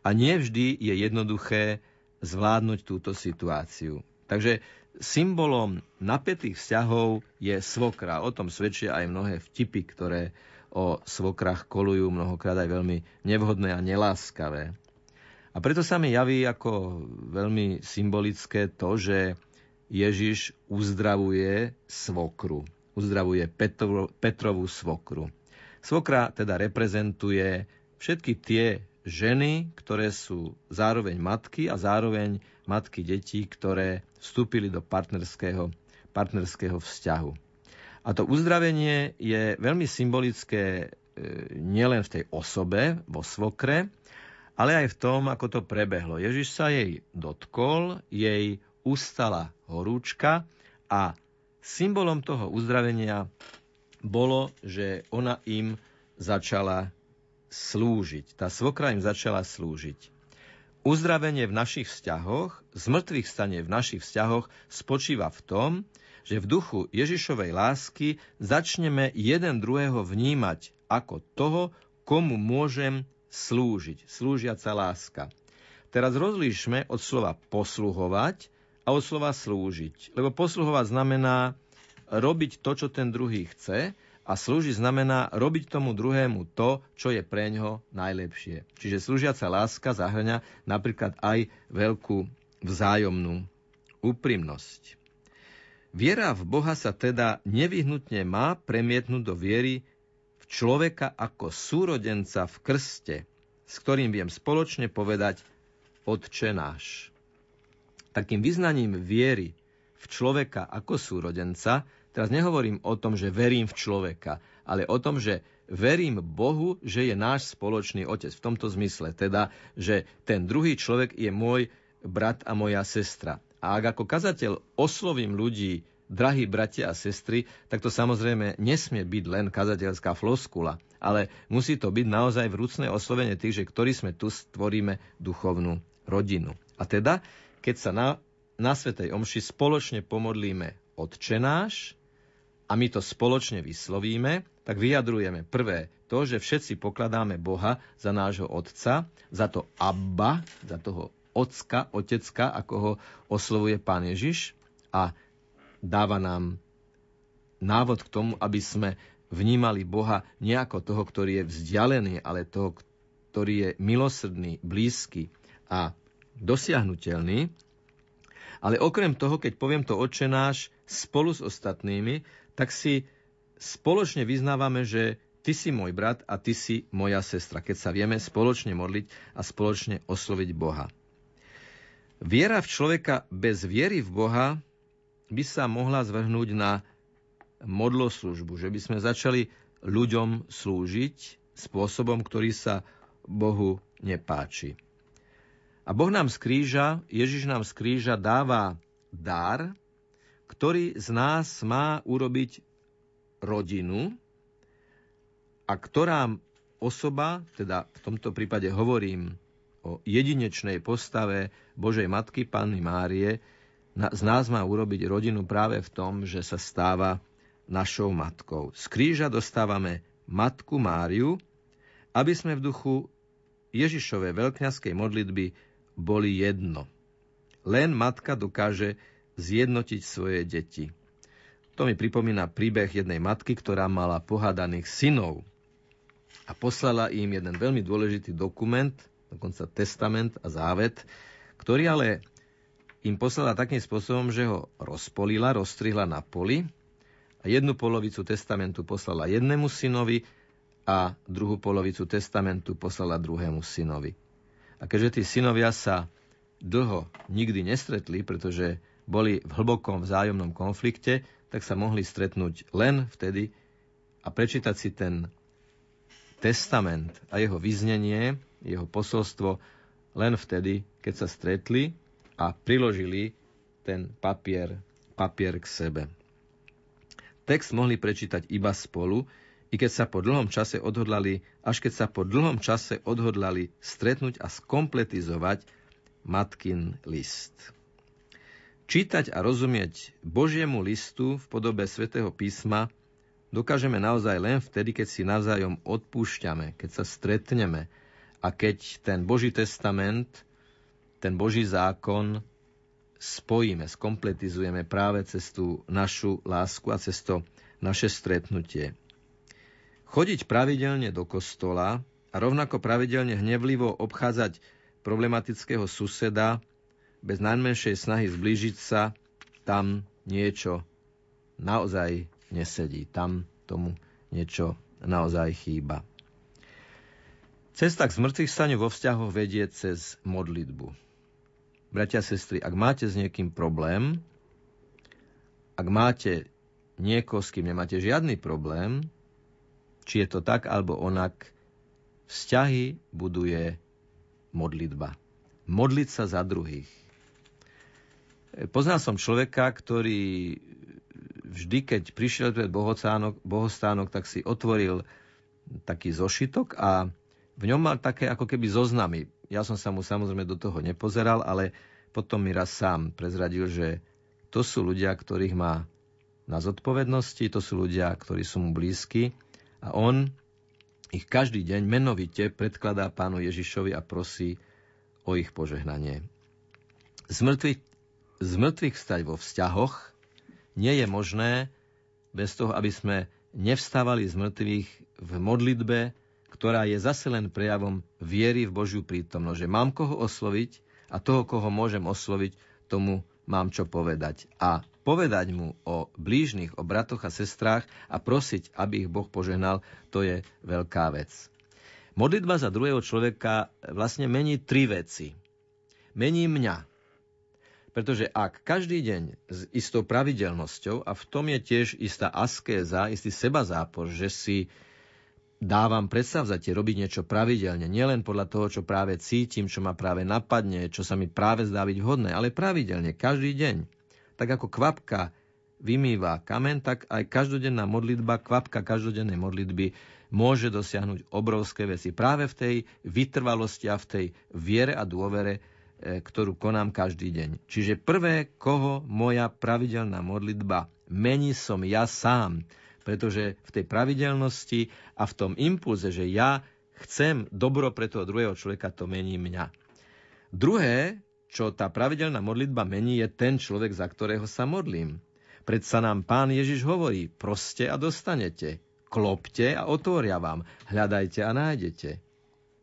a nie vždy je jednoduché zvládnuť túto situáciu. Takže symbolom napätých vzťahov je svokra. O tom svedčia aj mnohé vtipy, ktoré o svokrach kolujú, mnohokrát aj veľmi nevhodné a neláskavé. A preto sa mi javí ako veľmi symbolické to, že Ježiš uzdravuje svokru. Uzdravuje Petro, Petrovú svokru. Svokra teda reprezentuje všetky tie ženy, ktoré sú zároveň matky a zároveň matky detí, ktoré vstúpili do partnerského, partnerského vzťahu. A to uzdravenie je veľmi symbolické e, nielen v tej osobe, vo svokre, ale aj v tom, ako to prebehlo. Ježiš sa jej dotkol, jej ustala horúčka a symbolom toho uzdravenia bolo, že ona im začala slúžiť. Tá svokra im začala slúžiť. Uzdravenie v našich vzťahoch, zmrtvých stane v našich vzťahoch spočíva v tom, že v duchu Ježišovej lásky začneme jeden druhého vnímať ako toho, komu môžem slúžiť. Slúžiaca láska. Teraz rozlíšme od slova posluhovať a od slova slúžiť. Lebo posluhovať znamená robiť to, čo ten druhý chce a slúžiť znamená robiť tomu druhému to, čo je pre ňo najlepšie. Čiže slúžiaca láska zahrňa napríklad aj veľkú vzájomnú úprimnosť. Viera v Boha sa teda nevyhnutne má premietnúť do viery človeka ako súrodenca v krste, s ktorým viem spoločne povedať Otče náš. Takým vyznaním viery v človeka ako súrodenca Teraz nehovorím o tom, že verím v človeka, ale o tom, že verím Bohu, že je náš spoločný otec. V tomto zmysle, teda, že ten druhý človek je môj brat a moja sestra. A ak ako kazateľ oslovím ľudí, drahí bratia a sestry, tak to samozrejme nesmie byť len kazateľská floskula, ale musí to byť naozaj vrúcne oslovenie tých, že ktorí sme tu stvoríme duchovnú rodinu. A teda, keď sa na, na Svetej Omši spoločne pomodlíme Otče náš, a my to spoločne vyslovíme, tak vyjadrujeme prvé to, že všetci pokladáme Boha za nášho Otca, za to Abba, za toho Ocka, Otecka, ako ho oslovuje Pán Ježiš a dáva nám návod k tomu, aby sme vnímali Boha nie ako toho, ktorý je vzdialený, ale toho, ktorý je milosrdný, blízky a dosiahnutelný. Ale okrem toho, keď poviem to oče náš spolu s ostatnými, tak si spoločne vyznávame, že ty si môj brat a ty si moja sestra, keď sa vieme spoločne modliť a spoločne osloviť Boha. Viera v človeka bez viery v Boha by sa mohla zvrhnúť na modloslužbu, že by sme začali ľuďom slúžiť spôsobom, ktorý sa Bohu nepáči. A Boh nám z kríža, Ježiš nám z kríža dáva dar, ktorý z nás má urobiť rodinu a ktorá osoba, teda v tomto prípade hovorím o jedinečnej postave Božej Matky Panny Márie, z nás má urobiť rodinu práve v tom, že sa stáva našou matkou. Z kríža dostávame Matku Máriu, aby sme v duchu Ježišovej veľkňaskej modlitby boli jedno. Len matka dokáže zjednotiť svoje deti. To mi pripomína príbeh jednej matky, ktorá mala pohádaných synov a poslala im jeden veľmi dôležitý dokument, dokonca testament a závet, ktorý ale im poslala takým spôsobom, že ho rozpolila, rozstrihla na poli a jednu polovicu testamentu poslala jednému synovi a druhú polovicu testamentu poslala druhému synovi. A keďže tí synovia sa dlho nikdy nestretli, pretože boli v hlbokom vzájomnom konflikte, tak sa mohli stretnúť len vtedy a prečítať si ten testament a jeho vyznenie, jeho posolstvo len vtedy, keď sa stretli a priložili ten papier, papier k sebe. Text mohli prečítať iba spolu, i keď sa po dlhom čase odhodlali, až keď sa po dlhom čase odhodlali stretnúť a skompletizovať matkin list. Čítať a rozumieť Božiemu listu v podobe svätého písma dokážeme naozaj len vtedy, keď si navzájom odpúšťame, keď sa stretneme a keď ten Boží testament ten Boží zákon spojíme, skompletizujeme práve cez tú našu lásku a cez to naše stretnutie. Chodiť pravidelne do kostola a rovnako pravidelne hnevlivo obchádzať problematického suseda bez najmenšej snahy zblížiť sa, tam niečo naozaj nesedí. Tam tomu niečo naozaj chýba. Cesta k zmrtvých stane vo vzťahoch vedie cez modlitbu bratia a sestry, ak máte s niekým problém, ak máte niekoho, s kým nemáte žiadny problém, či je to tak alebo onak, vzťahy buduje modlitba. Modliť sa za druhých. Poznal som človeka, ktorý vždy, keď prišiel pred bohostánok, tak si otvoril taký zošitok a v ňom mal také ako keby zoznamy ja som sa mu samozrejme do toho nepozeral, ale potom mi raz sám prezradil, že to sú ľudia, ktorých má na zodpovednosti, to sú ľudia, ktorí sú mu blízki a on ich každý deň menovite predkladá pánu Ježišovi a prosí o ich požehnanie. Z mŕtvych, z vstať vo vzťahoch nie je možné bez toho, aby sme nevstávali z mŕtvych v modlitbe, ktorá je zase len prejavom viery v Božiu prítomnosť. Že mám koho osloviť a toho, koho môžem osloviť, tomu mám čo povedať. A povedať mu o blížnych, o bratoch a sestrách a prosiť, aby ich Boh požehnal, to je veľká vec. Modlitba za druhého človeka vlastne mení tri veci. Mení mňa. Pretože ak každý deň s istou pravidelnosťou, a v tom je tiež istá askéza, istý seba zápor, že si dávam predstavzatie robiť niečo pravidelne, nielen podľa toho, čo práve cítim, čo ma práve napadne, čo sa mi práve zdá byť vhodné, ale pravidelne, každý deň. Tak ako kvapka vymýva kamen, tak aj každodenná modlitba, kvapka každodennej modlitby môže dosiahnuť obrovské veci. Práve v tej vytrvalosti a v tej viere a dôvere, e, ktorú konám každý deň. Čiže prvé, koho moja pravidelná modlitba mení som ja sám pretože v tej pravidelnosti a v tom impulze, že ja chcem dobro pre toho druhého človeka, to mení mňa. Druhé, čo tá pravidelná modlitba mení, je ten človek, za ktorého sa modlím. Predsa nám pán Ježiš hovorí, proste a dostanete, klopte a otvoria vám, hľadajte a nájdete.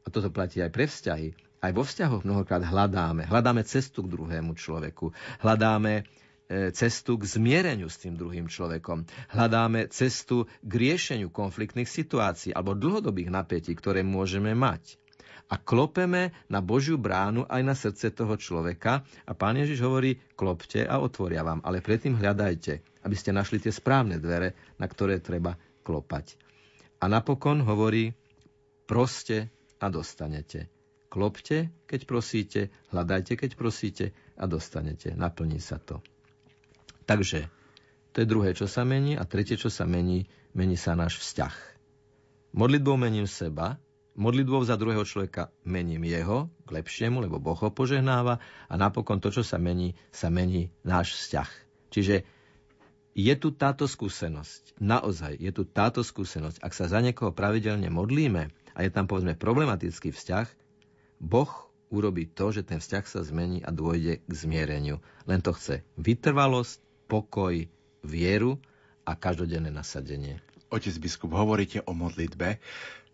A toto platí aj pre vzťahy. Aj vo vzťahoch mnohokrát hľadáme. Hľadáme cestu k druhému človeku. Hľadáme cestu k zmiereniu s tým druhým človekom. Hľadáme cestu k riešeniu konfliktných situácií alebo dlhodobých napätí, ktoré môžeme mať. A klopeme na Božiu bránu aj na srdce toho človeka a Pán Ježiš hovorí, klopte a otvoria vám, ale predtým hľadajte, aby ste našli tie správne dvere, na ktoré treba klopať. A napokon hovorí, proste a dostanete. Klopte, keď prosíte, hľadajte, keď prosíte a dostanete. Naplní sa to. Takže to je druhé, čo sa mení. A tretie, čo sa mení, mení sa náš vzťah. Modlitbou mením seba, modlitbou za druhého človeka mením jeho k lepšiemu, lebo Boh ho požehnáva a napokon to, čo sa mení, sa mení náš vzťah. Čiže je tu táto skúsenosť. Naozaj je tu táto skúsenosť. Ak sa za niekoho pravidelne modlíme a je tam povedzme problematický vzťah, Boh urobí to, že ten vzťah sa zmení a dôjde k zmiereniu. Len to chce vytrvalosť, pokoj, vieru a každodenné nasadenie. Otec biskup, hovoríte o modlitbe.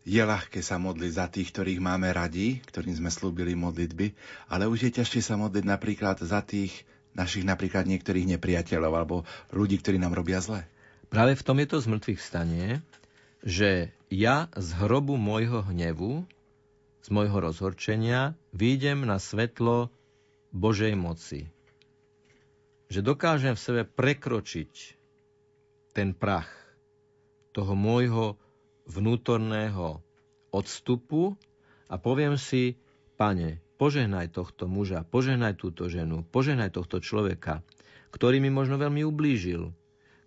Je ľahké sa modliť za tých, ktorých máme radi, ktorým sme slúbili modlitby, ale už je ťažšie sa modliť napríklad za tých našich napríklad niektorých nepriateľov alebo ľudí, ktorí nám robia zle. Práve v tom je to zmrtvých stanie, že ja z hrobu môjho hnevu, z môjho rozhorčenia, výjdem na svetlo Božej moci. Že dokážem v sebe prekročiť ten prach toho môjho vnútorného odstupu a poviem si, pane, požehnaj tohto muža, požehnaj túto ženu, požehnaj tohto človeka, ktorý mi možno veľmi ublížil,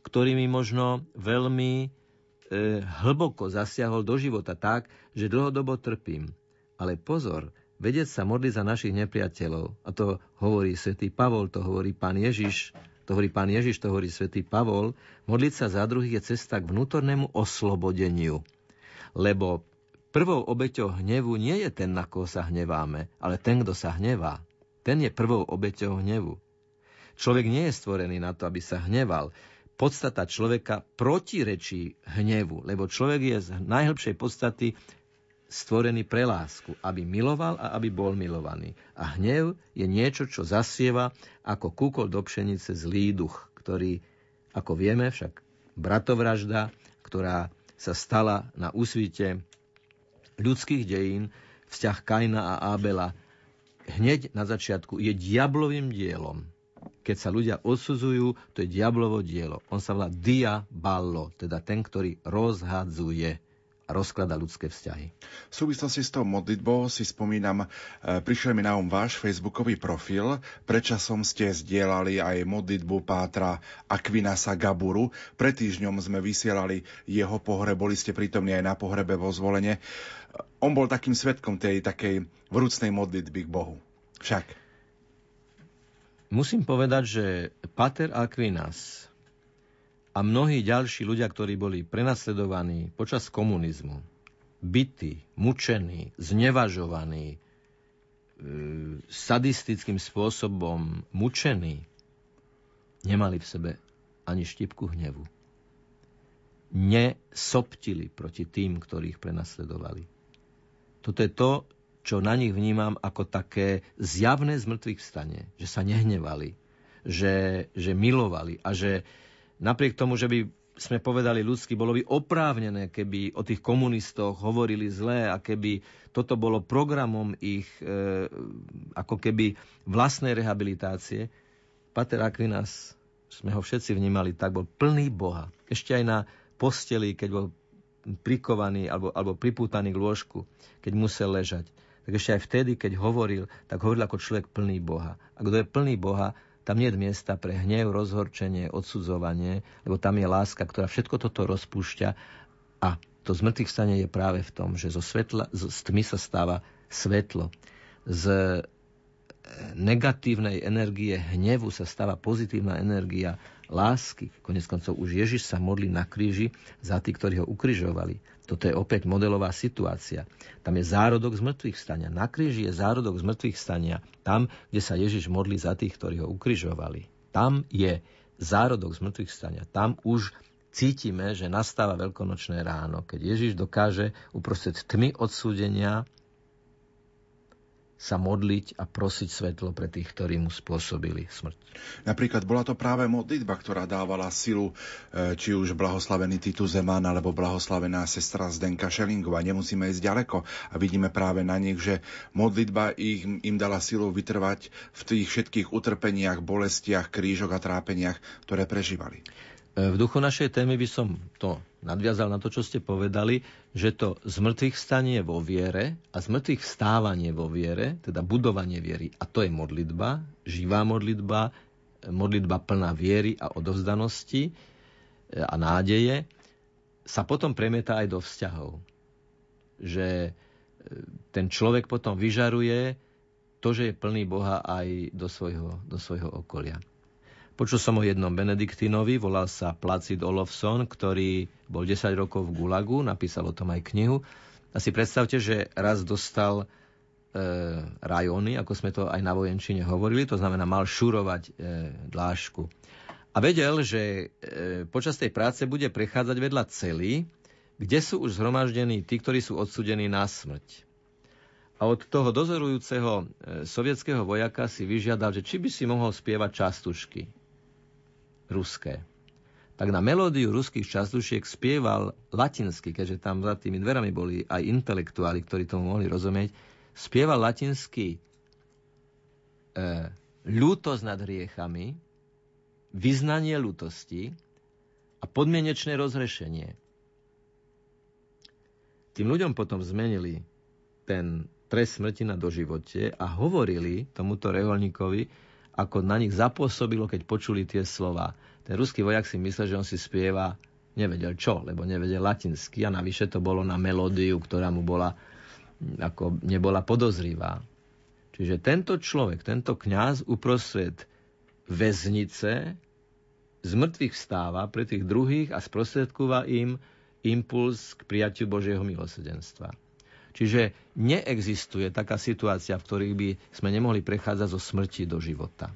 ktorý mi možno veľmi e, hlboko zasiahol do života tak, že dlhodobo trpím. Ale pozor, vedieť sa modliť za našich nepriateľov, a to hovorí svätý Pavol, to hovorí pán Ježiš, to hovorí pán Ježiš, to hovorí svätý Pavol, modliť sa za druhých je cesta k vnútornému oslobodeniu. Lebo prvou obeťou hnevu nie je ten, na koho sa hneváme, ale ten, kto sa hnevá. Ten je prvou obeťou hnevu. Človek nie je stvorený na to, aby sa hneval. Podstata človeka protirečí hnevu, lebo človek je z najhlbšej podstaty stvorený pre lásku, aby miloval a aby bol milovaný. A hnev je niečo, čo zasieva ako kúkol do pšenice zlý duch, ktorý, ako vieme, však bratovražda, ktorá sa stala na úsvite ľudských dejín, vzťah Kaina a Ábela, hneď na začiatku je diablovým dielom. Keď sa ľudia odsudzujú, to je diablovo dielo. On sa volá diaballo, teda ten, ktorý rozhadzuje rozklada ľudské vzťahy. V súvislosti s tou modlitbou si spomínam, e, prišiel mi na um váš facebookový profil. Predčasom ste zdieľali aj modlitbu Pátra Aquinasa Gaburu. Pred týždňom sme vysielali jeho pohreb, boli ste prítomní aj na pohrebe vo zvolenie. On bol takým svetkom tej takej vrúcnej modlitby k Bohu. Však. Musím povedať, že Pater Aquinas a mnohí ďalší ľudia, ktorí boli prenasledovaní počas komunizmu, bytí, mučení, znevažovaní, e, sadistickým spôsobom mučení, nemali v sebe ani štipku hnevu. Nesoptili proti tým, ktorých prenasledovali. Toto je to, čo na nich vnímam ako také zjavné zmrtvých stane, že sa nehnevali, že, že milovali a že, napriek tomu, že by sme povedali ľudsky, bolo by oprávnené, keby o tých komunistoch hovorili zlé a keby toto bolo programom ich e, ako keby vlastnej rehabilitácie. Pater Aquinas, sme ho všetci vnímali tak, bol plný Boha. Ešte aj na posteli, keď bol prikovaný alebo, alebo pripútaný k lôžku, keď musel ležať. Tak ešte aj vtedy, keď hovoril, tak hovoril ako človek plný Boha. A kto je plný Boha, tam nie je miesta pre hnev, rozhorčenie, odsudzovanie, lebo tam je láska, ktorá všetko toto rozpúšťa a to zmrtvých stane je práve v tom, že zo, svetla, z tmy sa stáva svetlo. Z e, negatívnej energie hnevu sa stáva pozitívna energia lásky. Konec koncov už Ježiš sa modlí na kríži za tých, ktorí ho ukrižovali. Toto je opäť modelová situácia. Tam je zárodok z mŕtvych stania. Na kríži je zárodok z mŕtvych stania. Tam, kde sa Ježiš modlí za tých, ktorí ho ukrižovali. Tam je zárodok z mŕtvych stania. Tam už cítime, že nastáva veľkonočné ráno, keď Ježiš dokáže uprostred tmy odsúdenia sa modliť a prosiť svetlo pre tých, ktorí mu spôsobili smrť. Napríklad bola to práve modlitba, ktorá dávala silu e, či už blahoslavený Titus Zeman alebo blahoslavená sestra Zdenka Šelingová. Nemusíme ísť ďaleko a vidíme práve na nich, že modlitba ich, im dala silu vytrvať v tých všetkých utrpeniach, bolestiach, krížoch a trápeniach, ktoré prežívali. E, v duchu našej témy by som to nadviazal na to, čo ste povedali, že to zmrtvých stanie vo viere a zmrtvých vstávanie vo viere, teda budovanie viery, a to je modlitba, živá modlitba, modlitba plná viery a odovzdanosti e, a nádeje, sa potom premieta aj do vzťahov. Že e, ten človek potom vyžaruje to, že je plný Boha aj do svojho, do svojho okolia. Počul som o jednom Benediktinovi, volal sa Placid Olofsson, ktorý bol 10 rokov v Gulagu, napísal o tom aj knihu. A si predstavte, že raz dostal e, rajóny, ako sme to aj na vojenčine hovorili, to znamená mal šurovať e, dlášku. A vedel, že e, počas tej práce bude prechádzať vedľa cely, kde sú už zhromaždení tí, ktorí sú odsudení na smrť. A od toho dozorujúceho e, sovietského vojaka si vyžiadal, že či by si mohol spievať častušky ruské. Tak na melódiu ruských častušiek spieval latinsky, keďže tam za tými dverami boli aj intelektuáli, ktorí tomu mohli rozumieť, spieval latinsky e, ľútosť nad hriechami, vyznanie ľútosti a podmienečné rozrešenie. Tým ľuďom potom zmenili ten trest smrti na doživote a hovorili tomuto reholníkovi, ako na nich zapôsobilo, keď počuli tie slova. Ten ruský vojak si myslel, že on si spieva nevedel čo, lebo nevedel latinsky a navyše to bolo na melódiu, ktorá mu bola ako nebola podozrivá. Čiže tento človek, tento kňaz uprostred väznice z mŕtvych vstáva pre tých druhých a sprostredkúva im impuls k prijatiu Božieho milosedenstva. Čiže neexistuje taká situácia, v ktorých by sme nemohli prechádzať zo smrti do života.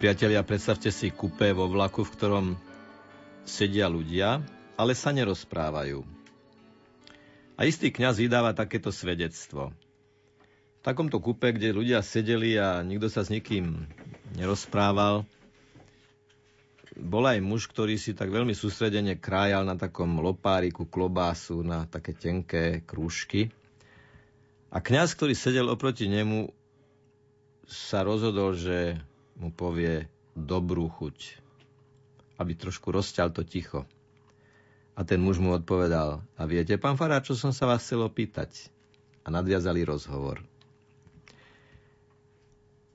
Priatelia, predstavte si kupé vo vlaku, v ktorom sedia ľudia, ale sa nerozprávajú. A istý kňaz vydáva takéto svedectvo. V takomto kupe, kde ľudia sedeli a nikto sa s nikým nerozprával, bol aj muž, ktorý si tak veľmi sústredene krájal na takom lopáriku klobásu, na také tenké krúžky. A kňaz, ktorý sedel oproti nemu, sa rozhodol, že mu povie dobrú chuť, aby trošku rozťal to ticho. A ten muž mu odpovedal, a viete, pán Fará, čo som sa vás chcel opýtať? A nadviazali rozhovor.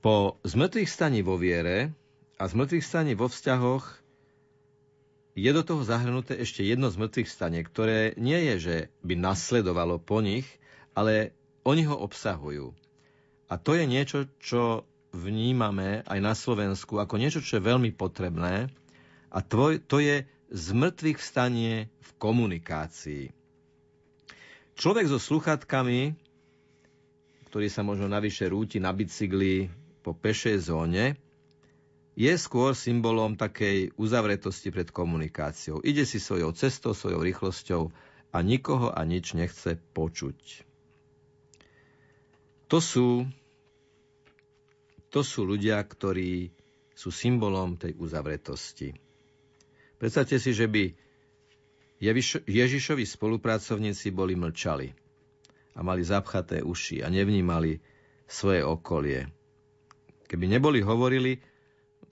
Po zmrtvých staní vo viere a zmrtvých staní vo vzťahoch je do toho zahrnuté ešte jedno zmrtvých stane, ktoré nie je, že by nasledovalo po nich, ale oni ho obsahujú. A to je niečo, čo vnímame aj na Slovensku ako niečo, čo je veľmi potrebné a tvoj, to je zmrtvých vstanie v komunikácii. Človek so sluchatkami, ktorý sa možno navyše rúti na bicykli po pešej zóne, je skôr symbolom takej uzavretosti pred komunikáciou. Ide si svojou cestou, svojou rýchlosťou a nikoho a nič nechce počuť. To sú to sú ľudia, ktorí sú symbolom tej uzavretosti. Predstavte si, že by Ježišovi spolupracovníci boli mlčali a mali zapchaté uši a nevnímali svoje okolie. Keby neboli hovorili,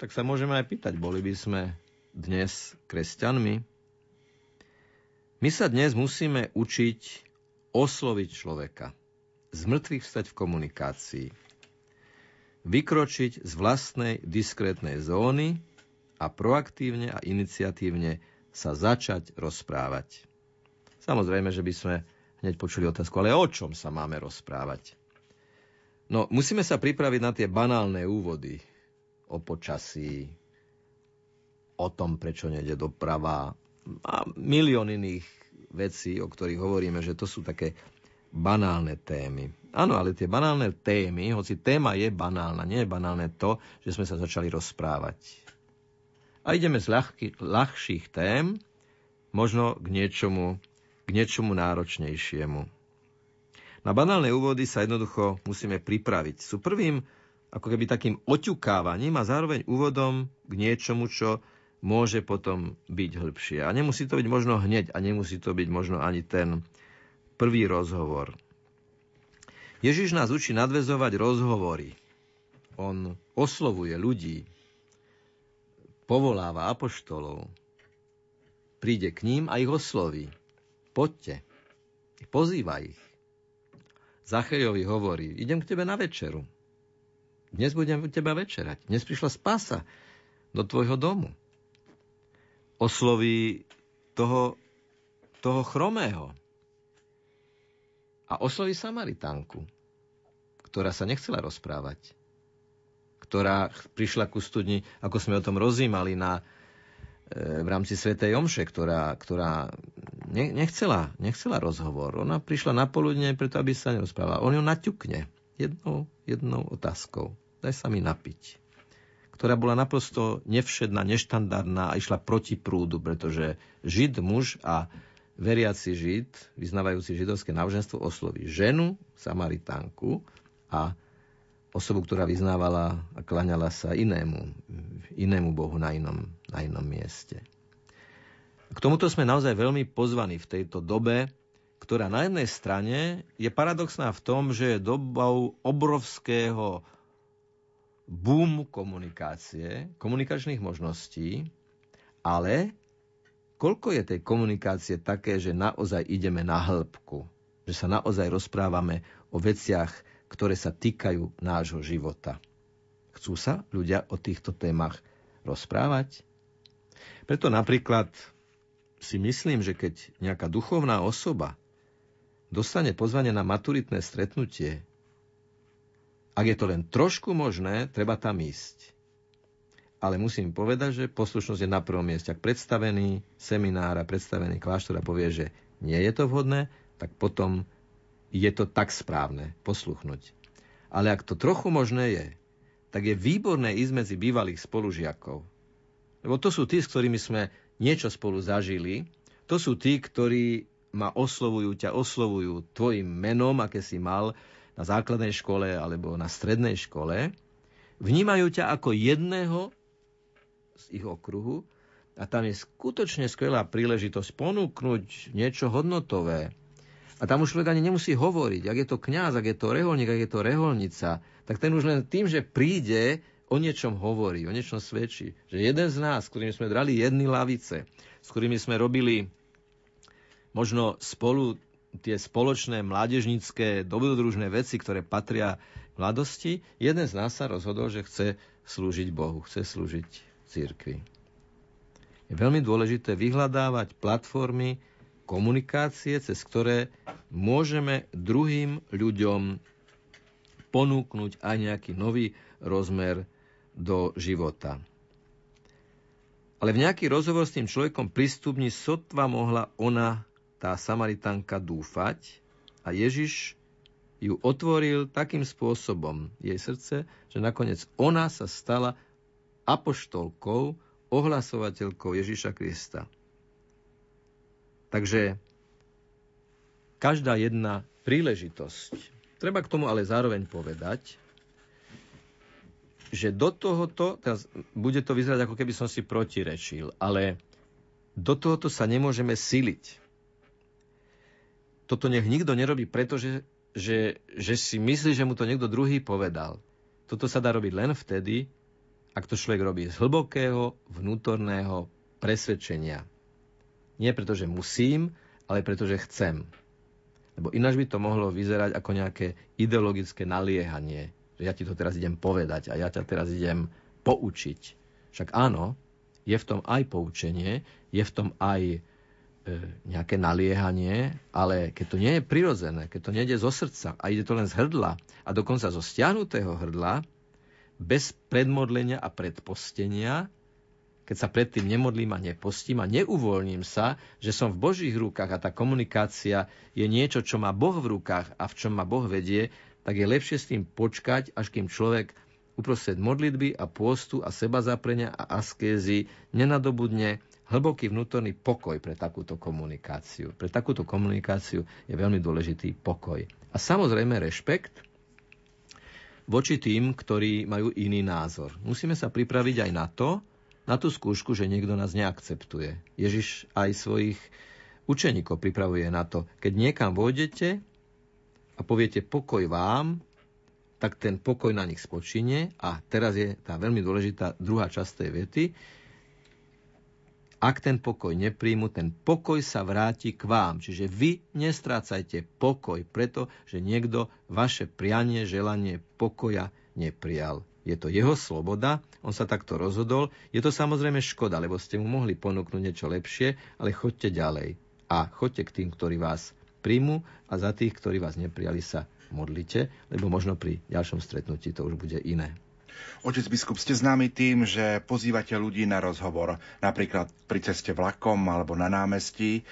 tak sa môžeme aj pýtať, boli by sme dnes kresťanmi? My sa dnes musíme učiť osloviť človeka, z mŕtvych vstať v komunikácii. Vykročiť z vlastnej diskrétnej zóny a proaktívne a iniciatívne sa začať rozprávať. Samozrejme, že by sme hneď počuli otázku, ale o čom sa máme rozprávať? No, musíme sa pripraviť na tie banálne úvody o počasí, o tom, prečo nejde doprava a milión iných vecí, o ktorých hovoríme, že to sú také banálne témy. Áno, ale tie banálne témy, hoci téma je banálna, nie je banálne to, že sme sa začali rozprávať. A ideme z ľahký, ľahších tém, možno k niečomu, k niečomu náročnejšiemu. Na banálne úvody sa jednoducho musíme pripraviť. Sú prvým ako keby takým oťukávaním a zároveň úvodom k niečomu, čo môže potom byť hĺbšie. A nemusí to byť možno hneď a nemusí to byť možno ani ten prvý rozhovor. Ježiš nás učí nadvezovať rozhovory. On oslovuje ľudí, povoláva apoštolov, príde k ním a ich osloví. Poďte, pozýva ich. Zachejovi hovorí, idem k tebe na večeru. Dnes budem u teba večerať. Dnes prišla spása do tvojho domu osloví toho, toho chromého. A osloví Samaritánku, ktorá sa nechcela rozprávať. Ktorá prišla ku studni, ako sme o tom rozímali na, e, v rámci Svetej Omše, ktorá, ktorá ne, nechcela, nechcela rozhovor. Ona prišla na poludne, preto aby sa nerozprávala. On ju naťukne jednou, jednou otázkou. Daj sa mi napiť ktorá bola naprosto nevšedná, neštandardná a išla proti prúdu, pretože žid, muž a veriaci žid, vyznávajúci židovské náboženstvo, osloví ženu, Samaritánku a osobu, ktorá vyznávala a klaňala sa inému, inému bohu na inom, na inom mieste. K tomuto sme naozaj veľmi pozvaní v tejto dobe, ktorá na jednej strane je paradoxná v tom, že je dobou obrovského boom komunikácie, komunikačných možností, ale koľko je tej komunikácie také, že naozaj ideme na hĺbku, že sa naozaj rozprávame o veciach, ktoré sa týkajú nášho života. Chcú sa ľudia o týchto témach rozprávať? Preto napríklad si myslím, že keď nejaká duchovná osoba dostane pozvanie na maturitné stretnutie, ak je to len trošku možné, treba tam ísť. Ale musím povedať, že poslušnosť je na prvom mieste. Ak predstavený seminár a predstavený kláštor a povie, že nie je to vhodné, tak potom je to tak správne posluchnúť. Ale ak to trochu možné je, tak je výborné ísť medzi bývalých spolužiakov. Lebo to sú tí, s ktorými sme niečo spolu zažili. To sú tí, ktorí ma oslovujú, ťa oslovujú tvojim menom, aké si mal, na základnej škole alebo na strednej škole, vnímajú ťa ako jedného z ich okruhu a tam je skutočne skvelá príležitosť ponúknuť niečo hodnotové. A tam už človek ani nemusí hovoriť. Ak je to kňaz, ak je to reholník, ak je to reholnica, tak ten už len tým, že príde, o niečom hovorí, o niečom svedčí. Že jeden z nás, s ktorými sme drali jedny lavice, s ktorými sme robili možno spolu tie spoločné mládežnícke dobrodružné veci, ktoré patria mladosti, jeden z nás sa rozhodol, že chce slúžiť Bohu, chce slúžiť církvi. Je veľmi dôležité vyhľadávať platformy komunikácie, cez ktoré môžeme druhým ľuďom ponúknuť aj nejaký nový rozmer do života. Ale v nejaký rozhovor s tým človekom pristupni sotva mohla ona tá Samaritánka dúfať a Ježiš ju otvoril takým spôsobom jej srdce, že nakoniec ona sa stala apoštolkou, ohlasovateľkou Ježiša Krista. Takže každá jedna príležitosť. Treba k tomu ale zároveň povedať, že do tohoto, teraz bude to vyzerať ako keby som si protirečil, ale do tohoto sa nemôžeme siliť toto nech nikto nerobí, pretože že, že si myslí, že mu to niekto druhý povedal. Toto sa dá robiť len vtedy, ak to človek robí z hlbokého vnútorného presvedčenia. Nie preto, že musím, ale preto, že chcem. Lebo ináč by to mohlo vyzerať ako nejaké ideologické naliehanie, že ja ti to teraz idem povedať a ja ťa teraz idem poučiť. Však áno, je v tom aj poučenie, je v tom aj E, nejaké naliehanie, ale keď to nie je prirodzené, keď to nejde zo srdca a ide to len z hrdla a dokonca zo stiahnutého hrdla, bez predmodlenia a predpostenia, keď sa predtým nemodlím a nepostím a neuvoľním sa, že som v Božích rukách a tá komunikácia je niečo, čo má Boh v rukách a v čom ma Boh vedie, tak je lepšie s tým počkať, až kým človek uprostred modlitby a pôstu a seba zaprenia a askézy nenadobudne hlboký vnútorný pokoj pre takúto komunikáciu. Pre takúto komunikáciu je veľmi dôležitý pokoj. A samozrejme rešpekt voči tým, ktorí majú iný názor. Musíme sa pripraviť aj na to, na tú skúšku, že niekto nás neakceptuje. Ježiš aj svojich učeníkov pripravuje na to. Keď niekam vôjdete a poviete pokoj vám, tak ten pokoj na nich spočine. A teraz je tá veľmi dôležitá druhá časť tej vety, ak ten pokoj nepríjmu, ten pokoj sa vráti k vám. Čiže vy nestrácajte pokoj, preto, že niekto vaše prianie, želanie pokoja neprijal. Je to jeho sloboda, on sa takto rozhodol. Je to samozrejme škoda, lebo ste mu mohli ponúknuť niečo lepšie, ale choďte ďalej. A choďte k tým, ktorí vás príjmu a za tých, ktorí vás neprijali, sa modlite, lebo možno pri ďalšom stretnutí to už bude iné. Otec biskup, ste známi tým, že pozývate ľudí na rozhovor, napríklad pri ceste vlakom alebo na námestí.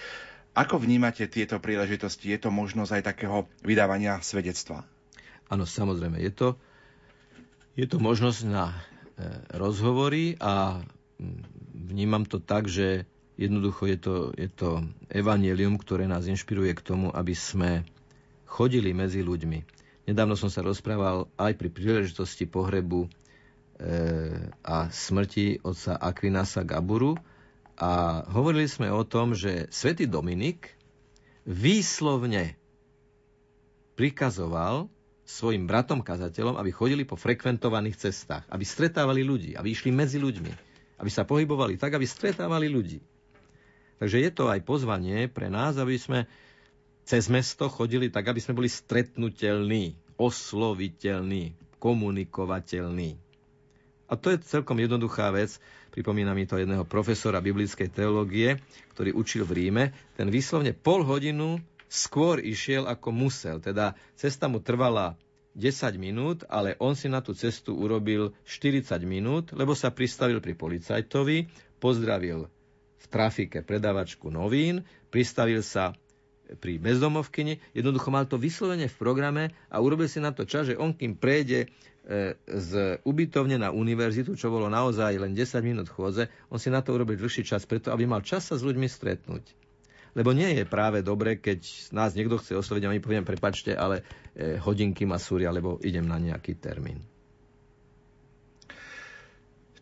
Ako vnímate tieto príležitosti? Je to možnosť aj takého vydávania svedectva? Áno, samozrejme. Je to, je to možnosť na e, rozhovory a vnímam to tak, že jednoducho je to, je to evanielium, ktoré nás inšpiruje k tomu, aby sme chodili medzi ľuďmi. Nedávno som sa rozprával aj pri príležitosti pohrebu a smrti otca Aquinasa Gaburu a hovorili sme o tom, že svätý Dominik výslovne prikazoval svojim bratom kazateľom, aby chodili po frekventovaných cestách, aby stretávali ľudí, aby išli medzi ľuďmi, aby sa pohybovali tak, aby stretávali ľudí. Takže je to aj pozvanie pre nás, aby sme cez mesto chodili tak, aby sme boli stretnutelní, osloviteľní, komunikovateľní. A to je celkom jednoduchá vec. Pripomína mi to jedného profesora biblickej teológie, ktorý učil v Ríme. Ten výslovne pol hodinu skôr išiel ako musel. Teda cesta mu trvala 10 minút, ale on si na tú cestu urobil 40 minút, lebo sa pristavil pri policajtovi, pozdravil v trafike predavačku novín, pristavil sa pri bezdomovkyni, jednoducho mal to vyslovene v programe a urobil si na to čas, že on kým prejde E, z ubytovne na univerzitu, čo bolo naozaj len 10 minút chôdze, on si na to urobil dlhší čas, preto aby mal čas sa s ľuďmi stretnúť. Lebo nie je práve dobre, keď nás niekto chce osloviť a my poviem, prepačte, ale e, hodinky ma súria, lebo idem na nejaký termín.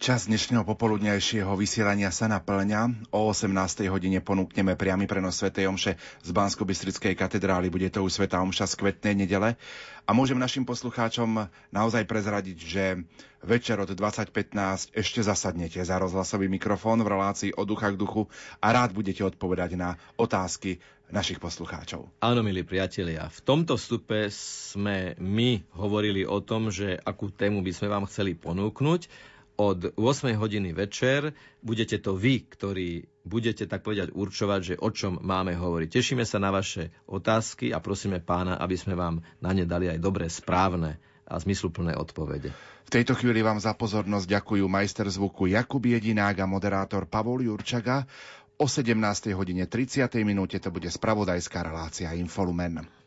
Čas dnešného popoludnejšieho vysielania sa naplňa. O 18. hodine ponúkneme priamy prenos Sv. Omše z bansko bystrickej katedrály. Bude to už Sv. Omša z kvetnej nedele. A môžem našim poslucháčom naozaj prezradiť, že večer od 20.15 ešte zasadnete za rozhlasový mikrofón v relácii od ducha k duchu a rád budete odpovedať na otázky našich poslucháčov. Áno, milí priatelia, v tomto vstupe sme my hovorili o tom, že akú tému by sme vám chceli ponúknuť od 8 hodiny večer budete to vy, ktorí budete tak povedať určovať, že o čom máme hovoriť. Tešíme sa na vaše otázky a prosíme pána, aby sme vám na ne dali aj dobré, správne a zmysluplné odpovede. V tejto chvíli vám za pozornosť ďakujú majster zvuku Jakub Jedinák a moderátor Pavol Jurčaga. O 17. hodine 30. minúte to bude spravodajská relácia Infolumen.